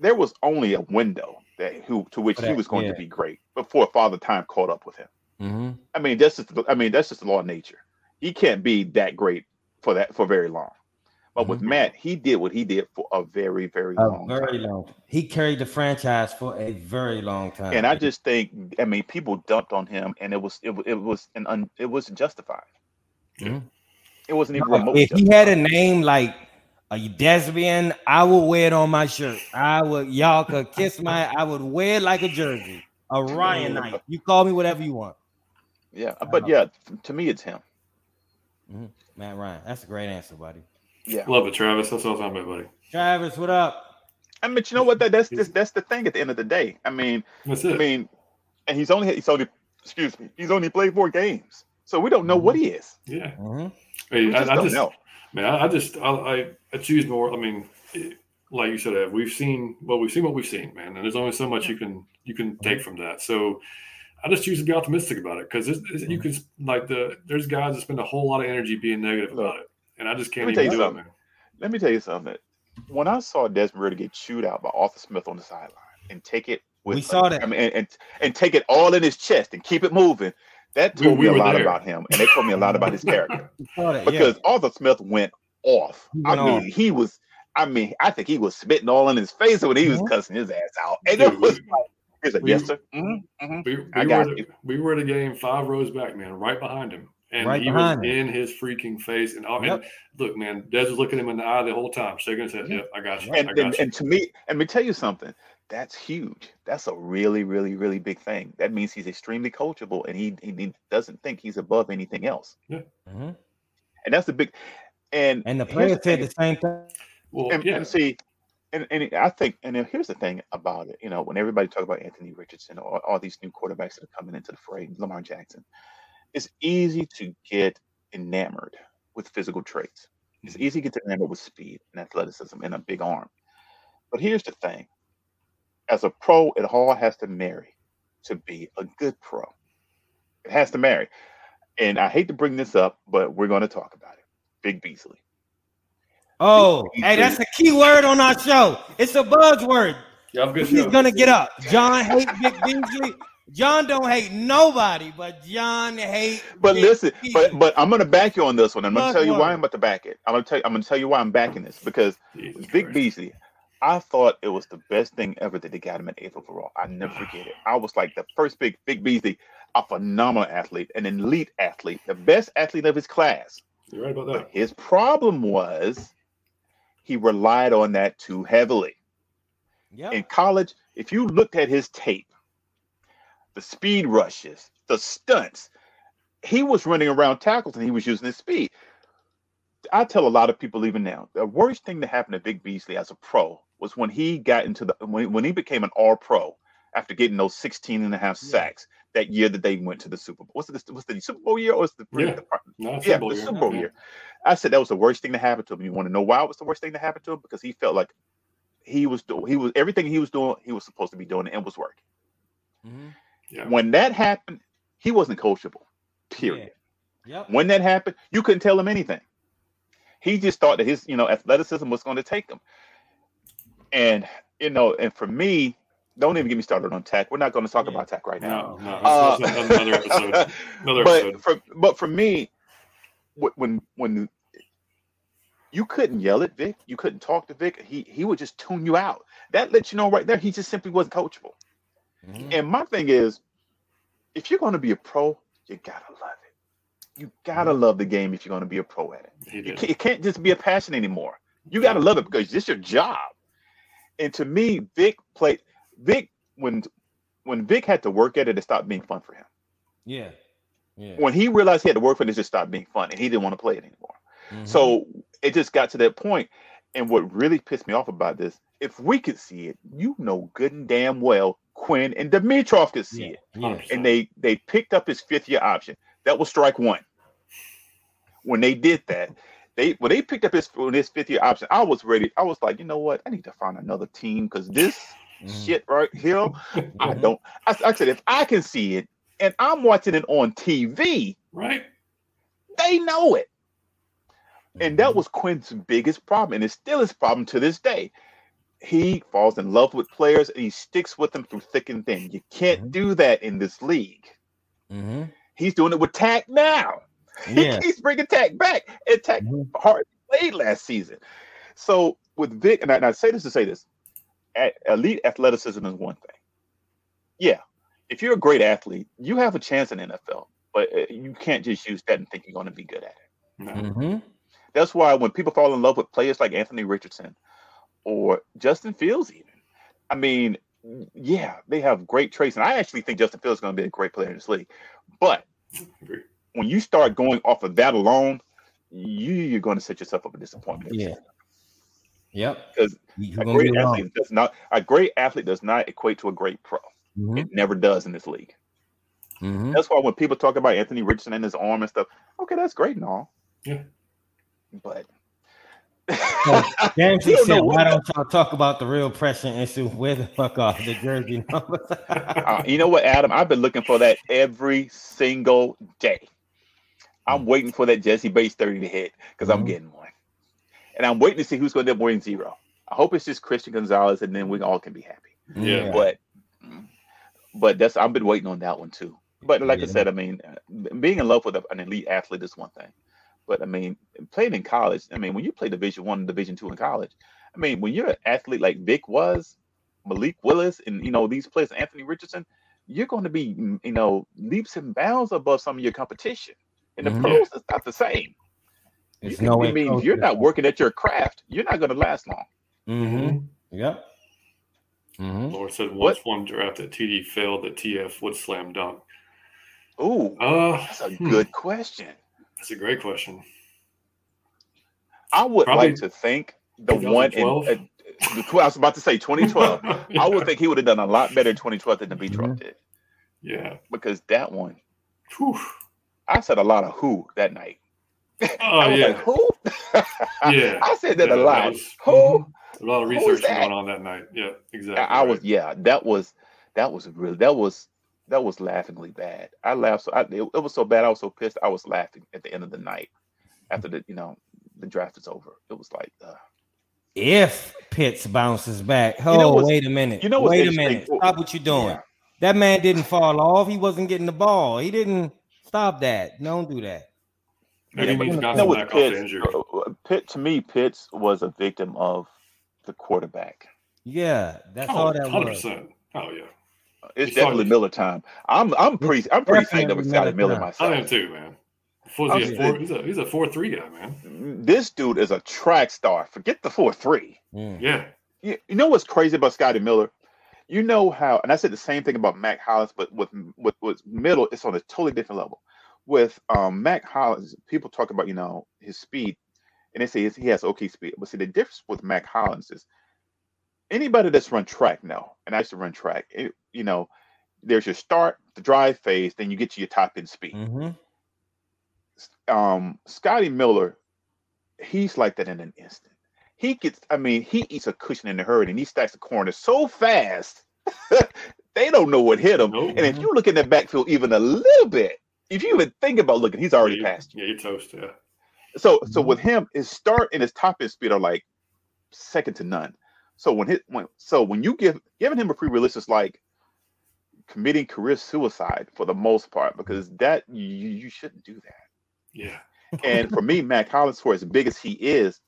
there was only a window that who to which For he was going yeah. to be great before Father Time caught up with him. Mm-hmm. I mean, that's just I mean that's just the law of nature. He can't be that great for that for very long. But with Mhm. Matt, he did what he did for a very very A long very time. long. He carried the franchise for a very long time. And I just think I mean people dumped on him, and it was it, it was an un, it wasn't justified. Mhm. It wasn't even remotely if he had a name like a Desbian, I would wear it on my shirt. I would y'all could kiss my I would wear it like a jersey. A Ryan Knight. You call me whatever you want. Yeah, but yeah, to me it's him. Matt Ryan. That's a great answer, buddy. Yeah, Love it, Travis. That's all I'm about, buddy. Travis, what up? I mean, you know what? That, that's just, that's the thing. At the end of the day, I mean, That's it. I mean, and he's only he's only excuse me, he's only played four games, so we don't know what he is. yeah. Mhm. Hey, We I, just I don't just, know. man, I, I just, I, I, I choose more. I mean, it- like you said, Ev, we've seen, well, we've seen what we've seen, man, and there's only so much you can you can take from that. So, I just choose to be optimistic about it because you can like the there's guys that spend a whole lot of energy being negative Look, about it, and I just can't let me even tell do you it, man. Let me tell you something. When I saw Desmond Ridder get chewed out by Arthur Smith on the sideline and take it with We saw that. I mean, and, and and take it all in his chest and keep it moving, that We- told we me a lot there. about him, and it told me a lot about his character. You saw that, because Arthur Smith went off. He I went mean, he was. I mean, I think he was spitting all in his face when he was Mhm. cussing his ass out, and Dude, it was we- like, he's like, we- "Yes, sir." Mhm, mhm." We, we, I were got at, you. we were at a game five rows back, man, right behind him. And Right he was him. in his freaking face. And, Yep. and look, man, Des was looking him in the eye the whole time, shaking his head. Yep, I got you. And, I got and, you. and to me, and let me tell you something. That's huge. That's a really, really, really big thing. That means he's extremely coachable, and he he doesn't think he's above anything else. Mhm. And that's the big. And And the here's player the said the same thing. well, and, yeah. and see, and, and I think, and here's the thing about it. You know, when everybody talk about Anthony Richardson or all these new quarterbacks that are coming into the fray, Lamar Jackson, it's easy to get enamored with physical traits. It's Mhm. easy to get enamored with speed and athleticism and a big arm. But here's the thing: as a pro, it all has to marry to be a good pro. It has to marry. And I hate to bring this up, but we're going to talk about it. Vic Beasley. Oh, He- hey, that's a key word on our show. It's a buzzword. Yeah, have a good He's gonna get up. John hate Vic Beasley. John don't hate nobody, but John hate. But listen, Beasley. but but I'm gonna back you on this one. I'm gonna Plus tell you why. I'm about to back it. I'm gonna tell you, I'm gonna tell you why I'm backing this because Jesus Big Christ. Beasley, I thought it was the best thing ever that they got him at eighth overall. I never forget it. I was like the first big Vic Beasley, a phenomenal athlete, an elite athlete, the best athlete of his class. You're right about But that. his problem was he relied on that too heavily. Yep. in college, if you looked at his tape, the speed rushes, the stunts, he was running around tackles and he was using his speed. I tell a lot of people even now, the worst thing that happened to Vic Beasley as a pro was when he got into the when, when he became an all pro after getting those 16 and a half Yeah. sacks that year that they went to the Super Bowl. What's the what's the Super Bowl year or was the, Yeah. the No, yeah, the. Super Bowl Yeah. year. I said that was the worst thing that happened to him. You want to know why it was the worst thing that happened to him? Because he felt like he was doing, he was everything he was doing, he was supposed to be doing, and was working. Mhm. Yeah. When that happened, he wasn't coachable. Period. Yep. When that happened, you couldn't tell him anything. He just thought that his, you know, athleticism was going to take him. And you know, and for me, don't even get me started on tech. We're not going to talk Yeah. about tech right now. No, no. Uh, That's, that's another episode. Another but episode. for but for me, when when you couldn't yell at Vick, you couldn't talk to Vick. He he would just tune you out. That lets you know right there he just simply wasn't coachable. Mhm. And my thing is, if you're going to be a pro, you gotta love it. You gotta love the game if you're going to be a pro at it. Can't, it can't just be a passion anymore. You gotta love it because it's your job. And to me, Vick played Vick when when Vick had to work at it, it stopped being fun for him. Yeah. Yeah. When he realized he had to work for it, it just stopped being fun, and he didn't want to play it anymore. Mhm. So it just got to that point. And what really pissed me off about this, if we could see it, you know good and damn well Quinn and Dimitroff could see yeah. it. Yeah. And they they picked up his fifth year option. That was strike one. When they did that, they when they picked up his his fifth year option, I was ready. I was like, you know what? I need to find another team because this Mhm. shit right here, I Mhm. don't. I, I said if I can see it and I'm watching it on TV, Right? they know it. And that Mhm. was Quinn's biggest problem, and it's still his problem to this day. He falls in love with players and he sticks with them through thick and thin. You can't Mhm. do that in this league. Mhm. He's doing it with Takk now. Yeah. He's bringing Takk back. And Takk Mhm. hard played last season. So with Vick, and I, and I say this to say this, at elite athleticism is one thing. Yeah, if you're a great athlete, you have a chance in NFL, but uh, you can't just use that and think you're going to be good at it. No. Mhm. That's why when people fall in love with players like Anthony Richardson or Justin Fields, even, I mean, yeah, they have great traits, and I actually think Justin Fields is going to be a great player in this league. But when you start going off of that alone, you, you're going to set yourself up for disappointment. Yeah. season. Yep. 'Cause You're A gonna be great wrong. athlete does not a great athlete does not equate to a great pro. Mhm. It never does in this league. Mhm. That's why when people talk about Anthony Richardson and his arm and stuff, okay, that's great and all. Yeah. But Dempsey You said, "Why what- don't y'all talk about the real pressure issue? Where the fuck are the jersey numbers?" Uh, you know what, Adam? I've been looking for that every single day. I'm waiting for that Jessie Bates 30 to hit because I'm Mhm. getting one. And I'm waiting to see who's going to end up winning zero. I hope it's just Christian Gonzalez and then we all can be happy. Yeah. But but that's I've been waiting on that one too. But like I said, I mean, uh, being in love with an elite athlete is one thing. But I mean, playing in college, I mean, when you play Division One, Division Two in college, I mean, when you're an athlete like Vick was, Malik Willis, and you know these players, Anthony Richardson, you're going to be, mm, you know, leaps and bounds above some of your competition. And the Mhm. pros, it's not the same. There's You no. I mean, you're not working at your craft, you're not going to last long. Mhm. Yep. Mhm. Laura said once one draft that TD failed, that TF would slam dunk. Ooh, Uh, that's a hmm, good question. That's a great question. I would Probably like to think the one in uh, the tw- I was about to say 2012. I would think he would have done a lot better in 2012 than the B Mhm. did Yeah. because that one, Whew. I said a lot of who that night. Oh I was yeah. like, who? Yeah. I said that Yeah, a lot. was- who? mhm. A lot of research going on that night. Yeah, exactly. I, I was yeah. That was that was really that was that was laughingly bad. I laughed so I, it, it was so bad. I was so pissed. I was laughing at the end of the night after the you know the draft is over. It was like. Uh, If Pitts bounces back, oh know wait a minute, you know what's wait a interesting? minute, stop what you're doing. Yeah. That man didn't fall off. He wasn't getting the ball. He didn't stop that. Don't do that. Maybe Yeah, but you to know No, with back off the Pitts, injury. uh, Pitt to me, Pitts was a victim of the quarterback. Yeah, that's Oh, all that 100%. was. Oh, yeah. It's You definitely. Miller time. I'm I'm pretty I'm pretty thankful definitely with Scotty Miller Miller time. I am too, man. Was I he a four, he's a he's a four three guy, man. This dude is a track star. Forget the four three. Mm. Yeah. You, you know what's crazy about Scotty Miller? You know how, and I said the same thing about Mack Hollins, but with with with middle, it's on a totally different level. With um Mack Hollins, people talk about you know his speed, and they say he has okay speed. But see, the difference with Mack Hollins is anybody that's run track now, and I used to run track. It, you know, there's your start, the drive phase, then you get to your top end speed. Mhm. um Scotty Miller, he's like that in an instant. He gets, I mean, he eats a cushion in a hurry and he stacks the corner so fast they don't know what hit him. Nope. And if you look in the backfield even a little bit, if you even think about looking, he's already yeah, past you. Yeah, you're toast. Yeah. So so Mhm. with him, his start and his top end speed are like second to none. So when hit when so when you give giving him a free release is like committing career suicide for the most part because that you you shouldn't do that. Yeah. And for me, Mack Hollins, for as big as he is,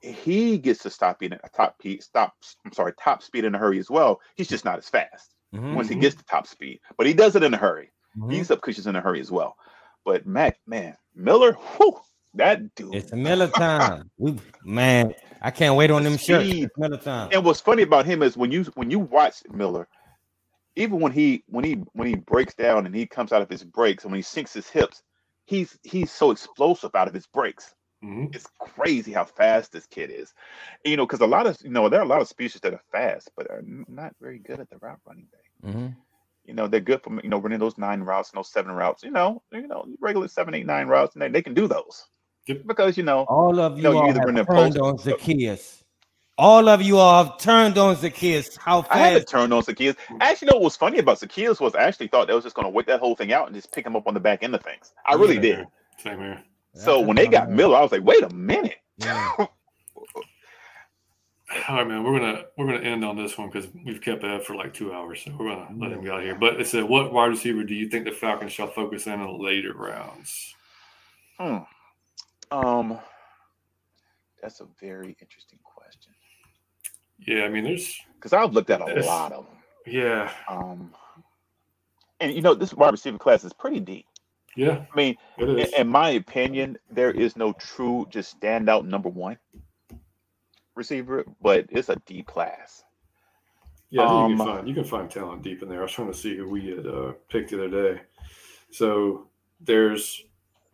he gets to stop being a top pe- stop. I'm sorry, top speed in a hurry as well. He's just not as fast Mhm. once he Mhm. gets to top speed, but he does it in a hurry. Mhm. He's up cushions in a hurry as well. But Mack, man, Miller, whew, that dude. It's Miller time. We man, I can't wait on them shirts. Speed. Miller time. And what's funny about him is when you when you watch Miller, even when he when he when he breaks down and he comes out of his breaks and when he sinks his hips, he's he's so explosive out of his breaks. hmm it's crazy how fast this kid is. You know, because a lot of you know there are a lot of species that are fast, but are not very good at the route running thing. Mhm. You know, they're good for you know running those nine routes and those seven routes. You know, you know regular seven, eight, nine routes, and they, they can do those Yep. because you know All of you No, you all either run have the turned post- on Zaccheaus. All of you all have turned on Zaccheaus. How fast? I haven't turned on Zaccheaus. Actually, you know what was funny about Zaccheaus was I actually thought they was just going to wait that whole thing out and just pick him up on the back end of things. I really Same did. Same here. So when they got Miller, I was like, wait a minute. Yeah. All right, man. We're gonna we're gonna end on this one because we've kept Ev for like two hours, so we're gonna let him go out here. But it said, what wide receiver do you think the Falcons shall focus in on later rounds? Hmm. Um, that's a very interesting question Yeah, I mean, there's because I've looked at a lot of them. yeah, Um, and you know, this wide receiver class is pretty deep. yeah, I mean, in, in my opinion, there is no true just standout number one receiver, but it's a deep class. Yeah, think you can Um, find you can find talent deep in there. I was trying to see who we had uh, picked the other day. So there's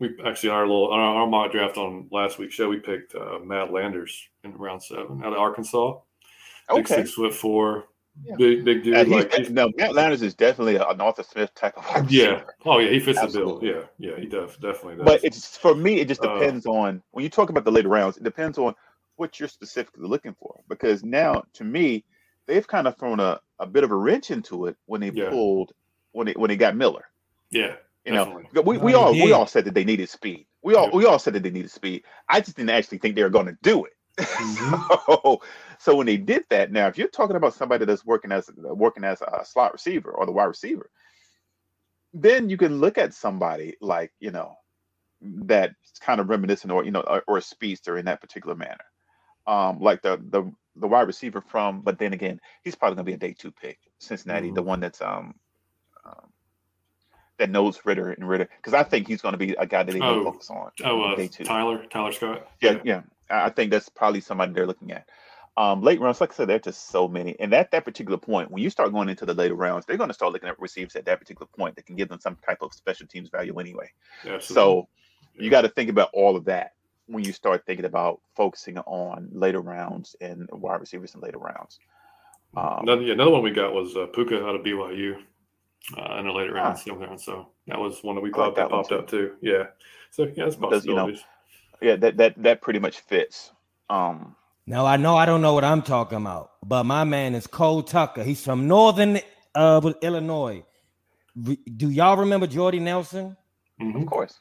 we actually our little our, our mock draft on last week's show. We picked uh, Matt Landers in round seven out of Arkansas. Big Okay, six foot four, Yeah. big big dude. Uh, like no, Matt Landers is definitely an Arthur Smith type of wide yeah. receiver. Oh yeah, he fits Absolutely. the bill. Yeah, yeah, he def, definitely does. But it's for me, it just Uh, depends on when you talk about the later rounds. It depends on what you're specifically looking for. Because now, to me, they've kind of thrown a, a bit of a wrench into it when they Yeah. pulled when they when they got Miller. yeah, You know, we, we all we all said that they needed speed. We all we all said that they needed speed. I just didn't actually think they were going to do it. Mm-hmm. so, so when they did that, now if you're talking about somebody that's working as working as a slot receiver or the wide receiver, then you can look at somebody like you know that's kind of reminiscent or you know or, or a speedster in that particular manner, um, like the the the wide receiver from. But then again, he's probably going to be a day two pick, Cincinnati, the one that's um. um that knows Ridder and Ridder, because I think he's going to be a guy that they Oh. focus on. Oh, uh, day two. Tyler Tyler Scott. Yeah, yeah. I I think that's probably somebody they're looking at. Um, late rounds, like I said, there are just so many. And at that particular point, when you start going into the later rounds, they're going to start looking at receivers at that particular point that can give them some type of special teams value anyway. Absolutely. So you got to think about all of that when you start thinking about focusing on later rounds and wide receivers in later rounds. Um, another, yeah, another one we got was uh, Puka out of BYU uh, in the later rounds, round. So that was one that we like popped that that popped up too. Yeah. So yeah, it's Because, you know. Yeah, that that that pretty much fits. Um, Now I know I don't know what I'm talking about, but my man is Cole Tucker. He's from Northern uh, Illinois. Re- Do y'all remember Jordy Nelson? Mhm. of course.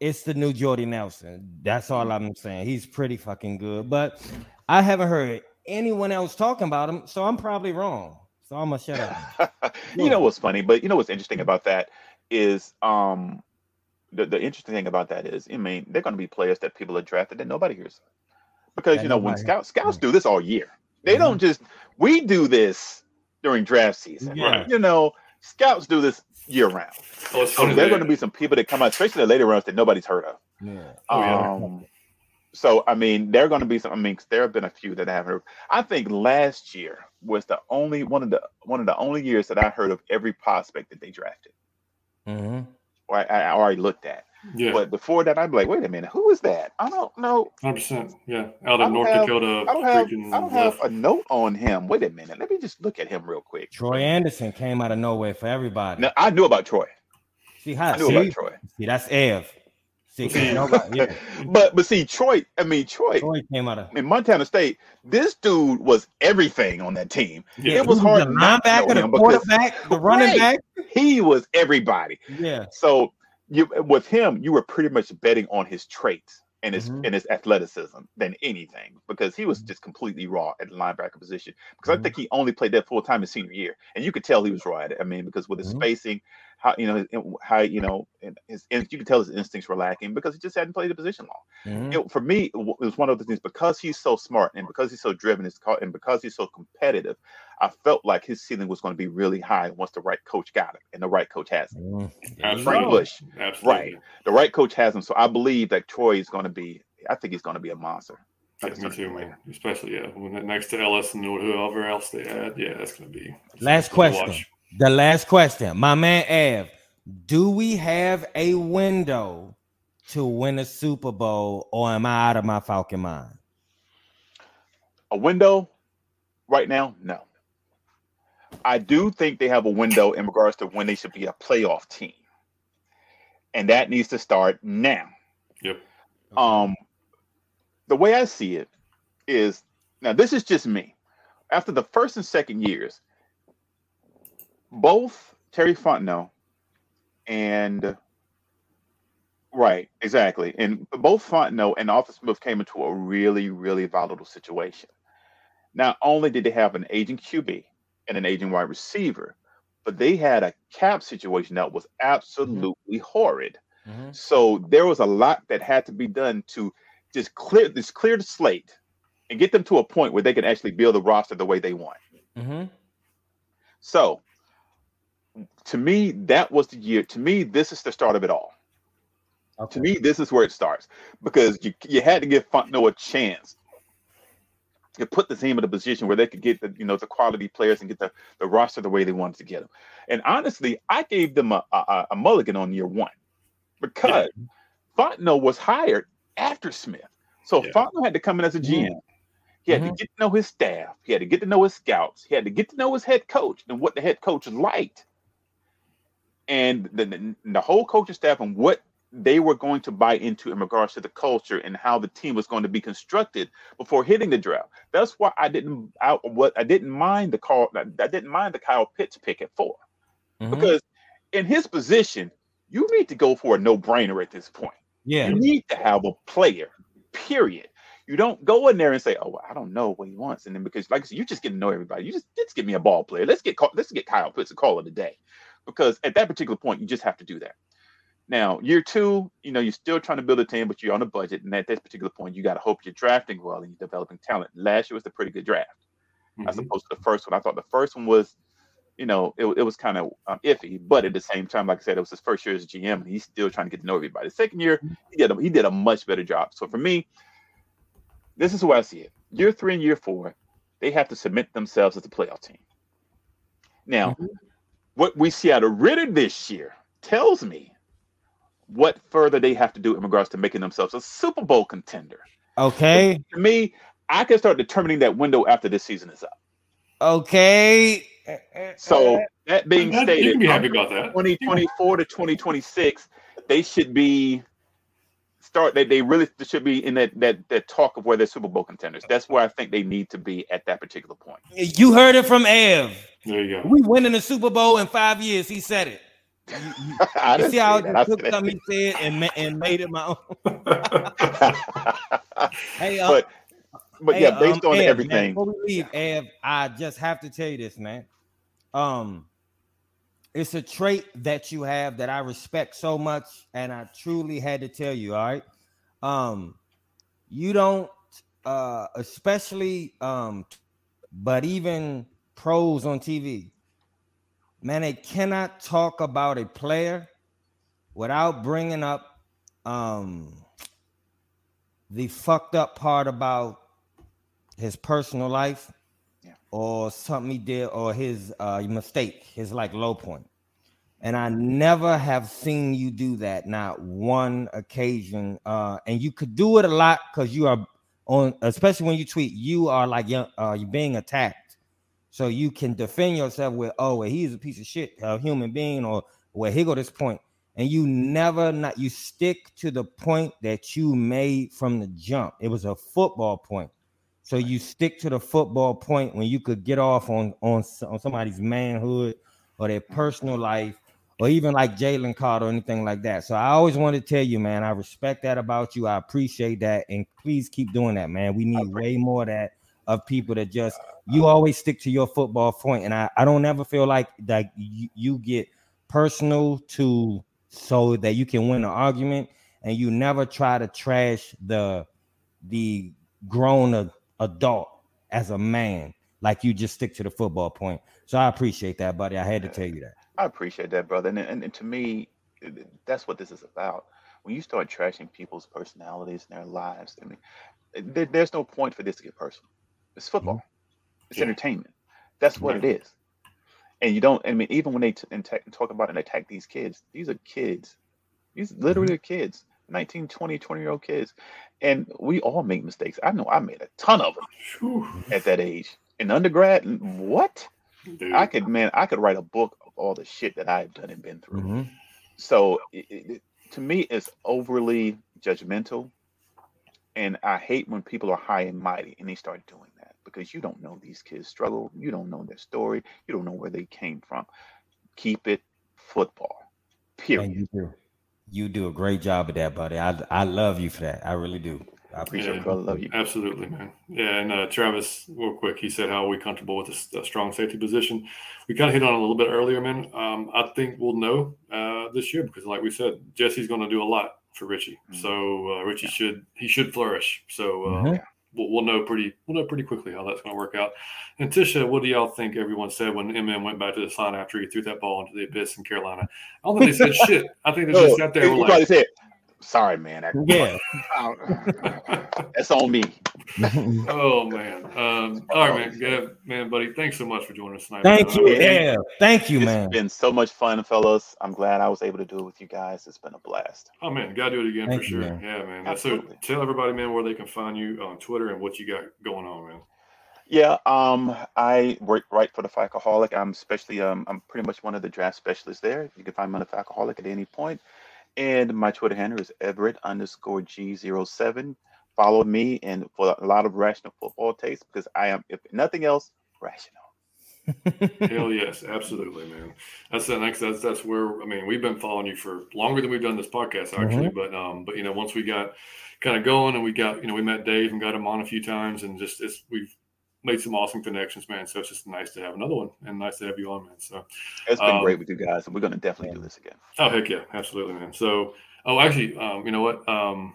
It's the new Jordy Nelson. That's all I'm saying. He's pretty fucking good, but I haven't heard anyone else talking about him, so I'm probably wrong. So I'm gonna shut up. you know what's funny, but you know what's interesting about that is um the, the interesting thing about that is I mean they're gonna be players that people are drafted that nobody hears. Because That you know when scouts scouts do this all year. They Mhm. don't just we do this during draft season. Yeah. You know, scouts do this year round. Oh, so there are going to be some people that come out, especially the later rounds that nobody's heard of. Yeah. Oh, yeah. Um, so I mean, there are going to be some. I mean, there have been a few that I haven't heard. I think last year was the only one of the one of the only years that I heard of every prospect that they drafted hmm or I, I already looked at. yeah, But before that, I'd be like, wait a minute, who is that? I don't know. hundred percent. Yeah, out of North have- Dakota. I don't have. I don't have a note on him. Wait a minute. Let me just look at him real quick. Troy Andersen came out of nowhere for everybody. Now, I knew about Troy. See how I knew see, about Troy. see that's Ev. See, See. nobody, yeah. But but see, Troy. I mean, Troy. Troy came out of. In Montana State, this dude was everything on that team. Yeah. It was hard the not to know linebacker, the him because quarterback, the running Right. back. he was everybody. Yeah. So you with him, you were pretty much betting on his traits and his Mhm. and his athleticism than anything because he was Mhm. just completely raw at the linebacker position. Because Mhm. I think he only played that full time his senior year, and you could tell he was raw at it. I mean, because with his Mhm. spacing, how you know how you know and his and you could tell his instincts were lacking because he just hadn't played the position long Mhm. it, for me, it it was one of the things because he's so smart and because he's so driven, it's called, and because he's so competitive. I felt like his ceiling was going to be really high once the right coach got him, and the right coach has him. There you Absolutely. Frank. Bush, Absolutely. right? The right coach has him, so I believe that Troy is going to be. I think he's going to be a monster. Yeah, me too, man. Especially yeah, when it- next to Elliss and whoever else they add. Yeah, that's gonna be Last question. The last question. My man Ev, do we have a window to win a Super Bowl, or am I out of my Falcon mind? A window right now, no. I do think they have a window in regards to when they should be a playoff team, and that needs to start now. Yep. Um, the way I see it is now this is just me. After the first and second years, both Terry Fontenot and right, exactly, and both Fontenot and Arthur Smith came into a really, really volatile situation. not only did they have an aging QB and an aging wide receiver, but they had a cap situation that was absolutely horrid. Mm-hmm. So there was a lot that had to be done to just clear this clear the slate and get them to a point where they can actually build the roster the way they want. Mm-hmm. So to me, that was the year. To me, this is the start of it all. Okay. To me, this is where it starts because you you had to give Fontenot a chance to put the team in a position where they could get the you know the quality players and get the, the roster the way they wanted to get them. And honestly, I gave them a, a, a mulligan on year one because Fontenot was hired after Smith. So Yeah. Fontenot had to come in as a GM. He had Mhm. to get to know his staff. He had to get to know his scouts. He had to get to know his head coach and what the head coach liked. And the, the, the whole coaching staff and what they were going to buy into in regards to the culture and how the team was going to be constructed before hitting the draft. That's why I didn't I what I didn't mind the call I didn't mind the Kyle Pitts pick at 4 Mhm. because in his position, you need to go for a no-brainer at this point. yeah. You need to have a player, period. You don't go in there and say, "Oh, well, I don't know what he wants," and then because, like I said, you just get to know everybody. You just just give me a ball player. Let's get let's get Kyle Pitts a call of the day, because at that particular point, you just have to do that. Now, year two, you know, you're still trying to build a team, but you're on a budget, and at this particular point, you got to hope you're drafting well and you're developing talent. Last year was a pretty good draft as Mhm. opposed to the first one. I thought the first one was, you know, it, it was kind of um, iffy, but at the same time, like I said, it was his first year as GM, and he's still trying to get to know everybody. The second year, he did a, he did a much better job. So for me, this is the way I see it. Year three and year four, they have to submit themselves as a playoff team. Now, what we see out of Ridder this year tells me what further they have to do in regards to making themselves a Super Bowl contender. Okay. To me, I can start determining that window after this season is up. Okay. So that being That- you stated, can be happy about that. 2024 to 2026, they should be start. They, they really should be in that that that talk of where they're Super Bowl contenders. That's where I think they need to be at that particular point. you heard it from Ev. There you go. We winning the Super Bowl in five years. He said it. I You didn't see how I say just took something he said and ma- and made it my own. Hey, uh, but but hey, yeah, based um, on Ev, man, everything, before we leave, Ev, I just have to tell you this, man. Um, it's a trait that you have that I respect so much, and I truly had to tell you. All right, um, you don't, uh, especially um, but even pros on TV, man, they cannot talk about a player without bringing up um the fucked up part about his personal life Yeah. or something he did or his uh mistake, his like low point. And I never have seen you do that, not one occasion. Uh, and you could do it a lot because you are on, especially when you tweet, you are like young, uh, you're being attacked. So you can defend yourself with, oh, well, he's a piece of shit, a human being, or well, here go this point. And you never not you stick to the point that you made from the jump. It was a football point. So you stick to the football point when you could get off on on, on somebody's manhood or their mm-hmm. personal life or even like Jalen Carter or anything like that. So I always want to tell you, man, I respect that about you. I appreciate that. And please keep doing that, man. We need way more of that of people that just you always stick to your football. And I, I don't ever feel like that you, you get personal to so that you can win an argument and you never try to trash the the grown a- adult as a man like you just stick to the football point so i appreciate that buddy i had to tell you that I appreciate that, brother. And, and, and to me, that's what this is about. When you start trashing people's personalities and their lives, I mean, there, there's no point for this to get personal. It's football. It's Yeah. entertainment. That's what it is. And you don't. I mean, even when they t- and talk about and attack these kids, these are kids. These literally are kids. 19, 20, 20 year old kids. And we all make mistakes. I know I made a ton of them Whew. at that age. In undergrad, what? Dude. I could, man, I could write a book of all the shit that I've done and been through. Mhm. So it, it, it- to me, it's overly judgmental, and I hate when people are high and mighty and they start doing that because you don't know these kids' struggle, you don't know their story, you don't know where they came from. Keep it football. And Period. you do you do a great job of that buddy i i love you for that i really do I appreciate yeah, it, brother. Love you. Absolutely, man. Yeah, and uh, Travis, real quick, he said, "How are we comfortable with a, a strong safety position?" We kind of hit on a little bit earlier, man. Um, I think we'll know uh, this year because, like we said, Jessie's going to do a lot for Richie. Mm-hmm. So uh, Richie yeah. should he should flourish. So uh, mm-hmm. We'll, we'll, know pretty we'll know pretty quickly how that's going to work out. And Tisha, what do y'all think everyone said when MM went back to the sign after he threw that ball into the abyss in Carolina? I don't think they said shit. I think they just got there. He probably said, Sorry, man. I, yeah, that's on me. oh man. Um, all right, man. Yeah, man, buddy. Thanks so much for joining us tonight. Thank man. you. Yeah, thank you, man. It's been so much fun, fellas. I'm glad I was able to do it with you guys. It's been a blast. Oh man, gotta do it again thank for you, sure. Man. Yeah, man. Absolutely. So tell everybody, man, where they can find you on Twitter and what you got going on, man. Yeah, um, I work right for the Falcoholic. I'm especially um, I'm pretty much one of the draft specialists there. You can find me on the Falcoholic at any point. And my Twitter handle is Everett underscore G07. Follow me and for a lot of rational football taste because I am, if nothing else, rational. Hell yes, absolutely, man. That's the next. That's that's where I mean we've been following you for longer than we've done this podcast actually. Mm-hmm. But um, but you know once we got kind of going and we got you know we met Dave and got him on a few times and just it's we've made some awesome connections, man. So it's just nice to have another one and nice to have you on, man. So it's been um, great with you guys, and we're going to definitely do this again. Oh heck yeah, absolutely, man. So oh, actually, um, you know what? Um,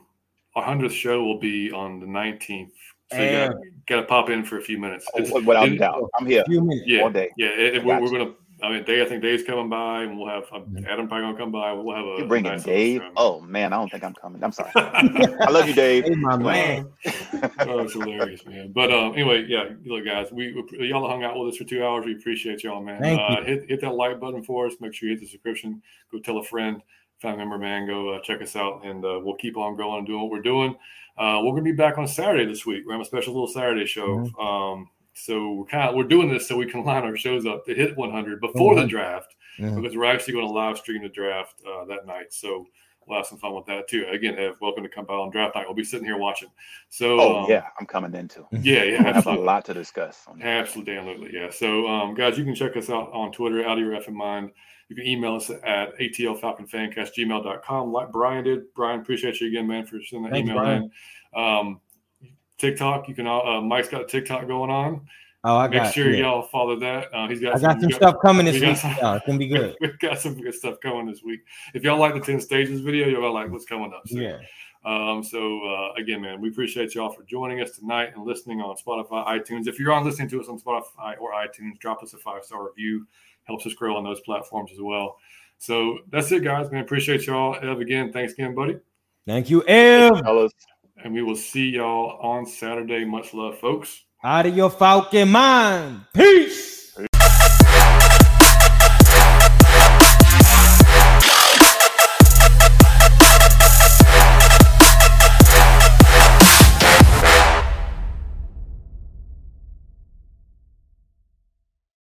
our hundredth show will be on the nineteenth. So you got to pop in for a few minutes. Oh, without it, doubt, I'm here. Yeah, all day. Yeah, it, we're, we're gonna I mean, Dave. I think Dave's coming by, and we'll have um, Adam probably gonna come by. We'll have a. You bringing nice Dave? Oh man, I don't think I'm coming. I'm sorry. I love you, Dave. Hey, my man. oh, it's hilarious, man. But um, anyway, yeah, look, guys, we, we, y'all hung out with us for two hours. We appreciate y'all, man. Thank uh, you. Hit hit that like button for us. Make sure you hit the subscription. Go tell a friend, family member, man. Go uh, check us out, and uh, we'll keep on going and doing what we're doing. Uh, we're gonna be back on Saturday this week. We're having a special little Saturday show. Mm-hmm. Um, so we're kind of we're doing this so we can line our shows up to hit 100 before mm-hmm. the draft mm-hmm. because we're actually going to live stream the draft uh, that night. So we'll have some fun with that too. Again, Ev, welcome to come by on draft night. We'll be sitting here watching. So oh um, yeah, I'm coming in too. Yeah, yeah, I have a lot to discuss. absolutely, absolutely, yeah. So um, guys, you can check us out on Twitter, out of your effing mind. You can email us at atlfalconfancast.gmail.com like Brian did. Brian, appreciate you again, man, for sending that Thanks, email Brian. in. Um, TikTok. You can. Uh, Mike's got TikTok going on. Oh, I Make sure yeah. y'all follow that. Uh, he's got. I got some, some stuff coming this week. Some, yeah, it's gonna be good. We've got some good stuff coming this week. If y'all like the ten stages video, y'all like what's coming up. So, yeah. Um, so uh, again, man, we appreciate y'all for joining us tonight and listening on Spotify, iTunes. If you're on listening to us on Spotify or iTunes, drop us a five star review. Helps us grow on those platforms as well. So that's it, guys. Man, appreciate y'all. Ev, again, thanks again, buddy. Thank you, Ev. And we will see y'all on Saturday. Much love, folks. Out of your falcon mind. Peace.